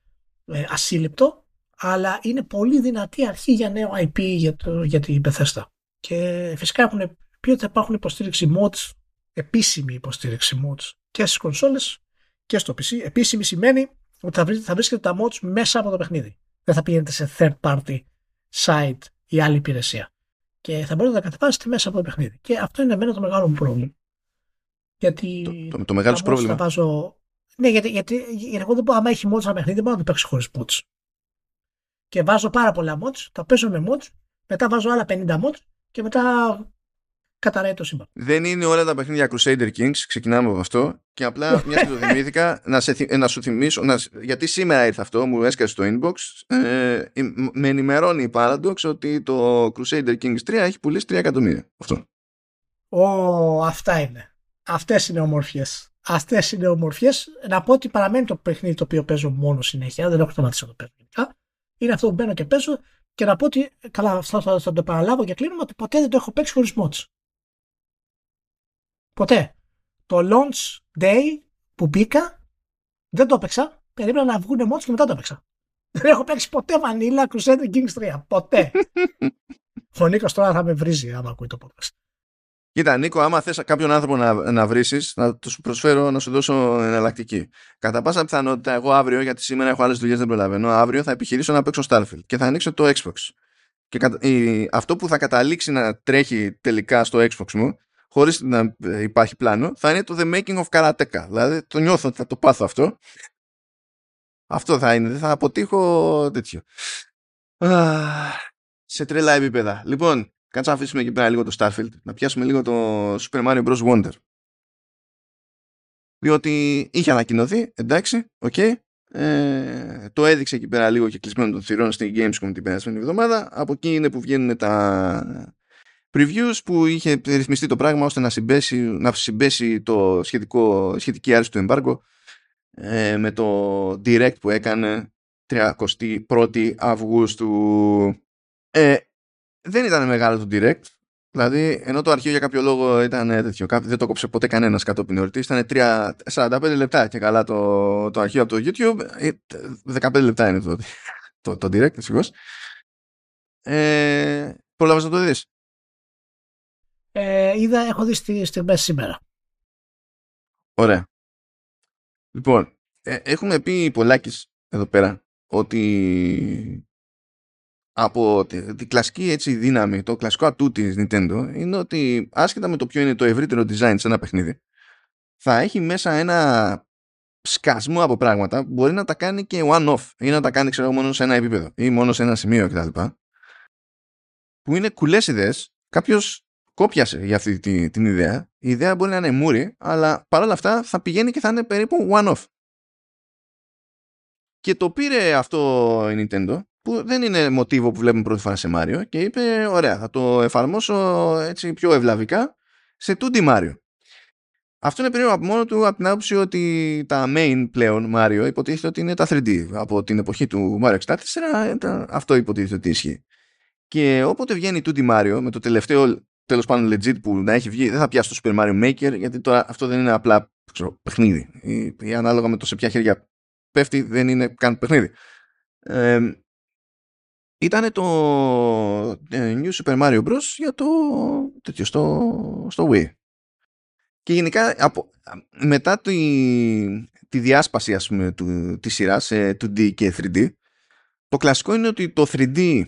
ε, ασύλληπτο, αλλά είναι πολύ δυνατή αρχή για νέο IP για, το, για την Bethesda. Και φυσικά έχουν πει ότι θα υπάρχουν υποστήριξη mods, επίσημη υποστήριξη mods και στις κονσόλες και στο PC. Επίσημη σημαίνει ότι θα, βρει, θα βρίσκεται τα mods μέσα από το παιχνίδι. Δεν θα πηγαίνετε σε third party site ή άλλη υπηρεσία. Και θα μπορείτε να τα κατεβάσετε μέσα από το παιχνίδι. Και αυτό είναι εμένα το μεγάλο μου πρόβλημα. Γιατί. Το, το, το μεγάλος πρόβλημα. Βάζω... Ναι, γιατί, γιατί, γιατί εγώ δεν μπορώ, άμα έχει mods ένα παιχνίδι, δεν μπορώ να το παίξω χωρίς mods. Και βάζω πάρα πολλά mods, τα παίζω με mods, μετά βάζω άλλα 50 mods και μετά καταραίει το σύμπαν. Δεν είναι όλα τα παιχνίδια Crusader Kings, ξεκινάμε από αυτό. Και απλά μια και το θυμήθηκα να, σε, να σου θυμίσω, να, γιατί σήμερα ήρθε αυτό, μου έσκασε στο inbox. Ε, με ενημερώνει η Paradox ότι το Crusader Kings 3 έχει πουλήσει 3 εκατομμύρια. Αυτό. Ω, αυτά είναι. Αυτές είναι ομορφιές. Αυτές είναι ομορφιές. Να πω ότι παραμένει το παιχνίδι το οποίο παίζω μόνο συνέχεια. Δεν έχω σταματήσει να το παίζω. Είναι αυτό που μπαίνω και παίζω και να πω ότι. Καλά, αυτό θα, θα το επαναλάβω και κλείνουμε ότι ποτέ δεν το έχω παίξει χωρίς mods. Ποτέ. Το launch day που μπήκα δεν το έπαιξα. Περίμενα να βγουν mods και μετά το έπαιξα. Δεν έχω παίξει ποτέ Vanilla Crusader Kings 3. Ποτέ. Ο Νίκος τώρα θα με βρίζει άμα ακούει το podcast. Κοίτα, Νίκο, άμα θες κάποιον άνθρωπο να, να βρει, να του προσφέρω να σου δώσω εναλλακτική. Κατά πάσα πιθανότητα, εγώ αύριο, γιατί σήμερα έχω άλλες δουλειές, δεν προλαβαίνω, αύριο θα επιχειρήσω να παίξω Starfield και θα ανοίξω το Xbox. Και αυτό που θα καταλήξει να τρέχει τελικά στο Xbox μου χωρίς να υπάρχει πλάνο, θα είναι το The Making of Karateka. Δηλαδή το νιώθω ότι θα το πάθω αυτό. Αυτό θα είναι, δεν θα αποτύχω τέτοιο. Σε τρελά επίπεδα. Λοιπόν, κάτσε να αφήσουμε εκεί πέρα λίγο το Starfield, να πιάσουμε λίγο το Super Mario Bros. Wonder. Διότι είχε ανακοινωθεί, εντάξει, ok. Okay, ε, το έδειξε εκεί πέρα λίγο και κεκλεισμένων των θυρών στην Gamescom την περασμένη εβδομάδα. Από εκεί είναι που βγαίνουν τα previews που είχε ρυθμιστεί το πράγμα ώστε να συμπέσει, να συμπέσει το σχετικό, σχετική άρση του embargo ε, με το direct που έκανε 31η Αυγούστου. Ε, δεν ήταν μεγάλο το direct. Δηλαδή, ενώ το αρχείο για κάποιο λόγο ήταν τέτοιο, δεν το κόψε ποτέ κανένας κατόπιν εορτής, ήταν 3, 45 λεπτά και καλά το, το αρχείο από το YouTube. 15 ε, λεπτά είναι το, το, το direct, δυστυχώς. Ε, Πρόλαβε να το δεις; Ε, είδα, έχω δει στη στιγμές σήμερα. Ωραία. Λοιπόν, ε, έχουμε πει πολλάκις εδώ πέρα ότι από την κλασική έτσι δύναμη, το κλασικό ατού της Nintendo είναι ότι άσχετα με το ποιο είναι το ευρύτερο design σε ένα παιχνίδι θα έχει μέσα ένα σκασμό από πράγματα που μπορεί να τα κάνει και one-off ή να τα κάνει ξέρω μόνο σε ένα επίπεδο ή μόνο σε ένα σημείο κτλ. Που είναι κουλές ιδέες, κάποιος κόπιασε για αυτή την, την ιδέα. Η ιδέα μπορεί να είναι μούρη, αλλά παρόλα αυτά θα πηγαίνει και θα είναι περίπου one-off. Και το πήρε αυτό η Nintendo, που δεν είναι μοτίβο που βλέπουμε πρώτη φορά σε Mario, και είπε, ωραία, θα το εφαρμόσω έτσι πιο ευλαβικά σε 2D Mario. Αυτό είναι περίεργο από μόνο του από την άποψη ότι τα main πλέον Mario υποτίθεται ότι είναι τα 3D. Από την εποχή του Mario 64 αυτό υποτίθεται ότι ισχύει. Και όποτε βγαίνει 2D Mario με το τελευταίο τέλος πάντων legit που να έχει βγει, δεν θα πιάσει το Super Mario Maker, γιατί τώρα αυτό δεν είναι απλά ξέρω, παιχνίδι. Ή, ή, ανάλογα με το σε ποια χέρια πέφτει, δεν είναι καν παιχνίδι. Ε, ήταν το ε, New Super Mario Bros. για το τέτοιο, στο, στο Wii. Και γενικά από, μετά τη, τη διάσπαση ας πούμε του, της σειράς σε 2D και 3D το κλασικό είναι ότι το 3D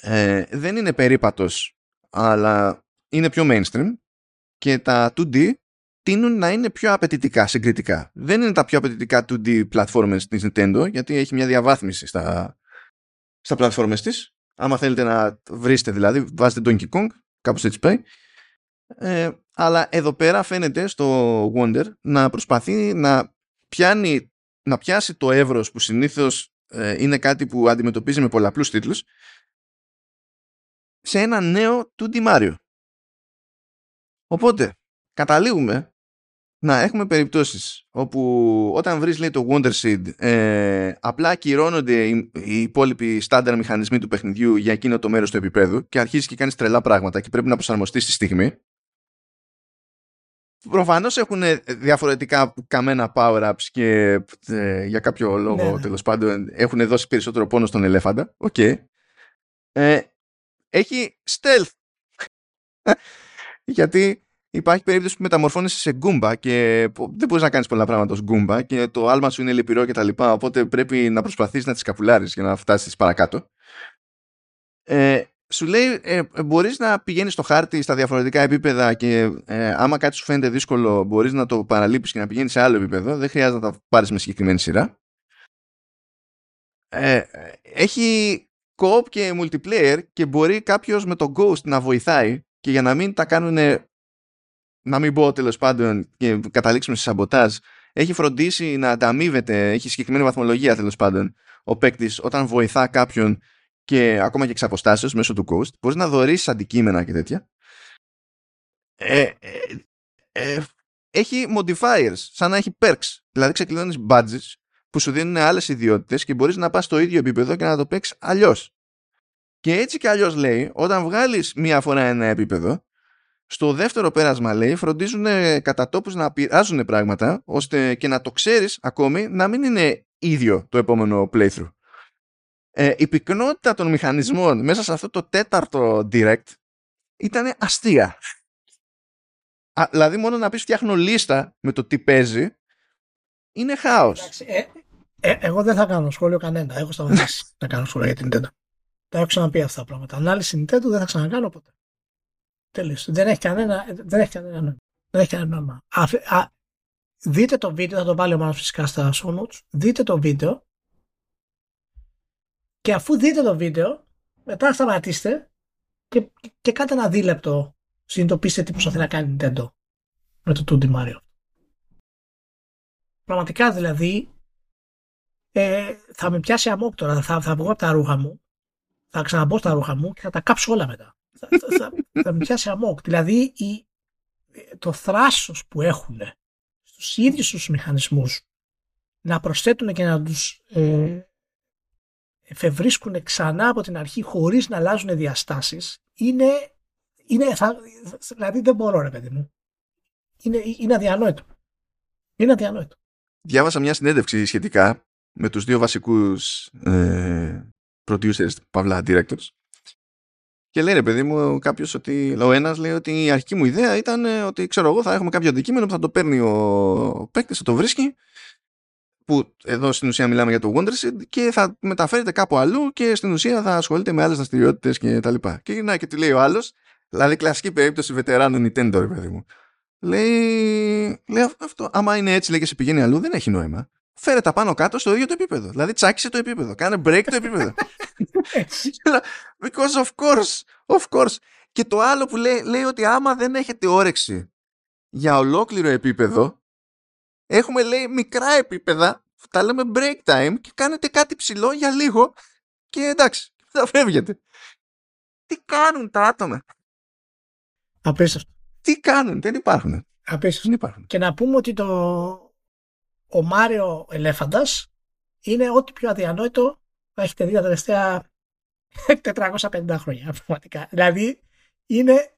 ε, δεν είναι περίπατος αλλά είναι πιο mainstream και τα 2D τείνουν να είναι πιο απαιτητικά συγκριτικά. Δεν είναι τα πιο απαιτητικά 2D platformers της Nintendo γιατί έχει μια διαβάθμιση στα, στα platformers της. Άμα θέλετε να βρείτε δηλαδή, βάζετε Donkey Kong, κάπως έτσι πάει. Ε, αλλά εδώ πέρα φαίνεται στο Wonder να προσπαθεί να πιάνει να πιάσει το εύρος που συνήθως ε, είναι κάτι που αντιμετωπίζει με πολλαπλούς τίτλους σε ένα νέο 2D Mario. Οπότε, καταλήγουμε να έχουμε περιπτώσεις όπου όταν βρεις λέει το Wonder Seed ε, απλά ακυρώνονται οι, οι υπόλοιποι στάνταρ μηχανισμοί του παιχνιδιού για εκείνο το μέρος του επίπεδου και αρχίζεις και κάνεις τρελά πράγματα και πρέπει να προσαρμοστείς στη στιγμή. Προφανώς έχουν διαφορετικά καμένα power-ups και ε, για κάποιο λόγο ναι, ναι. τέλος πάντων έχουν δώσει περισσότερο πόνο στον ελέφαντα. Ok. Okay. Ε, έχει stealth. Γιατί υπάρχει περίπτωση που μεταμορφώνεσαι σε Goomba και δεν μπορείς να κάνεις πολλά πράγματα ως Goomba και το άλμα σου είναι λυπηρό και τα λοιπά, οπότε πρέπει να προσπαθείς να τη σκαπουλάρεις για να φτάσεις παρακάτω. Ε, σου λέει ε, μπορείς να πηγαίνεις στο χάρτη στα διαφορετικά επίπεδα και ε, άμα κάτι σου φαίνεται δύσκολο μπορείς να το παραλείπεις και να πηγαίνεις σε άλλο επίπεδο δεν χρειάζεται να τα πάρεις με συγκεκριμένη σειρά ε, έχει co-op και multiplayer και μπορεί κάποιος με το Ghost να βοηθάει και για να μην τα κάνουν να μην πω τέλος πάντων και καταλήξουμε σε σαμποτάζ. Έχει φροντίσει να ανταμείβεται, έχει συγκεκριμένη βαθμολογία τέλος πάντων ο παίκτης όταν βοηθά κάποιον και ακόμα και εξ αποστάσεως μέσω του Ghost μπορείς να δωρήσεις αντικείμενα και τέτοια. Ε, ε, ε, έχει modifiers σαν να έχει perks. Δηλαδή ξεκλειδώνεις badges που σου δίνουν άλλες ιδιότητες και μπορείς να πας στο ίδιο επίπεδο και να το παίξεις αλλιώς. Και έτσι και αλλιώς λέει, όταν βγάλεις μία φορά ένα επίπεδο, στο δεύτερο πέρασμα λέει, φροντίζουν κατά τόπους να πειράζουν πράγματα, ώστε και να το ξέρεις ακόμη να μην είναι ίδιο το επόμενο playthrough. Ε, η πυκνότητα των μηχανισμών μέσα σε αυτό το τέταρτο direct ήταν αστεία. Α, δηλαδή μόνο να πεις φτιάχνω λίστα με το τι παίζει είναι χάος. Ε, ε, εγώ δεν θα κάνω σχόλιο κανένα. Έχω σταματήσει να κάνω σχόλιο για την Nintendo. Τα έχω ξαναπεί αυτά τα πράγματα. Ανάλυση Nintendo δεν θα ξανακάνω ποτέ. Τέλο. Δεν έχει κανένα, δεν έχει κανένα νόημα. Δεν έχει κανένα νόημα. Α, δείτε το βίντεο, θα το βάλει ο Μάνος φυσικά στα show notes. Δείτε το βίντεο και αφού δείτε το βίντεο, μετά σταματήστε και, και κάντε ένα δίλεπτο συνειδητοποιήστε τι προσπαθεί να κάνει Nintendo με το 2D Mario. Πραγματικά δηλαδή ε, θα με πιάσει αμόκ τώρα. Θα, θα βγω από τα ρούχα μου, θα ξαναμπω στα ρούχα μου και θα τα κάψω όλα μετά. Θα, θα, θα, με πιάσει αμόκ. Δηλαδή η, το θράσος που έχουν στους ίδιους τους μηχανισμούς να προσθέτουν και να τους ε, εφευρίσκουν ξανά από την αρχή χωρίς να αλλάζουν διαστάσεις είναι, είναι θα, δηλαδή δεν μπορώ ρε παιδί μου. Είναι, είναι αδιανόητο. Είναι αδιανόητο διάβασα μια συνέντευξη σχετικά με τους δύο βασικούς ε, producers, παύλα directors και λέει ρε παιδί μου κάποιος ότι ο ένας λέει ότι η αρχική μου ιδέα ήταν ε, ότι ξέρω εγώ θα έχουμε κάποιο αντικείμενο που θα το παίρνει ο παίκτης, θα το βρίσκει που εδώ στην ουσία μιλάμε για το Wonderseed και θα μεταφέρεται κάπου αλλού και στην ουσία θα ασχολείται με άλλες δραστηριότητες και τα λοιπά. Και γυρνάει και τι λέει ο άλλος, δηλαδή κλασική περίπτωση βετεράνου Nintendo, ρε παιδί μου. Λέει, λέει αυτό, άμα είναι έτσι λέει και σε πηγαίνει αλλού δεν έχει νόημα. Φέρε τα πάνω κάτω στο ίδιο το επίπεδο. Δηλαδή τσάκισε το επίπεδο. Κάνε break το επίπεδο. Because of course, of course. Και το άλλο που λέει, λέει ότι άμα δεν έχετε όρεξη για ολόκληρο επίπεδο, έχουμε λέει μικρά επίπεδα, τα λέμε break time και κάνετε κάτι ψηλό για λίγο και εντάξει, θα φεύγετε. Τι κάνουν τα άτομα; Απίστευτο τι κάνουν, δεν υπάρχουν. Απίστευτο. Δεν υπάρχουν. Και να πούμε ότι το... ο Μάριο Ελέφαντας είναι ό,τι πιο αδιανόητο που έχετε δει τα τελευταία 450 χρόνια. Πραγματικά. Δηλαδή είναι,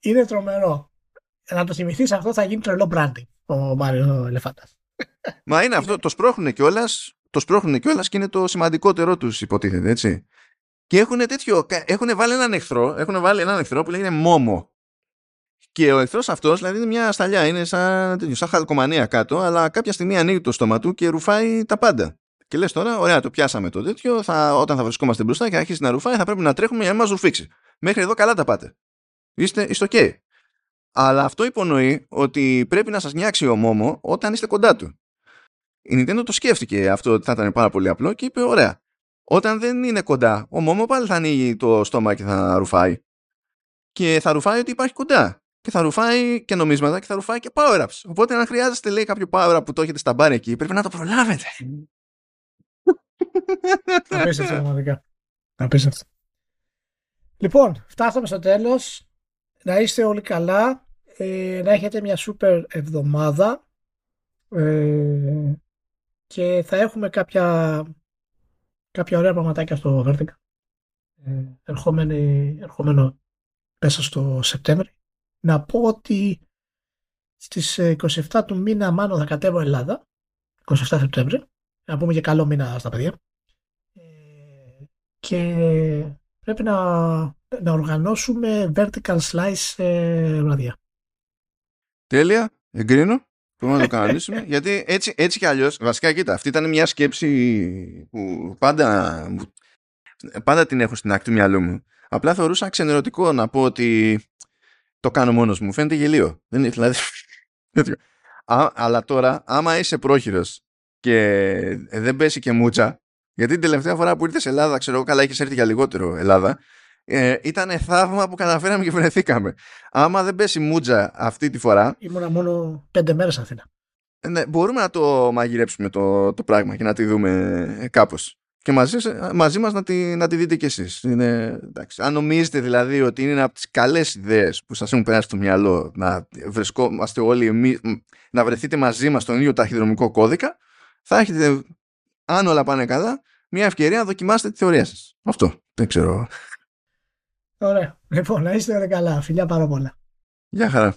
είναι τρομερό. Να το θυμηθείς αυτό θα γίνει τρελό branding ο Μάριο Ελεφάντας. Μα είναι αυτό, το σπρώχνουν κιόλας. Το σπρώχνουν κιόλας και είναι το σημαντικότερό τους, υποτίθεται, έτσι. Και έχουν τέτοιο. Έχουν βάλει έναν εχθρό, έχουν βάλει έναν εχθρό που λέγεται Μόμο. Και ο εχθρός αυτός, δηλαδή, είναι μια σταλιά, είναι σαν, σαν χαλκομανία κάτω, αλλά κάποια στιγμή ανοίγει το στόμα του και ρουφάει τα πάντα. Και λες τώρα, ωραία, το πιάσαμε το τέτοιο, θα, όταν θα βρισκόμαστε μπροστά και αρχίσει να ρουφάει, θα πρέπει να τρέχουμε για να μας ρουφήξει. Μέχρι εδώ καλά τα πάτε. Είστε, είστε OK. Αλλά αυτό υπονοεί ότι πρέπει να σας νιάξει ο Μόμο όταν είστε κοντά του. Η Nintendo το σκέφτηκε αυτό ότι θα ήταν πάρα πολύ απλό και είπε: Ωραία. Όταν δεν είναι κοντά, ο Μόμο πάλι θα ανοίγει το στόμα και θα ρουφάει. Και θα ρουφάει ότι υπάρχει κοντά και θα ρουφάει και νομίσματα και θα ρουφάει και power-ups. Οπότε αν χρειάζεστε λέει κάποιο power-up που το έχετε στα μπάρ εκεί, πρέπει να το προλάβετε. Απίστευτο πραγματικά. Απίστευτο. Λοιπόν, φτάσαμε στο τέλος. Να είστε όλοι καλά. Ε, να έχετε μια σούπερ εβδομάδα. Ε, και θα έχουμε κάποια, κάποια ωραία πραγματάκια στο Vertica. Ε, ερχόμενο μέσα στο Σεπτέμβρη να πω ότι στις 27 ε, του μήνα μάλλον θα κατέβω Ελλάδα, 27 Σεπτέμβρη, να πούμε και καλό μήνα στα παιδιά. Ε, και πρέπει να, να οργανώσουμε vertical slice ε, βραδιά. Τέλεια, εγκρίνω. Μπορούμε να το κανονίσουμε. γιατί έτσι, έτσι κι αλλιώς, βασικά κοίτα, αυτή ήταν μια σκέψη που πάντα, πάντα την έχω στην άκρη του μυαλού μου. Απλά θεωρούσα ξενερωτικό να πω ότι το κάνω μόνος μου. Φαίνεται γελίο. Δεν, δηλαδή, Α, αλλά τώρα, άμα είσαι πρόχειρος και δεν πέσει και μούτσα, γιατί την τελευταία φορά που ήρθες σε Ελλάδα, ξέρω εγώ καλά, είχες έρθει για λιγότερο Ελλάδα, ε, ήταν θαύμα που καταφέραμε και βρεθήκαμε. Άμα δεν πέσει μούτζα αυτή τη φορά. Ήμουνα μόνο πέντε μέρες Αθήνα. Ναι, μπορούμε να το μαγειρέψουμε το, το πράγμα και να τη δούμε κάπως. Και μαζί, μαζί μας να τη, να τη δείτε κι εσείς. Είναι, εντάξει. Αν νομίζετε δηλαδή ότι είναι από τις καλές ιδέες που σας έχουν περάσει στο μυαλό να βρισκόμαστε όλοι εμείς, να βρεθείτε μαζί μας στον ίδιο ταχυδρομικό κώδικα, θα έχετε, αν όλα πάνε καλά, μια ευκαιρία να δοκιμάσετε τη θεωρία σας. Αυτό. Δεν ξέρω. Ωραία. Λοιπόν, να είστε καλά. Φιλιά πάρα πολλά. Γεια χαρά.